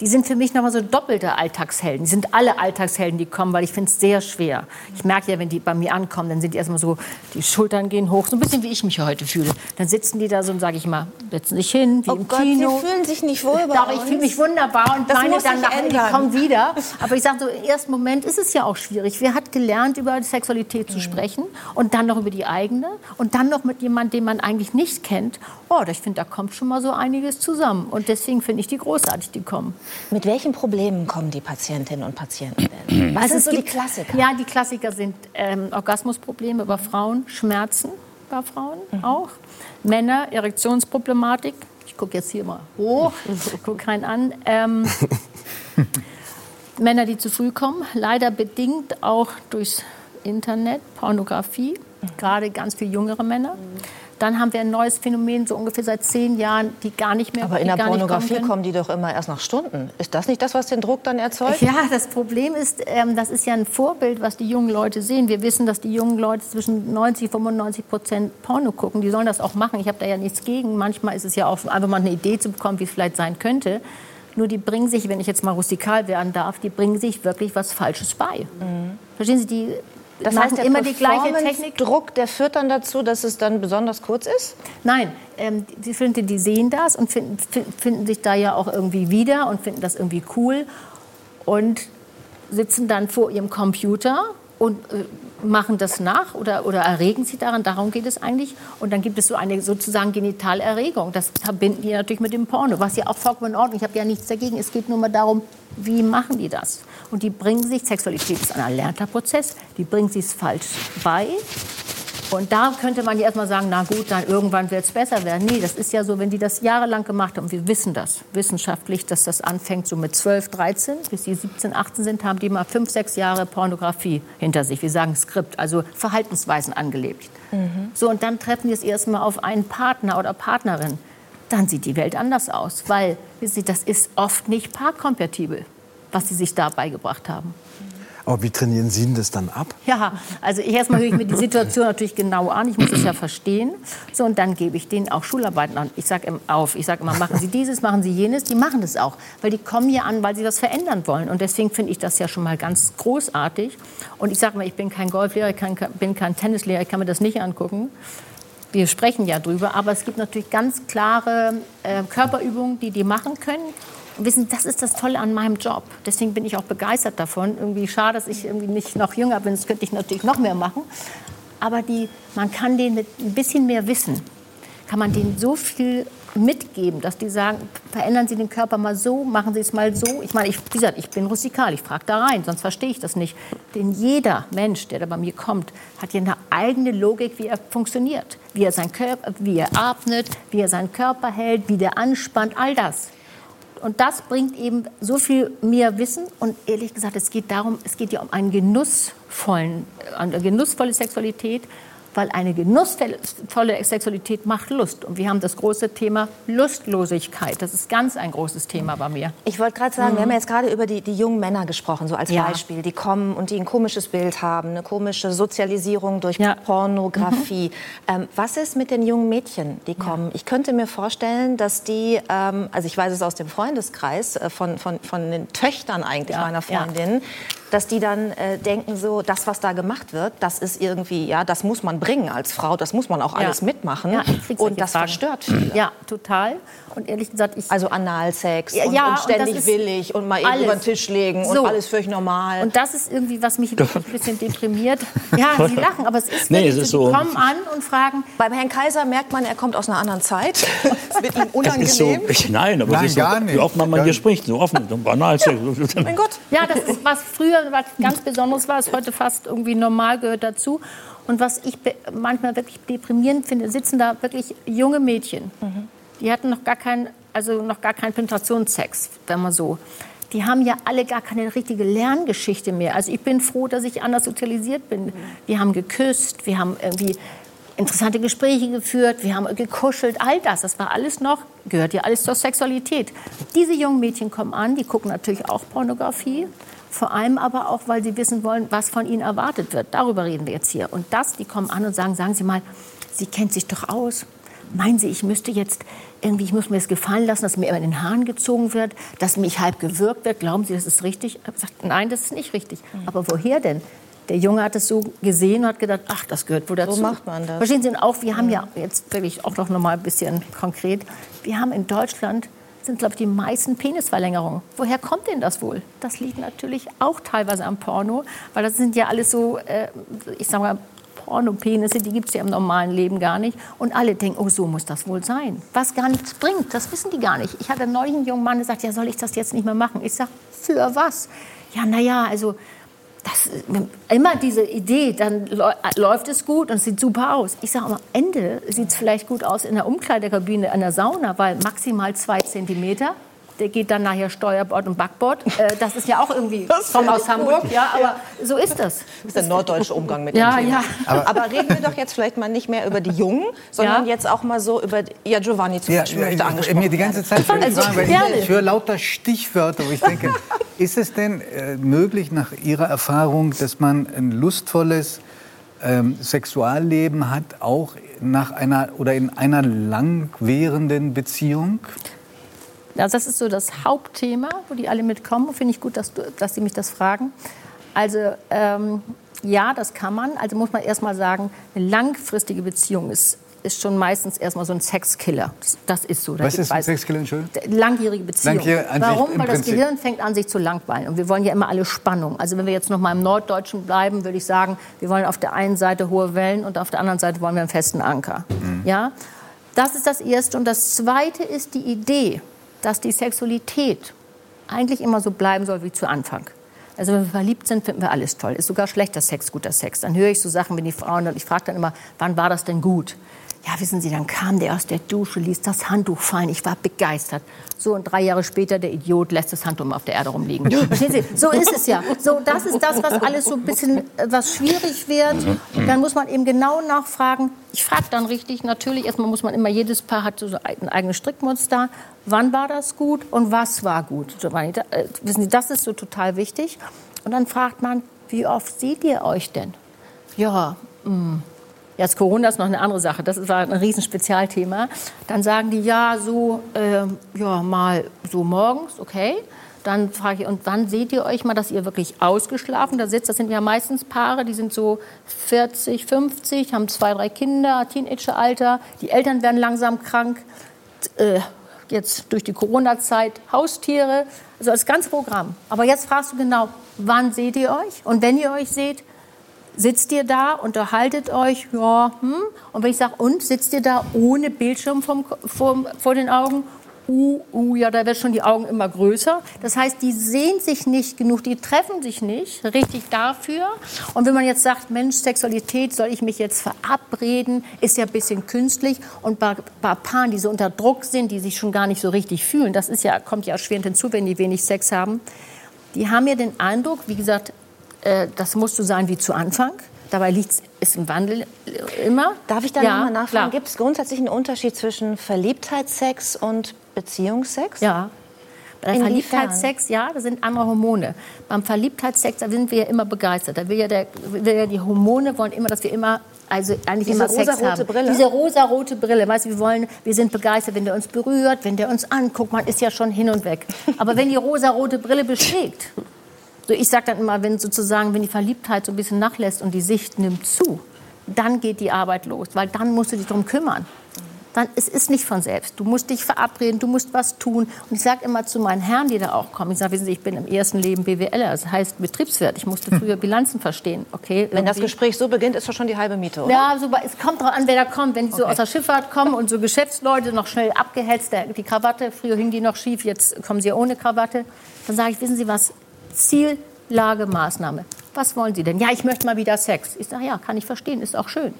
Die sind für mich nochmal so doppelte Alltagshelden. Die sind alle Alltagshelden, die kommen, weil ich finde es sehr schwer. Ich merke ja, wenn die bei mir ankommen, dann sind die erstmal so, die Schultern gehen hoch, so ein bisschen wie ich mich heute fühle. Dann sitzen die da so und sage ich mal, setzen sich hin, wie Oh im Gott, Kino. Sie fühlen sich nicht wohl bei Doch, ich fühle mich wunderbar und Das meine dann nachher, die kommen wieder. Aber ich sage so, im ersten Moment ist es ja auch schwierig. Wer hat gelernt, über Sexualität Mhm. zu sprechen und dann noch über die eigene und dann noch mit jemandem, den man eigentlich nicht kennt? Oh, ich finde, da kommt schon mal so einiges zusammen. Und deswegen finde ich die großartig, die kommen. Mit welchen Problemen kommen die Patientinnen und Patienten denn? Was Also sind so die Klassiker? Ja, die Klassiker sind ähm, Orgasmusprobleme bei Frauen, Schmerzen bei Frauen auch, Männer, Erektionsproblematik. Ich gucke jetzt hier mal hoch, gucke keinen an. Ähm, Männer, die zu früh kommen, leider bedingt auch durchs Internet, Pornografie, gerade ganz viele jüngere Männer. Dann haben wir ein neues Phänomen, so ungefähr seit zehn Jahren, die gar nicht mehr Aber in der Pornografie kommen kommen die doch immer erst nach Stunden. Ist das nicht das, was den Druck dann erzeugt? Ja, das Problem ist, ähm, das ist ja ein Vorbild, was die jungen Leute sehen. Wir wissen, dass die jungen Leute zwischen 90 und 95 Prozent Porno gucken. Die sollen das auch machen. Ich habe da ja nichts gegen. Manchmal ist es ja auch einfach mal eine Idee zu bekommen, wie es vielleicht sein könnte. Nur die bringen sich, wenn ich jetzt mal rustikal werden darf, die bringen sich wirklich was Falsches bei. Verstehen Sie, die Das heißt, immer die gleiche Technik. Druck, der führt dann dazu, dass es dann besonders kurz ist? Nein, ähm, die, finden, die sehen das und finden, finden, sich da ja auch irgendwie wieder und finden das irgendwie cool und sitzen dann vor ihrem Computer und äh, machen das nach oder, oder erregen sich daran. Darum geht es eigentlich. Und dann gibt es so eine sozusagen Genitalerregung. Das verbinden die natürlich mit dem Porno, was ja auch vollkommen in Ordnung. Ich habe ja nichts dagegen. Es geht nur mal darum, wie machen die das? Und die bringen sich, Sexualität ist ein erlernter Prozess, die bringen sich es falsch bei. Und da könnte man ja erstmal sagen, na gut, dann irgendwann wird es besser werden. Nee, das ist ja so, wenn die das jahrelang gemacht haben, wir wissen das wissenschaftlich, dass das anfängt so mit 12, 13, bis die 17, 18 sind, haben die mal fünf, sechs Jahre Pornografie hinter sich. Wir sagen Skript, also Verhaltensweisen angelebt. So, und dann treffen die es erstmal auf einen Partner oder Partnerin. Dann sieht die Welt anders aus, weil wissen Sie, das ist oft nicht paarkompatibel, was sie sich da beigebracht haben. Aber wie trainieren Sie denn das dann ab? Ja, also ich erstmal höre ich mir die Situation natürlich genau an. Ich muss es ja verstehen. So, und dann gebe ich denen auch Schularbeiten an. Ich sage auf, ich sage immer, machen Sie dieses, machen Sie jenes. Die machen das auch, weil die kommen hier an, weil sie das verändern wollen. Und deswegen finde ich das ja schon mal ganz großartig. Und ich sage mal, ich bin kein Golflehrer, ich kann, bin kein Tennislehrer, ich kann mir das nicht angucken. Wir sprechen ja drüber, aber es gibt natürlich ganz klare äh, Körperübungen, die die machen können wissen, das ist das Tolle an meinem Job. Deswegen bin ich auch begeistert davon. Irgendwie schade, dass ich irgendwie nicht noch jünger bin. Das könnte ich natürlich noch mehr machen. Aber die, man kann denen mit ein bisschen mehr Wissen, kann man denen so viel mitgeben, dass die sagen, verändern Sie den Körper mal so, machen Sie es mal so. Ich meine, ich, wie gesagt, ich bin rustikal, ich frage da rein, sonst verstehe ich das nicht. Denn jeder Mensch, der da bei mir kommt, hat ja eine eigene Logik, wie er funktioniert. Wie er, sein Körper, wie er atmet, wie er seinen Körper hält, wie der anspannt, all das. Und das bringt eben so viel mehr Wissen. Und ehrlich gesagt, es geht darum, es geht ja um einen genussvollen, eine genussvolle Sexualität weil eine genussvolle Sexualität macht Lust. Und wir haben das große Thema Lustlosigkeit. Das ist ganz ein großes Thema bei mir. Ich wollte gerade sagen, mhm. wir haben jetzt gerade über die, die jungen Männer gesprochen, so als ja. Beispiel. Die kommen und die ein komisches Bild haben, eine komische Sozialisierung durch ja. Pornografie. Mhm. Ähm, was ist mit den jungen Mädchen, die kommen? Ja. Ich könnte mir vorstellen, dass die, ähm, also ich weiß es aus dem Freundeskreis, äh, von, von, von den Töchtern eigentlich meiner Freundin, dass die dann äh, denken so, das, was da gemacht wird, das ist irgendwie, ja, das muss man bringen als Frau, das muss man auch ja. alles mitmachen. Ja, und das Fragen. verstört viele. Ja, total. Und ehrlich gesagt, ich... Also Analsex ja, und, und ständig und willig und mal eben über den Tisch legen so. und alles völlig normal. Und das ist irgendwie, was mich ein bisschen deprimiert. Ja, Sie lachen, aber es ist nee, es ist so. Die kommen an und fragen... Beim Herrn Kaiser merkt man, er kommt aus einer anderen Zeit. Es wird ihm unangenehm. So, ich, nein, aber nein, es ist gar so, nicht. wie oft man hier spricht, so offen, so Analsex. Ja, mein Gott. Ja, das ist was früher was ganz Besonderes war, ist heute fast irgendwie normal gehört dazu. Und was ich manchmal wirklich deprimierend finde, sitzen da wirklich junge Mädchen. Mhm. Die hatten noch gar keinen, also noch gar keinen Penetrationssex, wenn man so. Die haben ja alle gar keine richtige Lerngeschichte mehr. Also ich bin froh, dass ich anders sozialisiert bin. Wir haben geküsst, wir haben irgendwie interessante Gespräche geführt, wir haben gekuschelt, all das, das war alles noch, gehört ja alles zur Sexualität. Diese jungen Mädchen kommen an, die gucken natürlich auch Pornografie, vor allem aber auch, weil sie wissen wollen, was von ihnen erwartet wird. Darüber reden wir jetzt hier. Und das, die kommen an und sagen, sagen Sie mal, Sie kennt sich doch aus. Meinen Sie, ich müsste jetzt irgendwie, ich muss mir das gefallen lassen, dass mir immer in den Haaren gezogen wird, dass mich halb gewürgt wird. Glauben Sie, das ist richtig? Ich habe gesagt, nein, das ist nicht richtig. Mhm. Aber woher denn? Der Junge hat es so gesehen und hat gedacht, ach, das gehört wohl dazu. So macht man das. Verstehen Sie, und auch, wir haben ja jetzt wirklich auch noch mal ein bisschen konkret, wir haben in Deutschland sind, glaube ich, die meisten Penisverlängerungen. Woher kommt denn das wohl? Das liegt natürlich auch teilweise am Porno, weil das sind ja alles so, äh, ich sage mal, Pornopenisse, die gibt es ja im normalen Leben gar nicht. Und alle denken, oh, so muss das wohl sein. Was gar nichts bringt, das wissen die gar nicht. Ich hatte neulich einen jungen Mann, der sagt, ja, soll ich das jetzt nicht mehr machen? Ich sage, für was? Ja, naja, also das, immer diese Idee, dann läuft es gut und es sieht super aus. Ich sage am Ende sieht es vielleicht gut aus in der Umkleidekabine, in der Sauna, weil maximal zwei Zentimeter der geht dann nachher Steuerbord und Backbord. Äh, das ist ja auch irgendwie, ich komme aus Hamburg, ja, aber ja. so ist das. Das ist der norddeutsche Umgang mit ja, dem Thema. Ja. Aber, aber, reden wir doch jetzt vielleicht mal nicht mehr über die Jungen, sondern ja. jetzt auch mal so über, ja, Giovanni zum Beispiel möchte angesprochen Mir die ganze Zeit fragen, weil ich, ich höre lauter Stichwörter, wo ich denke, ist es denn äh, möglich nach Ihrer Erfahrung, dass man ein lustvolles ähm, Sexualleben hat, auch nach einer oder in einer langwährenden Beziehung? Also das ist so das Hauptthema, wo die alle mitkommen. Finde ich gut, dass, du, dass Sie mich das fragen. Also ähm, ja, das kann man. Also muss man erst mal sagen, eine langfristige Beziehung ist, ist schon meistens erstmal so ein Sexkiller. Das ist so. Was ist ein Sexkiller, Entschuldigung? Langjährige Beziehung. Langjährige Warum? Weil das Gehirn fängt an, sich zu langweilen. Und wir wollen ja immer alle Spannung. Also wenn wir jetzt noch mal im Norddeutschen bleiben, würde ich sagen, wir wollen auf der einen Seite hohe Wellen und auf der anderen Seite wollen wir einen festen Anker. Mhm. Ja? Das ist das Erste. Und das Zweite ist die Idee, dass die Sexualität eigentlich immer so bleiben soll wie zu Anfang. Also wenn wir verliebt sind, finden wir alles toll. Ist sogar schlechter Sex guter Sex. Dann höre ich so Sachen, wenn die Frauen, und ich frage dann immer, wann war das denn gut? Ja, wissen Sie, dann kam der aus der Dusche, ließ das Handtuch fallen. Ich war begeistert. So, und drei Jahre später, der Idiot lässt das Handtuch auf der Erde rumliegen. Verstehen Sie? So ist es ja. So, das ist das, was alles so ein bisschen, äh, was schwierig wird. Dann muss man eben genau nachfragen. Ich frage dann richtig, natürlich, erstmal muss man immer, jedes Paar hat so ein eigenes Strickmuster. Wann war das gut und was war gut? Äh, wissen Sie, das ist so total wichtig. Und dann fragt man, wie oft seht ihr euch denn? Ja, mh. Jetzt Corona ist noch eine andere Sache, das war ein Riesenspezialthema. Dann sagen die, ja, so, äh, ja, mal so morgens, okay. Dann frage ich, und wann seht ihr euch mal, dass ihr wirklich ausgeschlafen da sitzt? Das sind ja meistens Paare, die sind so 40, 50, haben zwei, drei Kinder, Teenageralter. Die Eltern werden langsam krank. Äh, jetzt durch die Corona-Zeit Haustiere. Also das ganze Programm. Aber jetzt fragst du genau, wann seht ihr euch? Und wenn ihr euch seht, sitzt ihr da, unterhaltet euch, ja, hm? Und wenn ich sage, und sitzt ihr da ohne Bildschirm vom, vom, vor den Augen uh, uh, ja, da werden schon die Augen immer größer. Das heißt, die sehen sich nicht genug, die treffen sich nicht richtig dafür. Und wenn man jetzt sagt, Mensch, Sexualität, soll ich mich jetzt verabreden, ist ja ein bisschen künstlich. Und bei, bei Paaren, die so unter Druck sind, die sich schon gar nicht so richtig fühlen, das ist ja, kommt ja erschwerend hinzu, wenn die wenig Sex haben, die haben ja den Eindruck, wie gesagt, äh, das musst du sein wie zu Anfang. Dabei liegt es im Wandel äh, immer. Darf ich da ja, nochmal nachfragen? Gibt es grundsätzlich einen Unterschied zwischen Verliebtheitssex und Beziehungsex? Ja. Bei Verliebtheitssex, ja, das sind andere Hormone. Beim Verliebtheitssex, da sind wir ja immer begeistert. Da will ja, der, will ja die Hormone wollen immer, dass wir immer, also eigentlich Diese immer Sex haben. Brille? Diese rosa-rote Brille. Weißt du, wir wollen, wir sind begeistert, wenn der uns berührt, wenn der uns anguckt. Man ist ja schon hin und weg. Aber wenn die rosa-rote Brille beschlägt, so ich sage dann immer, wenn sozusagen, wenn die Verliebtheit so ein bisschen nachlässt und die Sicht nimmt zu, dann geht die Arbeit los, weil dann musst du dich darum kümmern dann es ist nicht von selbst. Du musst dich verabreden, du musst was tun. Und ich sage immer zu meinen Herren, die da auch kommen, ich sage, wissen Sie, ich bin im ersten Leben BWLer, das heißt Betriebswirt. Ich musste früher Bilanzen verstehen. Okay, Wenn das Gespräch so beginnt, ist das schon die halbe Miete, oder? Ja, so, es kommt darauf an, wer da kommt. Wenn ich so aus der Schifffahrt komme und so Geschäftsleute noch schnell abgehetzt, die Krawatte, früher hing die noch schief, jetzt kommen sie ohne Krawatte, dann sage ich, wissen Sie was, Ziel, Lage, Maßnahme. Was wollen Sie denn? Ja, ich möchte mal wieder Sex. Ich sage, ja, kann ich verstehen, ist auch schön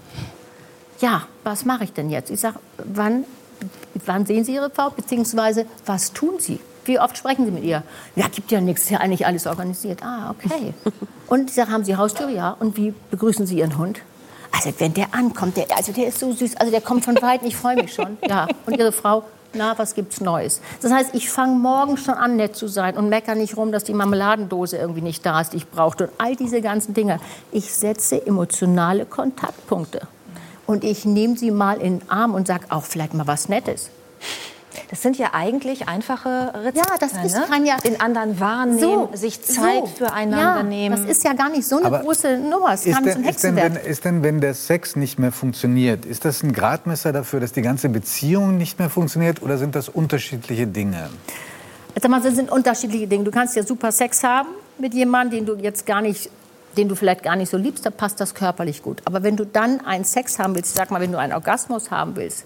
ja, was mache ich denn jetzt? Ich sage, wann, wann sehen Sie Ihre Frau, beziehungsweise was tun Sie? Wie oft sprechen Sie mit ihr? Ja, gibt ja nichts, ist ja eigentlich alles organisiert. Ah, okay. Und ich sage, haben Sie Haustür? Ja. Und wie begrüßen Sie Ihren Hund? Also wenn der ankommt, der, also der ist so süß, also der kommt von weit, ich freue mich schon. Ja. Und Ihre Frau? Na, was gibt's Neues? Das heißt, ich fange morgen schon an, nett zu sein und meckere nicht rum, dass die Marmeladendose irgendwie nicht da ist, die ich brauchte und all diese ganzen Dinge. Ich setze emotionale Kontaktpunkte und ich nehme sie mal in den Arm und sage auch vielleicht mal was Nettes. Das sind ja eigentlich einfache Rezepte. Ja, das ist, ne? kann ja den anderen wahrnehmen, so, sich Zeit so. füreinander ja, nehmen. Das ist ja gar nicht so eine Aber große Nummer. Es kann denn, ist, denn, wenn, ist denn, wenn der Sex nicht mehr funktioniert, ist das ein Gradmesser dafür, dass die ganze Beziehung nicht mehr funktioniert, oder sind das unterschiedliche Dinge? Also, das sind unterschiedliche Dinge. Du kannst ja super Sex haben mit jemandem, den du jetzt gar nicht den du vielleicht gar nicht so liebst, da passt das körperlich gut. Aber wenn du dann einen Sex haben willst, sag mal, wenn du einen Orgasmus haben willst,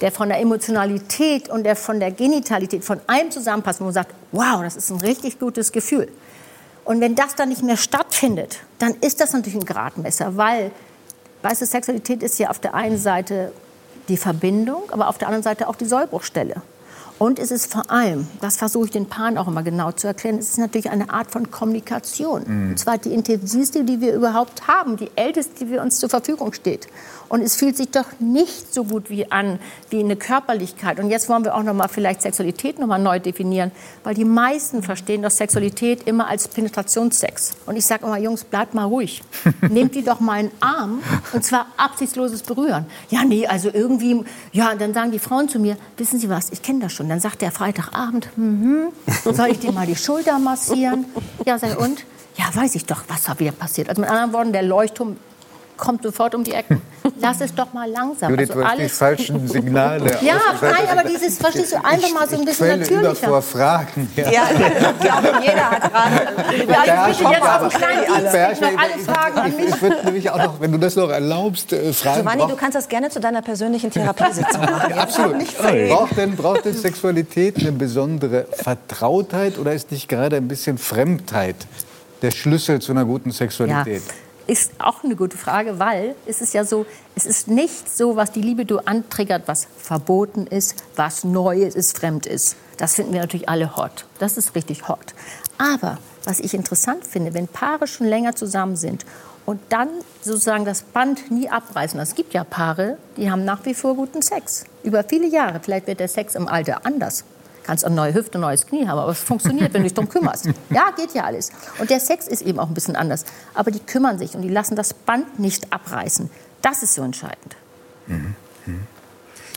der von der Emotionalität und der von der Genitalität von allem zusammenpasst, wo man sagt, wow, das ist ein richtig gutes Gefühl. Und wenn das dann nicht mehr stattfindet, dann ist das natürlich ein Gradmesser, weil, weißt du, Sexualität ist ja auf der einen Seite die Verbindung, aber auf der anderen Seite auch die Sollbruchstelle. Und es ist vor allem, das versuche ich den Paaren auch immer genau zu erklären, es ist natürlich eine Art von Kommunikation. Mhm. Und zwar die intensivste, die wir überhaupt haben, die älteste, die wir uns zur Verfügung steht. Und es fühlt sich doch nicht so gut wie an wie eine Körperlichkeit. Und jetzt wollen wir auch noch mal vielleicht Sexualität noch mal neu definieren, weil die meisten verstehen doch Sexualität immer als Penetrationssex. Und ich sage immer, Jungs, bleibt mal ruhig. Nehmt die doch mal einen Arm und zwar absichtsloses Berühren. Ja, nee, also irgendwie, ja, dann sagen die Frauen zu mir, wissen Sie was, ich kenne das schon. Dann sagt der Freitagabend, mhm, soll ich dir mal die Schulter massieren? Ja, sei und? Ja, weiß ich doch, was da wieder passiert. Also mit anderen Worten, der Leuchtturm kommt sofort um die Ecken. Lass es doch mal langsam. Judith, also du hast die falschen Signale. ja, nein, aber dieses, verstehst du, einfach mal so ein bisschen ich natürlicher. vor Fragen. Ja, ja ich glaube, jeder hat gerade... Ja, ja, ich bitte jetzt auf den kleinen ich noch alle Fragen an mich. Ich würde nämlich auch noch, wenn du das noch erlaubst, äh, fragen... Giovanni, du kannst das gerne zu deiner persönlichen Therapiesitzung machen. Ja, absolut. Braucht denn, braucht denn Sexualität eine besondere Vertrautheit oder ist nicht gerade ein bisschen Fremdheit der Schlüssel zu einer guten Sexualität? Ja ist auch eine gute Frage, weil es ist ja so, es ist nicht so, was die Liebe du antriggert, was verboten ist, was neu ist, fremd ist. Das finden wir natürlich alle hot. Das ist richtig hot. Aber was ich interessant finde, wenn Paare schon länger zusammen sind und dann sozusagen das Band nie abreißen. Es gibt ja Paare, die haben nach wie vor guten Sex. Über viele Jahre. Vielleicht wird der Sex im Alter anders Kannst eine neue Hüfte, ein neues Knie haben, aber es funktioniert, wenn du dich darum kümmerst. Ja, geht ja alles. Und der Sex ist eben auch ein bisschen anders. Aber die kümmern sich und die lassen das Band nicht abreißen. Das ist so entscheidend. Mhm. Mhm.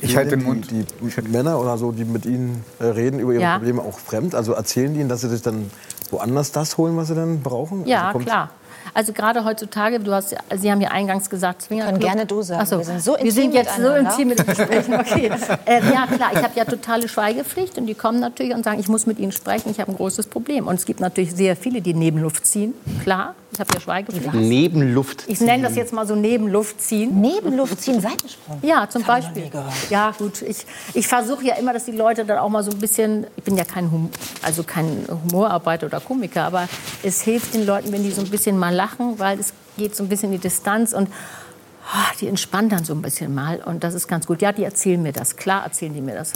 Ich halte den Mund. Die, die Männer oder so, die mit Ihnen äh, reden über ihre ja. Probleme, auch fremd? Also erzählen die Ihnen, dass sie sich dann woanders das holen, was sie dann brauchen? Ja, also klar. Also gerade heutzutage, du hast, Sie haben ja eingangs gesagt, Swingerclub. Können gerne du sagen. So. Wir sind so intim Wir sind jetzt so intim mit den Gesprächen. Okay. äh, ja klar, ich habe ja totale Schweigepflicht und die kommen natürlich und sagen, ich muss mit Ihnen sprechen, ich habe ein großes Problem. Und es gibt natürlich sehr viele, die Nebenluft ziehen. Klar, ich habe ja Schweigepflicht. Nebenluft ziehen. Ich nenne das jetzt mal so Nebenluft ziehen. Nebenluft ziehen, Seitensprung. Ja, zum Beispiel. Ja gut, ich, ich versuche ja immer, dass die Leute dann auch mal so ein bisschen, ich bin ja kein, hum, also kein Humorarbeiter oder Komiker, aber es hilft den Leuten, wenn die so ein bisschen mal lachen, weil es geht so ein bisschen in die Distanz und oh, die entspannen dann so ein bisschen mal und das ist ganz gut. Ja, die erzählen mir das, klar erzählen die mir das.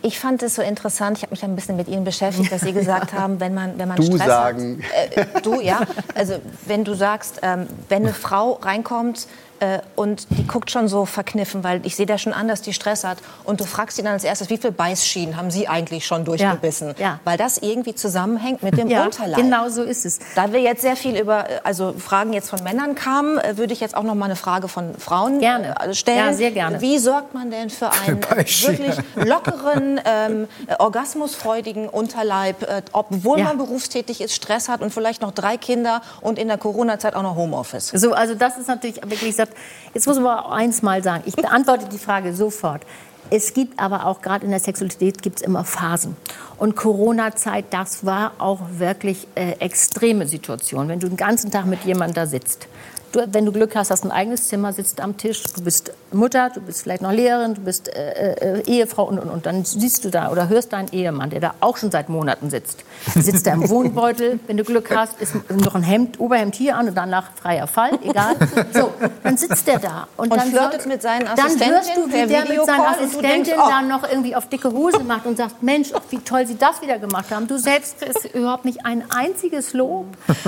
Ich fand es so interessant, ich habe mich ein bisschen mit Ihnen beschäftigt, dass Sie gesagt haben, wenn man, wenn man du Stress sagen. hat. Äh, du, ja. Also wenn du sagst, ähm, wenn eine Frau reinkommt, äh, und die guckt schon so verkniffen, weil ich sehe da schon an, dass die Stress hat. Und du fragst sie dann als erstes, wie viele Beißschienen haben sie eigentlich schon durchgebissen? Ja, ja. Weil das irgendwie zusammenhängt mit dem ja, Unterleib. Genau so ist es. Da wir jetzt sehr viel über, also Fragen jetzt von Männern kamen, äh, würde ich jetzt auch noch mal eine Frage von Frauen gerne. Äh, stellen. Ja, sehr gerne. Wie sorgt man denn für einen wirklich lockeren, ähm, orgasmusfreudigen Unterleib, äh, obwohl man berufstätig ist, Stress hat und vielleicht noch drei Kinder und in der Corona-Zeit auch noch Homeoffice? So, also das ist natürlich wirklich gesagt, jetzt muss man eins mal sagen, ich beantworte die Frage sofort. Es gibt aber auch gerade in der Sexualität gibt es immer Phasen. Und Corona-Zeit, das war auch wirklich äh, extreme Situation, wenn du den ganzen Tag mit jemandem da sitzt. Du, wenn du Glück hast, hast ein eigenes Zimmer, sitzt am Tisch, du bist Mutter, du bist vielleicht noch Lehrerin, du bist äh, äh, Ehefrau und, und, und dann siehst du da oder hörst deinen Ehemann, der da auch schon seit Monaten sitzt. Sitzt da im Wohnbeutel, wenn du Glück hast, ist noch ein Hemd, Oberhemd hier an und danach freier Fall, egal. So, dann sitzt der da und, und dann flirtet mit seinen Assistenten. Dann hörst du, wie der mit seiner Assistentin denkst, oh. dann noch irgendwie auf dicke Hose macht und sagt, Mensch, wie toll sie das wieder gemacht haben. Du selbst kriegst überhaupt nicht ein einziges Lob.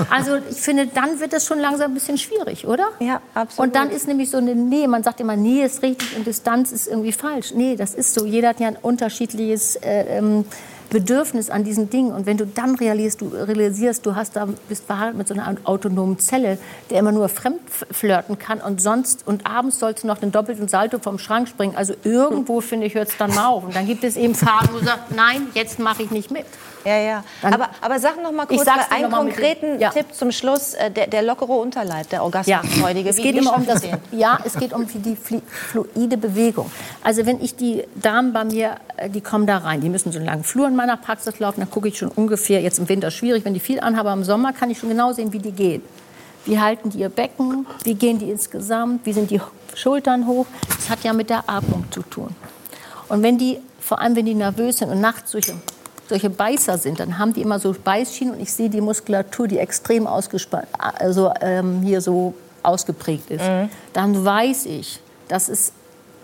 Also ich finde, dann wird es schon langsam ein bisschen schwierig, oder? Ja, absolut. Und dann ist nämlich so eine Nähe, man sagt immer, Nähe ist richtig und Distanz ist irgendwie falsch. Nee, das ist so. Jeder hat ja ein unterschiedliches äh, ähm, Bedürfnis an diesen Dingen. Und wenn du dann realisierst, du, realisierst, du hast da, bist verheiratet mit so einer autonomen Zelle, der immer nur fremd flirten kann und sonst und abends sollst du noch den doppelten Salto vom Schrank springen. Also irgendwo, finde ich, hört es dann mal auf. Und dann gibt es eben Phasen, wo du sagst, nein, jetzt mache ich nicht mit. Ja, ja. aber, aber sag noch mal kurz einen konkreten ja. Tipp zum Schluss. Äh, der, der lockere Unterleib, der Orgasmusfreudige. Ja. Es geht immer um das, ja, es geht um die fluide Bewegung. Also wenn ich die Damen bei mir, äh, die kommen da rein, die müssen so einen langen Flur in meiner Praxis laufen, dann gucke ich schon ungefähr, jetzt im Winter schwierig, wenn die viel anhaben, aber im Sommer kann ich schon genau sehen, wie die gehen. Wie halten die ihr Becken? Wie gehen die insgesamt? Wie sind die Schultern hoch? Das hat ja mit der Atmung zu tun. Und wenn die, vor allem wenn die nervös sind und nachts solche solche Beißer sind, dann haben die immer so Beißschienen und ich sehe die Muskulatur, die extrem ausgespannt, also ähm, hier so ausgeprägt ist. Mhm. Dann weiß ich, dass es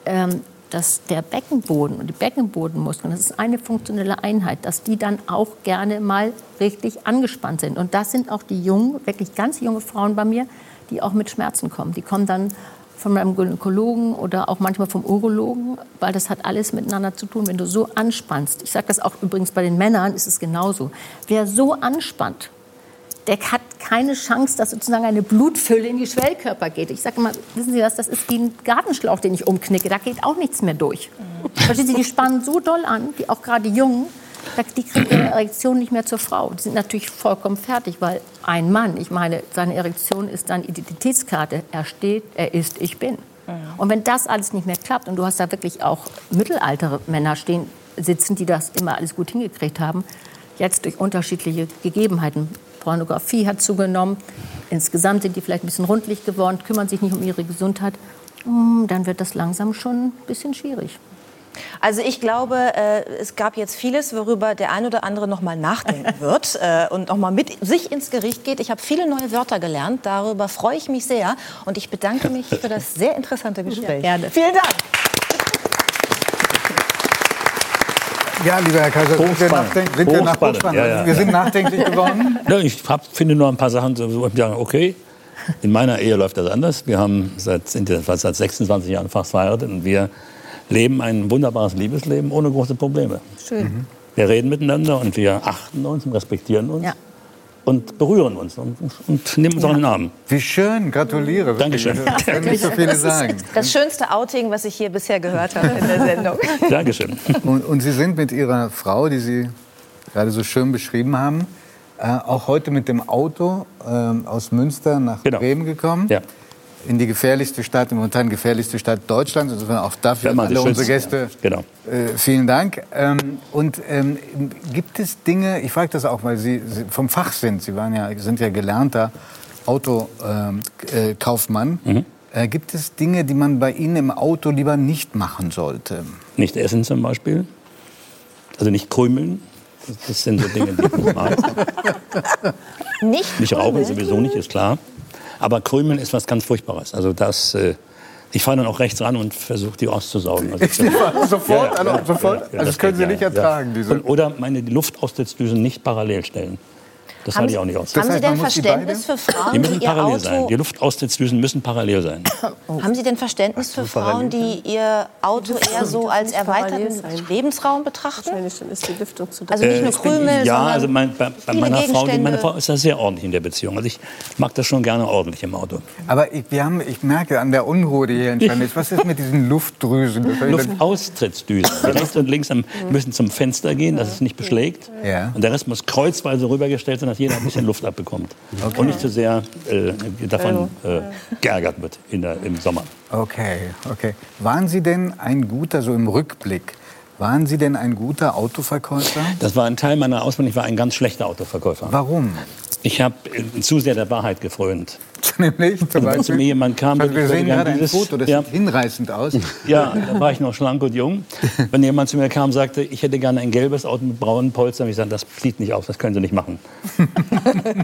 ähm, dass der Beckenboden und die Beckenbodenmuskeln, das ist eine funktionelle Einheit, dass die dann auch gerne mal richtig angespannt sind. Und das sind auch die jungen, wirklich ganz junge Frauen bei mir, die auch mit Schmerzen kommen. Die kommen dann von meinem Gynäkologen oder auch manchmal vom Urologen, weil das hat alles miteinander zu tun, wenn du so anspannst. Ich sage das auch übrigens bei den Männern, ist es genauso. Wer so anspannt, der hat keine Chance, dass sozusagen eine Blutfülle in die Schwellkörper geht. Ich sage immer, wissen Sie was, das ist wie ein Gartenschlauch, den ich umknicke. Da geht auch nichts mehr durch. Verstehen Sie, die spannen so doll an, die auch gerade Jungen, die kriegen ihre Erektion nicht mehr zur Frau. Die sind natürlich vollkommen fertig, weil ein Mann, ich meine, seine Erektion ist dann Identitätskarte. Er steht, er ist, ich bin. Und wenn das alles nicht mehr klappt und du hast da wirklich auch mittelaltere Männer stehen, sitzen, die das immer alles gut hingekriegt haben, jetzt durch unterschiedliche Gegebenheiten. Pornografie hat zugenommen, insgesamt sind die vielleicht ein bisschen rundlich geworden, kümmern sich nicht um ihre Gesundheit, hm, dann wird das langsam schon ein bisschen schwierig. Also ich glaube, äh, es gab jetzt vieles, worüber der ein oder andere noch mal nachdenken wird äh, und noch mal mit sich ins Gericht geht. Ich habe viele neue Wörter gelernt. Darüber freue ich mich sehr und ich bedanke mich für das sehr interessante Gespräch. Ja, gerne. Vielen Dank. Ja, lieber Herr Kaiser, sind wir, nachdenk sind wir, nach ja, ja. wir sind nachdenklich geworden. Ja, ich hab, finde nur ein paar Sachen, wo ich sage, okay, in meiner Ehe läuft das anders. Wir haben seit, sind seit 26 Jahren fast verheiratet und wir leben ein wunderbares Liebesleben ohne große Probleme. Schön. Mhm. Wir reden miteinander und wir achten uns und respektieren uns. Ja. Und berühren uns und, und nehmen uns auch in den Arm. Wie schön, gratuliere. Dankeschön. Ich kann nicht so viele Das sagen. ist das schönste Outing, was ich hier bisher gehört habe in der Sendung. Dankeschön. Und, und Sie sind mit Ihrer Frau, die Sie gerade so schön beschrieben haben, äh, auch heute mit dem Auto ähm, aus Münster nach Genau. Bremen gekommen. Ja. In die gefährlichste Stadt, momentan gefährlichste Stadt Deutschlands. Insofern auch dafür man alle unsere Gäste. Genau. Äh, vielen Dank. Ähm, und ähm, gibt es Dinge, ich frage das auch, weil Sie, Sie vom Fach sind, Sie waren ja, sind ja gelernter Autokaufmann. Äh, Kaufmann. Mhm. Äh, gibt es Dinge, die man bei Ihnen im Auto lieber nicht machen sollte? Nicht essen zum Beispiel. Also nicht krümeln. Das- sind so Dinge, die ich nicht mag. Nicht, Nicht rauchen sowieso nicht, ist klar. Aber krümeln ist was ganz Furchtbares. Also das, äh, ich fahre dann auch rechts ran und versuche die auszusaugen. Also sofort, also sofort. ja, also das können Sie nicht ja, ertragen. Ja. Diese Und, oder meine Luftaustrittdüsen nicht parallel stellen. Das Haben halte Sie, ich auch nicht aus. haben Sie heißt, denn Verständnis für Die Frauen, müssen die ihr parallel sein. Auto... Die Luftaustrittdüsen müssen parallel sein. Haben Sie denn Verständnis für Frauen, die ihr Auto eher so als erweiterten. Lebensraum betrachten? Ist die Lüftung zu Also nicht nur Krümel, ja, sondern also mein, bei, bei meiner Frau, meine. Frau ist da sehr ordentlich in der Beziehung. Also ich mag das schon gerne ordentlich im Auto. Aber ich, wir haben, ich merke an der Unruhe, die hier entstanden ist, was ist mit diesen Luftdrüsen? Luftaustrittsdüsen. Die rechts und links müssen zum Fenster gehen, dass es nicht beschlägt. Ja. Und der Rest muss kreuzweise rübergestellt sein, dass jeder ein bisschen Luft abbekommt. Und nicht zu sehr äh, davon äh, geärgert wird in der, im Sommer. Okay, okay. Waren Sie denn ein guter, so im Rückblick, waren Sie denn ein guter Autoverkäufer? Das war ein Teil meiner Ausbildung. Ich war ein ganz schlechter Autoverkäufer. Warum? Ich habe zu sehr der Wahrheit gefrönt. Nämlich zum wenn zu mir jemand kam, Also wir sehen gerade ein dieses- Foto, das ja, sieht hinreißend aus. ja, da war ich noch schlank und jung. Wenn jemand zu mir kam und sagte, ich hätte gerne ein gelbes Auto mit braunen Polstern, habe ich gesagt, das sieht nicht aus, das können Sie nicht machen.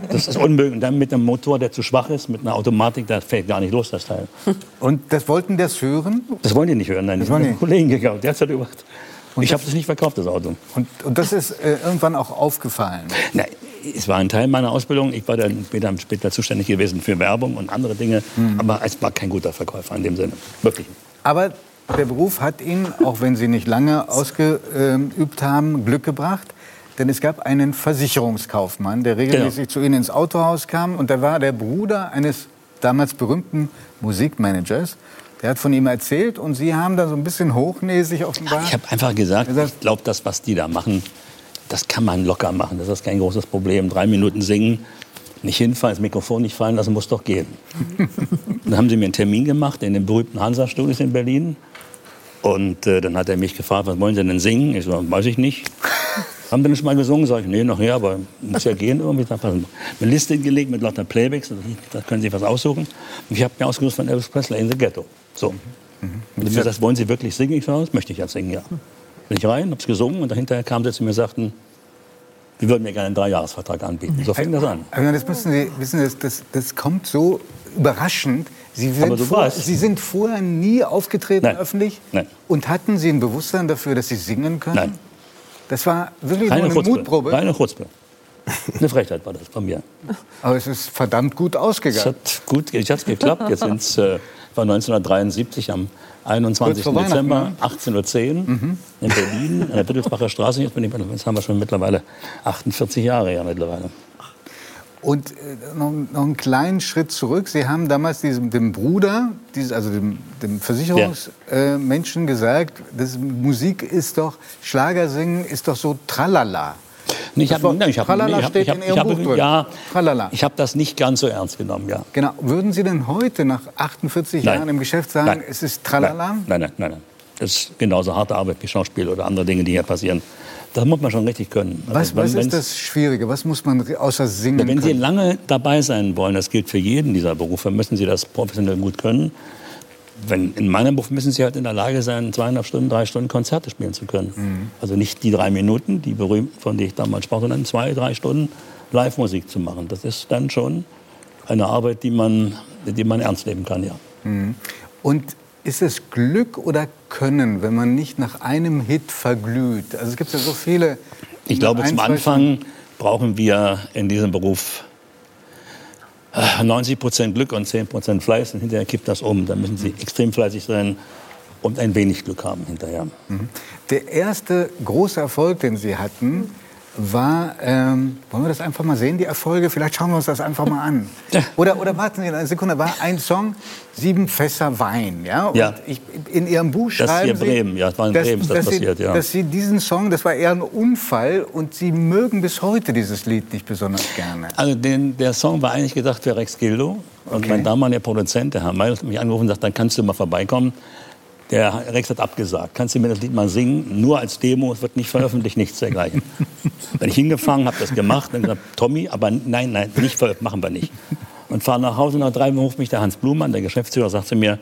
Das ist unmöglich. Und dann mit einem Motor, der zu schwach ist, mit einer Automatik, das fällt gar nicht los, das Teil. Und das wollten das hören? Das wollen die nicht hören, nein, das haben die Kollegen gekauft, der hat es halt. Ich habe das nicht verkauft, das Auto. Und, und das ist äh, irgendwann auch aufgefallen. Nein, es war ein Teil meiner Ausbildung. Ich war dann später, später zuständig gewesen für Werbung und andere Dinge. Aber es war kein guter Verkäufer in dem Sinne. Wirklich. Aber der Beruf hat Ihnen, auch wenn Sie nicht lange ausgeübt haben, Glück gebracht. Denn es gab einen Versicherungskaufmann, der regelmäßig zu Ihnen ins Autohaus kam. Und der war der Bruder eines damals berühmten Musikmanagers. Der hat von ihm erzählt und Sie haben da so ein bisschen hochnäsig offenbar. Ich habe einfach gesagt, Er sagt- ich glaube, das, was die da machen, das kann man locker machen. Das ist kein großes Problem. Drei Minuten singen, nicht hinfallen, das Mikrofon nicht fallen lassen, muss doch gehen. dann haben sie mir einen Termin gemacht in den berühmten Hansa-Studios in Berlin. Und äh, dann hat er mich gefragt, was wollen Sie denn singen? Ich so, weiß ich nicht. Haben Sie denn schon mal gesungen? Sag ich, nee, nachher, aber muss ja gehen irgendwie. Ich sag, passen. Eine Liste hingelegt mit lauter Playbacks, da können Sie sich was aussuchen. Und ich habe mir ausgesucht von Elvis Presley in the Ghetto. So. Und ich gesagt, das wollen Sie wirklich singen? Ich sage, das möchte ich jetzt singen, ja. Bin ich rein, hab's gesungen und dahinter kamen sie zu mir und sagten, wir würden mir gerne einen Dreijahresvertrag anbieten. So fing das an. Aber das müssen Sie wissen, das, das, das kommt so überraschend. Sie sind, so vor. Sie sind vorher nie aufgetreten Nein. öffentlich? Nein. Und hatten Sie ein Bewusstsein dafür, dass Sie singen können? Nein. Das war wirklich Keine nur eine Chutzpe. Mutprobe. Keine Chutzpe. Eine Frechheit war das von mir. Aber es ist verdammt gut Es ausgegangen. hat gut, es hat geklappt. Jetzt sind's, äh, war 1973 am 21. Kurz vor Dezember, Weihnachten, 18.10 Uhr in Berlin, an der Wittelsbacher Straße. Jetzt, bin ich, jetzt haben wir schon mittlerweile 48 Jahre ja mittlerweile. Und äh, noch, noch einen kleinen Schritt zurück. Sie haben damals diesem, dem Bruder, dieses, also dem, dem Versicherungsmenschen äh, Menschen gesagt, das, Musik ist doch, Schlagersingen ist doch so tralala. Ich Das hab, ich Tralala ich hab, steht ich hab, in Ihrem hab, Buch drin. Ja, Tralala. ich habe das nicht ganz so ernst genommen, ja. Genau. Würden Sie denn heute nach 48 Nein. Jahren im Geschäft sagen, Nein. es ist tralala? Nein, nein, nein, nein. Das ist genauso harte Arbeit wie Schauspiel oder andere Dinge, die hier passieren. Das muss man schon richtig können. Also Was, was ist das Schwierige? Was muss man außer singen Wenn Sie können? lange dabei sein wollen, das gilt für jeden dieser Berufe, müssen Sie das professionell gut können. Wenn, in meinem Beruf müssen Sie halt in der Lage sein, zweieinhalb Stunden, drei Stunden Konzerte spielen zu können. Mhm. Also nicht die drei Minuten, die berühmten, von denen ich damals sprach, sondern zwei, drei Stunden Live-Musik zu machen. Das ist dann schon eine Arbeit, die man, die man ernst nehmen kann, ja. Und ist es Glück oder Können, wenn man nicht nach einem Hit verglüht? Also es gibt ja so viele. Ich glaube, zum Anfang brauchen wir in diesem Beruf 90 Prozent Glück und 10 Prozent Fleiß und hinterher kippt das um. Dann müssen Sie extrem fleißig sein und ein wenig Glück haben hinterher. Mhm. Der erste große Erfolg, den Sie hatten, war, ähm, wollen wir das einfach mal sehen, die Erfolge? Vielleicht schauen wir uns das einfach mal an. Oder, oder warten Sie eine Sekunde, war ein Song, Sieben Fässer Wein, ja? Und Ja. Ich, in Ihrem Buch Das schreiben hier Sie, Bremen, ja, das war in Bremen, ist das dass passiert, Sie, ja. Dass Sie diesen Song, das war eher ein Unfall und Sie mögen bis heute dieses Lied nicht besonders gerne. Also den, der Song war eigentlich gedacht für Rex Gildo. Und Okay. mein damaliger Produzent, der Herr Meil, hat mich angerufen und gesagt, dann kannst du mal vorbeikommen. Der Rex hat abgesagt. Kannst du mir das Lied mal singen? Nur als Demo, es wird nicht veröffentlicht, nichts dergleichen. Bin ich hingefangen, habe das gemacht und gesagt, Tommy, aber nein, nein, nicht machen wir nicht. Und fahre nach Hause, nach drei Wochen ruft mich der Hans Blumann, der Geschäftsführer, sagt zu mir,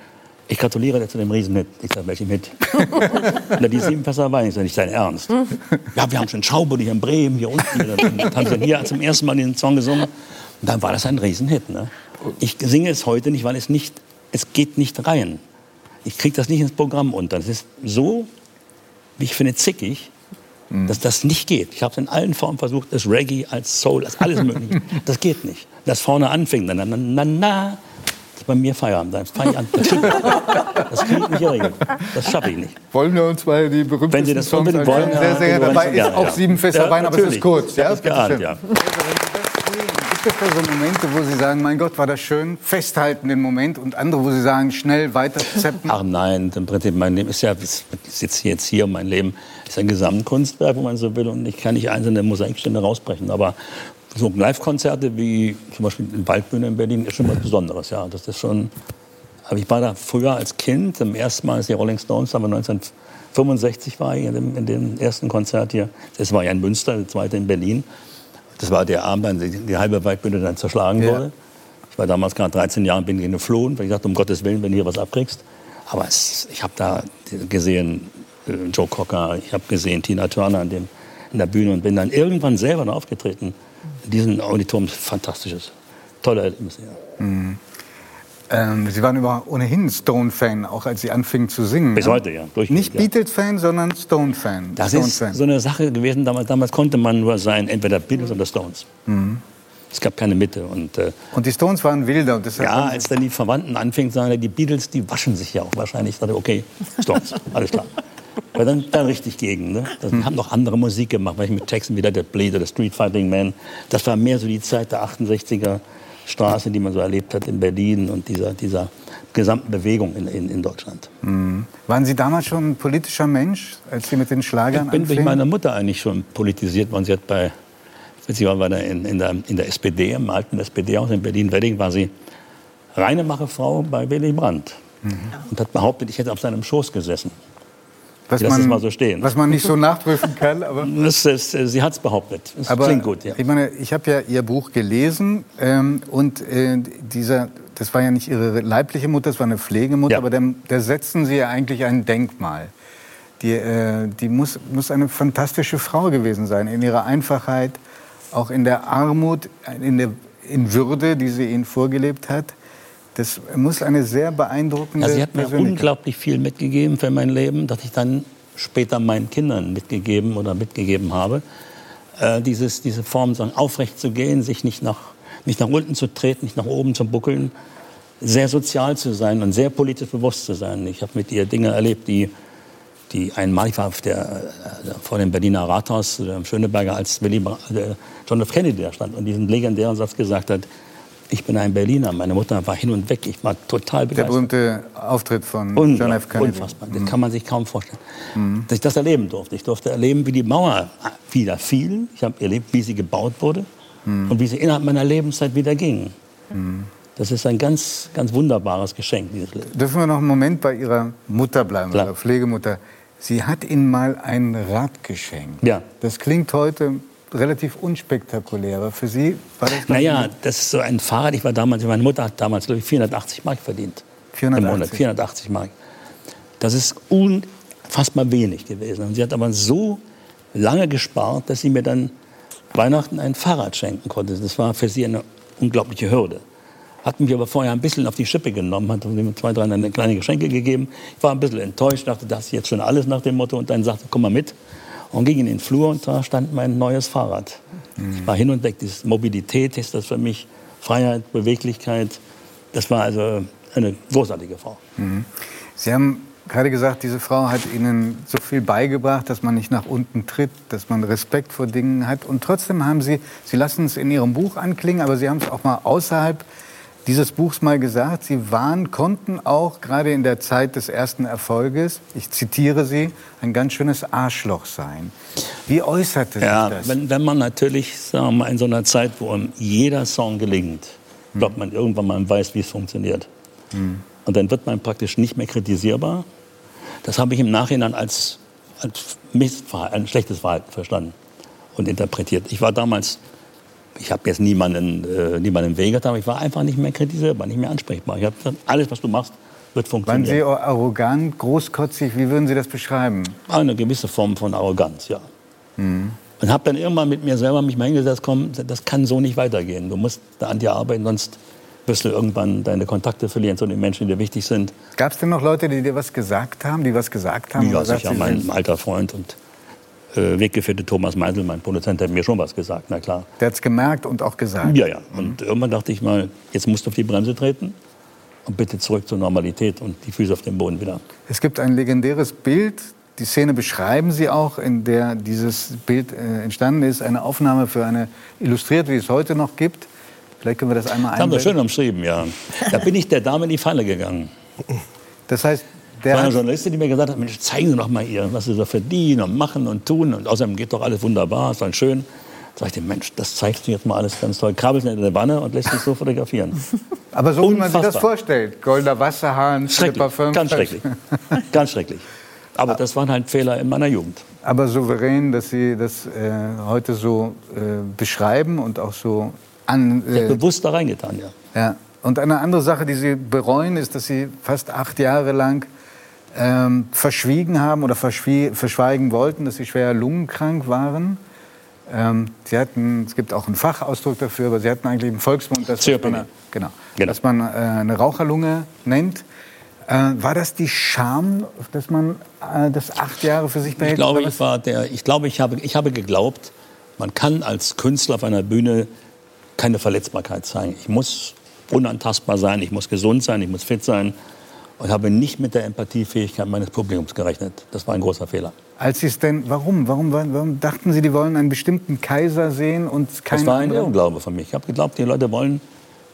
ich gratuliere dir zu dem Riesenhit. Ich sage, welchem Hit? Na, die sieben Fässer Wein. Ich sage, nicht dein Ernst. Ja, wir haben schon Schaubude hier in Bremen, hier unten. Sie hier zum ersten Mal den Song gesungen. Und dann war das ein Riesenhit. Ne? Ich singe es heute nicht, weil es nicht, es geht nicht rein. Ich kriege das nicht ins Programm unter. Das ist so, wie ich finde, zickig, dass das nicht geht. Ich habe es in allen Formen versucht, das Reggae als Soul, als alles mögliche. Das geht nicht. Das vorne anfing, na, na, na, na, das ist bei mir Feierabend. Dann fange ich an. Das kriege ich, nicht geregelt. Das schaffe ich nicht. Wollen wir uns mal die berühmten Wenn Sie das Songs wollen, ja, Sehr, sehr gerne. Dabei ist gerne, auch ja. sieben Fässer Ja, Wein, aber es ist kurz. Hab das geahnt, ja. Gibt es da so Momente, wo Sie sagen, mein Gott, war das schön, festhalten den Moment und andere, wo Sie sagen, schnell weiterzeppen? Ach nein, im Prinzip, mein Leben ist ja, ich sitze jetzt hier, mein Leben ist ein Gesamtkunstwerk, wenn man so will, und ich kann nicht einzelne Mosaikstände rausbrechen, aber so Live-Konzerte wie zum Beispiel in Waldbühne in Berlin ist schon was Besonderes, ja, das ist schon, aber ich war da früher als Kind, zum ersten Mal, als die Rolling Stones, aber 1965 war ich in dem, in dem ersten Konzert hier, das war ja in Münster, das zweite in Berlin, das war der Abend, dem die halbe Waldbühne dann zerschlagen Ja. wurde. Ich war damals gerade 13 Jahre, bin geflohen, weil ich dachte, um Gottes Willen, wenn du hier was abkriegst. Aber es, ich habe da gesehen, äh, Joe Cocker, ich habe gesehen Tina Turner an dem, in der Bühne und bin dann irgendwann selber aufgetreten. In diesem Auditorium, fantastisches, tolle Erlebnisse. Ja. Ähm, Sie waren über, ohnehin Stone-Fan, auch als Sie anfingen zu singen. Bis ne? heute, ja. Nicht ja. Beatles-Fan, sondern Stone-Fan. Das ist Stone-Fan. so eine Sache gewesen, damals, damals konnte man nur sein, entweder Beatles oder Stones. Mhm. Es gab keine Mitte. Und, äh, Und die Stones waren wilder. Und deshalb Ja, als dann die Verwandten anfingen zu sagen, die Beatles, die waschen sich ja auch wahrscheinlich. Ich dachte, okay, Stones, alles klar. War dann, dann richtig gegen. Ne? Das, die haben noch andere Musik gemacht, weil ich mit Texten wie der Bleed oder Street Fighting Man. Das war mehr so die Zeit der 68er Straße, die man so erlebt hat in Berlin und dieser, dieser gesamten Bewegung in, in, in Deutschland. Mhm. Waren Sie damals schon ein politischer Mensch, als Sie mit den Schlagern Ich bin durch anfingen? meine Mutter eigentlich schon politisiert worden. Sie hat bei, sie war bei der, in, in, der, in der SPD, im alten SPD-Haus in Berlin-Wedding, war sie Reinemacherfrau bei Willy Brandt. Mhm. Und hat behauptet, ich hätte auf seinem Schoß gesessen. Was es mal so stehen. Was man nicht so nachprüfen kann. Aber, Das ist, äh, sie hat es behauptet. Das aber klingt gut, ja. ich meine, ich habe ja Ihr Buch gelesen ähm, und äh, dieser, das war ja nicht Ihre leibliche Mutter, das war eine Pflegemutter, Ja. aber der setzen Sie ja eigentlich ein Denkmal. Die, äh, die muss, muss eine fantastische Frau gewesen sein, in ihrer Einfachheit, auch in der Armut, in der in Würde, die sie ihnen vorgelebt hat. Das muss eine sehr beeindruckende Also sie hat mir unglaublich viel mitgegeben für mein Leben, das ich dann später meinen Kindern mitgegeben oder mitgegeben habe. Äh, dieses, diese Form, sagen, aufrecht zu gehen, sich nicht nach, nicht nach unten zu treten, nicht nach oben zu buckeln, sehr sozial zu sein und sehr politisch bewusst zu sein. Ich habe mit ihr Dinge erlebt, die, die einmal, ich war auf der, äh, vor dem Berliner Rathaus äh, Schöneberger, als Willy, äh, John F. Kennedy da stand und diesen legendären Satz gesagt hat, ich bin ein Berliner. Meine Mutter war hin und weg. Ich war total Der begeistert. berühmte Auftritt von John Unglaublich, F. Kennedy. Unfassbar. Das kann man sich kaum vorstellen. Dass ich das erleben durfte. Ich durfte erleben, wie die Mauer wieder fiel. Ich habe erlebt, wie sie gebaut wurde und wie sie innerhalb meiner Lebenszeit wieder ging. Das ist ein ganz, ganz wunderbares Geschenk, dieses Leben. Dürfen wir noch einen Moment bei Ihrer Mutter bleiben, Klar. Ihrer Pflegemutter? Sie hat Ihnen mal ein Rad geschenkt. Ja. Das klingt heute relativ unspektakulär, aber für Sie war das... Naja, das ist so ein Fahrrad. Ich war damals, meine Mutter hat damals, glaube ich, 480 Mark verdient. 480. Im Monat, 480 Mark. Das ist unfassbar wenig gewesen. Und sie hat aber so lange gespart, dass sie mir dann Weihnachten ein Fahrrad schenken konnte. Das war für sie eine unglaubliche Hürde. Hat mich aber vorher ein bisschen auf die Schippe genommen, hat mir zwei, drei eine kleine Geschenke gegeben. Ich war ein bisschen enttäuscht, dachte, das ist jetzt schon alles nach dem Motto. Und dann sagte, komm mal mit. Und ging in den Flur und da stand mein neues Fahrrad. Ich war hin und weg. Diese Mobilität ist das für mich. Freiheit, Beweglichkeit. Das war also eine großartige Frau. Mhm. Sie haben gerade gesagt, diese Frau hat Ihnen so viel beigebracht, dass man nicht nach unten tritt, dass man Respekt vor Dingen hat. Und trotzdem haben Sie, Sie lassen es in Ihrem Buch anklingen, aber Sie haben es auch mal außerhalb dieses Buchs mal gesagt, Sie waren, konnten auch gerade in der Zeit des ersten Erfolges, ich zitiere Sie, ein ganz schönes Arschloch sein. Wie äußerte sich ja, das? Wenn, wenn man natürlich, sagen wir in so einer Zeit, wo jeder Song gelingt, glaubt man irgendwann mal weiß, wie es funktioniert. Hm. Und dann wird man praktisch nicht mehr kritisierbar. Das habe ich im Nachhinein als, als Missverhalten, ein schlechtes Verhalten verstanden und interpretiert. Ich war damals ich habe jetzt niemanden, äh, niemanden wehgetan, aber ich war einfach nicht mehr kritisierbar, nicht mehr ansprechbar. Ich habe gesagt, alles, was du machst, wird funktionieren. Waren Sie arrogant, großkotzig? Wie würden Sie das beschreiben? Eine gewisse Form von Arroganz, ja. Mhm. Und habe dann irgendwann mit mir selber mich mal hingesetzt, komm, das kann so nicht weitergehen. Du musst da an dir arbeiten, sonst wirst du irgendwann deine Kontakte verlieren zu den Menschen, die dir wichtig sind. Gab es denn noch Leute, die dir was gesagt haben, die was gesagt haben? Ja, sicher, mein alter Freund und äh, Weggefährte Thomas Meisel, mein Produzent, hat mir schon was gesagt, na klar. Der hat es gemerkt und auch gesagt? Ja, ja. Und mhm. irgendwann dachte ich mal, jetzt musst du auf die Bremse treten und bitte zurück zur Normalität und die Füße auf den Boden wieder. Es gibt ein legendäres Bild, die Szene beschreiben Sie auch, in der dieses Bild äh, entstanden ist, eine Aufnahme für eine Illustrierte, die es heute noch gibt. Vielleicht können wir das einmal einblenden. Das haben wir schön umschrieben, ja. Da bin ich der Dame in die Falle gegangen. Das heißt, der war eine Journalistin, die mir gesagt hat, Mensch, zeigen Sie doch mal ihr, was Sie so verdienen und machen und tun. Und außerdem geht doch alles wunderbar, ist dann schön. Da ich Mensch, das zeigst du jetzt mal alles ganz toll. Krabbelst in der Wanne und lässt sich so fotografieren. Aber so, wie man sich das vorstellt. Goldener Wasserhahn, Parfüm. Ganz schrecklich. ganz schrecklich. Aber das waren halt Fehler in meiner Jugend. Aber souverän, dass Sie das äh, heute so äh, beschreiben und auch so an. Äh, bewusst da reingetan, ja. Ja. Und eine andere Sache, die Sie bereuen, ist, dass Sie fast acht Jahre lang ähm, verschwiegen haben oder verschweigen wollten, dass sie schwer lungenkrank waren. Ähm, sie hatten, es gibt auch einen Fachausdruck dafür, aber sie hatten eigentlich im Volksmund, das, was man, genau, genau. dass man äh, eine Raucherlunge nennt. Äh, war das die Scham, dass man äh, das acht Jahre für sich behält? Ich glaube, ich, war der, ich, glaube ich, habe, ich habe geglaubt, man kann als Künstler auf einer Bühne keine Verletzbarkeit zeigen. Ich muss unantastbar sein, ich muss gesund sein, ich muss fit sein und habe nicht mit der Empathiefähigkeit meines Publikums gerechnet. Das war ein großer Fehler. Als Sie es denn, warum? warum? Warum dachten Sie, die wollen einen bestimmten Kaiser sehen und keinen Das war ein Irrglaube von mir. Ich habe geglaubt, die Leute wollen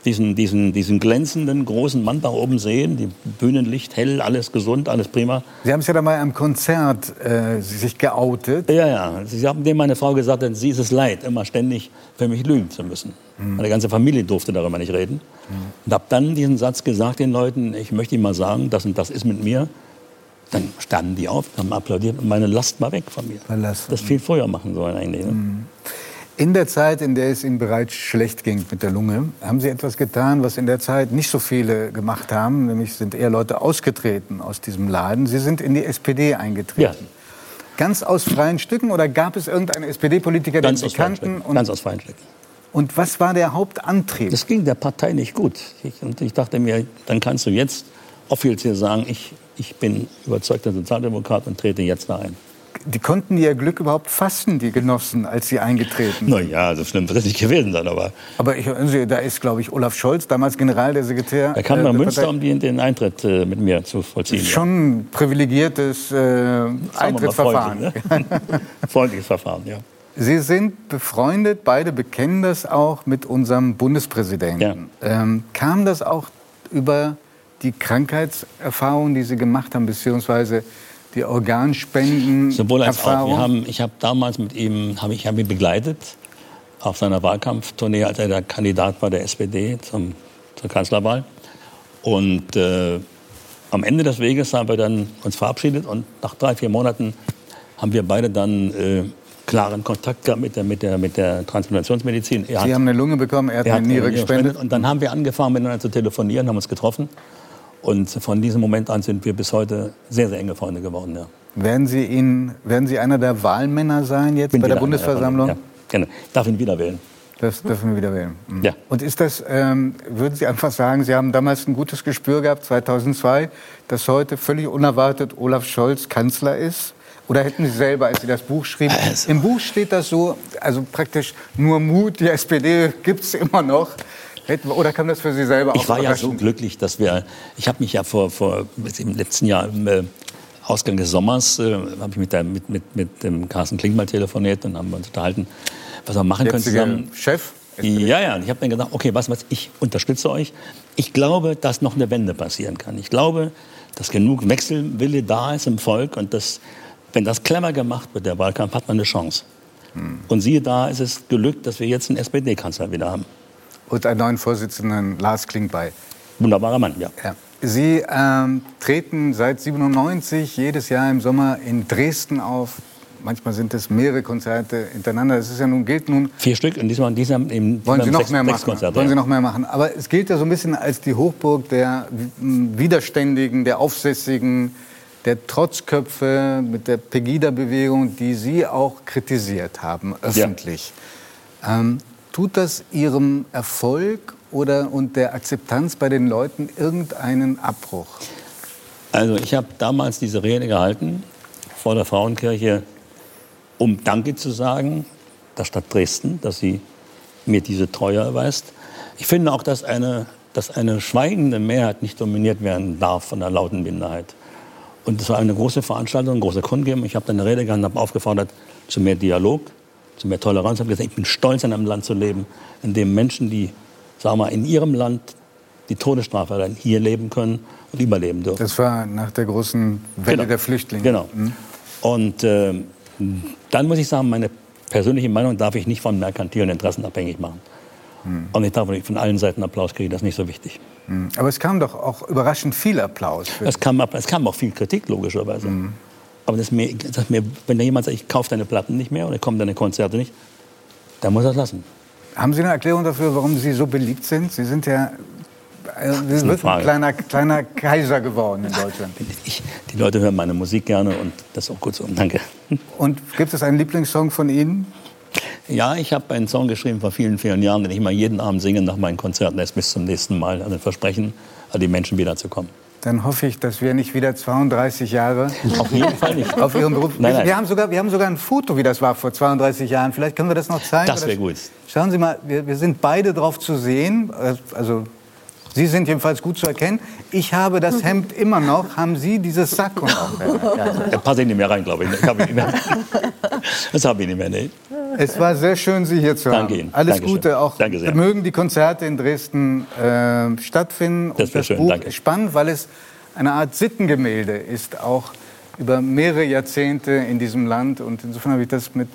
diesen, diesen, diesen glänzenden großen Mann da oben sehen, die Bühnenlicht hell, alles gesund, alles prima. Sie haben es ja da mal am Konzert äh, sich geoutet. Ja, ja. Sie haben dem meine Frau gesagt, sie ist es leid, immer ständig für mich lügen zu müssen. Mhm. Meine ganze Familie durfte darüber nicht reden. Mhm. Und habe dann diesen Satz gesagt den Leuten, ich möchte Ihnen mal sagen, das und das ist mit mir. Dann standen die auf, haben applaudiert und meine Last war weg von mir. Verlassen. Das viel früher machen sollen eigentlich. Ne? Mhm. In der Zeit, in der es Ihnen bereits schlecht ging mit der Lunge, haben Sie etwas getan, was in der Zeit nicht so viele gemacht haben. Nämlich sind eher Leute ausgetreten aus diesem Laden. Sie sind in die SPD eingetreten. Ja. Ganz aus freien Stücken oder gab es irgendeinen SPD-Politiker, den Sie kannten? Ganz aus freien Stücken. Und was war der Hauptantrieb? Das ging der Partei nicht gut. Ich, und ich dachte mir, dann kannst du jetzt offiziell sagen, ich, ich bin überzeugter Sozialdemokrat und trete jetzt da ein die konnten ihr Glück überhaupt fassen, die Genossen, als sie eingetreten sind. Na ja, so schlimm wird es nicht gewesen sein, aber... Aber ich, da ist, glaube ich, Olaf Scholz, damals General der Sekretär... Er kam nach äh, Münster, um den, den Eintritt äh, mit mir zu vollziehen. Schon ein privilegiertes äh, Eintrittsverfahren. Freundlich, ne? Freundliches Verfahren, ja. Sie sind befreundet, beide bekennen das auch mit unserem Bundespräsidenten. Ja. Ähm, kam das auch über die Krankheitserfahrungen, die Sie gemacht haben, beziehungsweise die Organspenden. Sowohl als Erfahrung. auch. Wir haben, ich habe damals mit ihm, hab, ich habe ihn begleitet auf seiner Wahlkampftournee, als er der Kandidat war der SPD zum, zur Kanzlerwahl. Und äh, am Ende des Weges haben wir dann uns verabschiedet und nach drei, vier Monaten haben wir beide dann äh, klaren Kontakt gehabt mit der, mit der, mit der Transplantationsmedizin. Er Sie hat, haben eine Lunge bekommen, er hat eine Niere gespendet. Und dann haben wir angefangen, miteinander zu telefonieren, haben uns getroffen. Und von diesem Moment an sind wir bis heute sehr, sehr enge Freunde geworden. Ja. Werden, Sie ihn, werden Sie einer der Wahlmänner sein jetzt Bin bei der Bundesversammlung? Der ja, gerne. Darf ihn wieder wählen. Das dürfen wir wieder wählen. Mhm. Ja. Und ist das, ähm, würden Sie einfach sagen, Sie haben damals ein gutes Gespür gehabt, 2002, dass heute völlig unerwartet Olaf Scholz Kanzler ist? Oder hätten Sie selber, als Sie das Buch schrieben, also. im Buch steht das so, also praktisch nur Mut, die SPD gibt es immer noch. Oder kam das für Sie selber Ich war ja so glücklich, dass wir, ich habe mich ja vor, vor im letzten Jahr im äh, Ausgang des Sommers, äh, habe ich mit, der, mit, mit, mit dem Carsten Klink mal telefoniert und haben uns unterhalten, was wir machen können zusammen. Chef? Ja, ja. Ich habe dann gedacht, okay, was, was, ich unterstütze euch. Ich glaube, dass noch eine Wende passieren kann. Ich glaube, dass genug Wechselwille da ist im Volk und dass, wenn das clever gemacht wird, der Wahlkampf, hat man eine Chance. Hm. Und siehe da, ist es gelückt, dass wir jetzt einen SPD-Kanzler wieder haben. Und einen neuen Vorsitzenden, Lars Klink bei. Wunderbarer Mann, ja. ja. Sie ähm, treten seit 97 jedes Jahr im Sommer in Dresden auf. Manchmal sind es mehrere Konzerte hintereinander. Es ist ja nun gilt nun vier Stück und diesmal, diesmal eben wollen Sie noch sechs, mehr machen? Konzerte, wollen Sie noch mehr machen? Aber es gilt ja so ein bisschen als die Hochburg der Widerständigen, der Aufsässigen, der Trotzköpfe mit der Pegida-Bewegung, die Sie auch kritisiert haben öffentlich. Ja. Ähm, tut das Ihrem Erfolg oder und der Akzeptanz bei den Leuten irgendeinen Abbruch? Also ich habe damals diese Rede gehalten vor der Frauenkirche, um Danke zu sagen der Stadt Dresden, dass sie mir diese Treue erweist. Ich finde auch, dass eine, dass eine schweigende Mehrheit nicht dominiert werden darf von der lauten Minderheit. Und es war eine große Veranstaltung, eine große Kundgebung. Ich habe dann eine Rede gehalten, habe aufgefordert zu mehr Dialog, zu mehr Toleranz. Ich habe gesagt, ich bin stolz, in einem Land zu leben, in dem Menschen, die sagen wir, in ihrem Land die Todesstrafe dann hier leben können und überleben dürfen. Das war nach der großen Welle genau. der Flüchtlinge. Genau. Mhm. Und äh, dann muss ich sagen, meine persönliche Meinung darf ich nicht von merkantilen Interessen abhängig machen. Mhm. Und ich darf von allen Seiten Applaus kriegen, das ist nicht so wichtig. Mhm. Aber es kam doch auch überraschend viel Applaus. Es kam, es kam auch viel Kritik, logischerweise. Aber das mir, das mir, wenn da jemand sagt, ich kaufe deine Platten nicht mehr oder komme deine Konzerte nicht, dann muss er es lassen. Haben Sie eine Erklärung dafür, warum Sie so beliebt sind? Sie sind ja äh, Sie sind ein kleiner, kleiner Kaiser geworden in Deutschland. Ich, die Leute hören meine Musik gerne und das ist auch gut so. Danke. Und gibt es einen Lieblingssong von Ihnen? Ja, ich habe einen Song geschrieben vor vielen, vielen Jahren, den ich mal jeden Abend singe nach meinen Konzerten. Das bis zum nächsten Mal. Also Versprechen, an die Menschen wiederzukommen dann hoffe ich, dass wir nicht wieder 32 Jahre auf jeden Fall nicht auf Ihrem Beruf. Nein, nein. Wir haben sogar, wir haben sogar ein Foto, wie das war vor 32 Jahren. Vielleicht können wir das noch zeigen. Das wäre gut. Schauen Sie mal, wir, wir sind beide drauf zu sehen. Also Sie sind jedenfalls gut zu erkennen. Ich habe das Hemd immer noch. Haben Sie dieses Sakko noch? Da passe ich nicht mehr rein, glaube ich. Das habe ich nicht mehr. Das habe ich nicht mehr, nee. Es war sehr schön, Sie hier zu Danke haben. Ihnen. Alles Dankeschön. Gute. Auch Danke sehr. mögen die Konzerte in Dresden äh, stattfinden. Das wäre schön. Buch Danke. spannend, weil es eine Art Sittengemälde ist, auch über mehrere Jahrzehnte in diesem Land. Und insofern habe ich das mit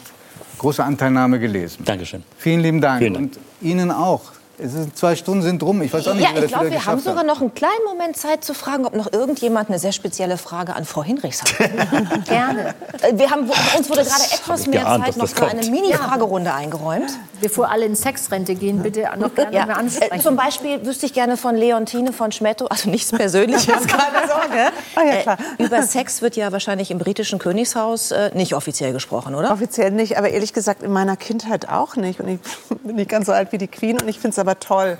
großer Anteilnahme gelesen. Dankeschön. Vielen lieben Dank. Vielen Dank. Und Ihnen auch. Es ist zwei Stunden sind rum. Ich weiß auch nicht, ja, ich das glaube, wir haben sogar noch einen kleinen Moment Zeit zu fragen, ob noch irgendjemand eine sehr spezielle Frage an Frau Hinrichs hat. Gerne. Äh, Wir haben, uns wurde gerade etwas mehr geahnt, Zeit noch für eine. Mini-Fragerunde eingeräumt. Bevor alle in Sexrente gehen, bitte noch gerne Ja. mal Äh, ansprechen. Zum Beispiel wüsste ich gerne von Leontine von Schmetto, also nichts Persönliches, keine Sorge. Ah, ja, klar. Äh, über Sex wird ja wahrscheinlich im britischen Königshaus äh, nicht offiziell gesprochen, oder? Offiziell nicht, aber ehrlich gesagt in meiner Kindheit auch nicht. Und ich bin nicht ganz so alt wie die Queen und ich finde es aber toll.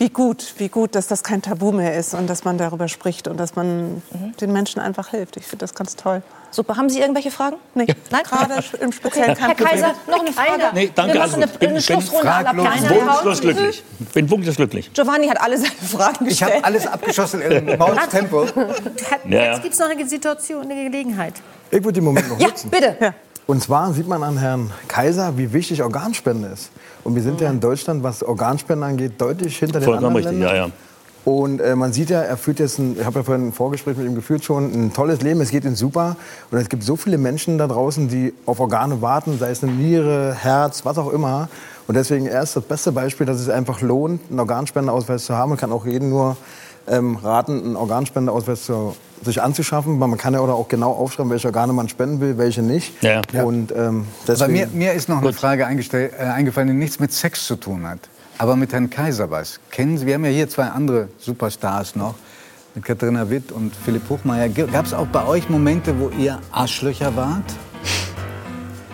Wie gut, wie gut, dass das kein Tabu mehr ist und dass man darüber spricht und dass man den Menschen einfach hilft. Ich finde das ganz toll. Super. Haben Sie irgendwelche Fragen? Nee, Nein? gerade im Speziellen Herr kein Problem. Kaiser, noch eine Frage. Nee, danke, Wir also, machen eine, bin- eine bin Schlussrunde. Kleine Wunschlos glücklich. Bin wunschlos glücklich. Giovanni hat alle seine Fragen Ich gestellt. habe alles abgeschossen im Maustempo. Ja, ja. Jetzt gibt es noch eine Situation, eine Gelegenheit. Ich würde den Moment noch ja, nutzen. bitte. Und zwar sieht man an Herrn Kaiser, wie wichtig Organspende ist. Und wir sind ja in Deutschland, was Organspende angeht, deutlich hinter den Vollkommen anderen richtig, ja, Ländern. ja. Und äh, man sieht ja, er führt jetzt, ein, ich habe ja vorhin ein Vorgespräch mit ihm geführt schon, ein tolles Leben, es geht ihm super. Und es gibt so viele Menschen da draußen, die auf Organe warten, sei es eine Niere, Herz, was auch immer. Und deswegen er ist das beste Beispiel, dass es einfach lohnt, einen Organspendeausweis zu haben. Man kann auch jeden nur ähm, raten, einen Organspendeausweis zu, sich anzuschaffen. Weil man kann ja oder auch genau aufschreiben, welche Organe man spenden will, welche nicht. Ja. Und ähm, Aber deswegen, mir, mir ist noch eine Frage äh, eingefallen, die nichts mit Sex zu tun hat. Aber mit Herrn Kaiser was. Kennen Sie, wir haben ja hier zwei andere Superstars noch, mit Katharina Witt und Philipp Hochmeier. Gab es auch bei euch Momente, wo ihr Arschlöcher wart?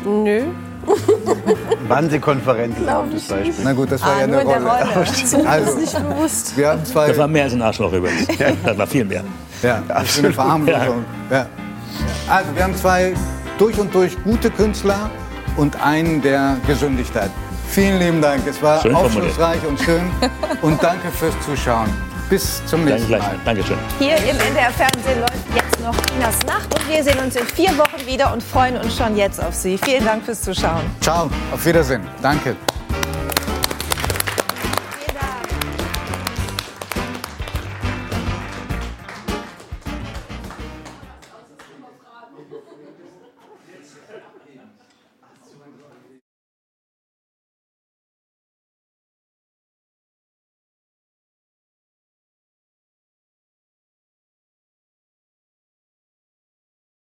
Nö. Wannsee-Konferenz ist auch das Beispiel. Na gut, das war Ah, ja nur eine Rolle. Rolle. Also, Nicht bewusst. wir haben zwei. Das war mehr als ein Arschloch übrigens. Das war viel mehr. Ja, ist eine. Ja. Also, wir haben zwei durch und durch gute Künstler und einen, der gesündigt hat. Vielen lieben Dank. Es war schön aufschlussreich und schön. Und danke fürs Zuschauen. Bis zum nächsten Danke Mal. Dankeschön. Hier im NDR Fernsehen läuft noch Inas Nacht und wir sehen uns in vier Wochen wieder und freuen uns schon jetzt auf Sie. Vielen Dank fürs Zuschauen. Ciao, auf Wiedersehen. Danke.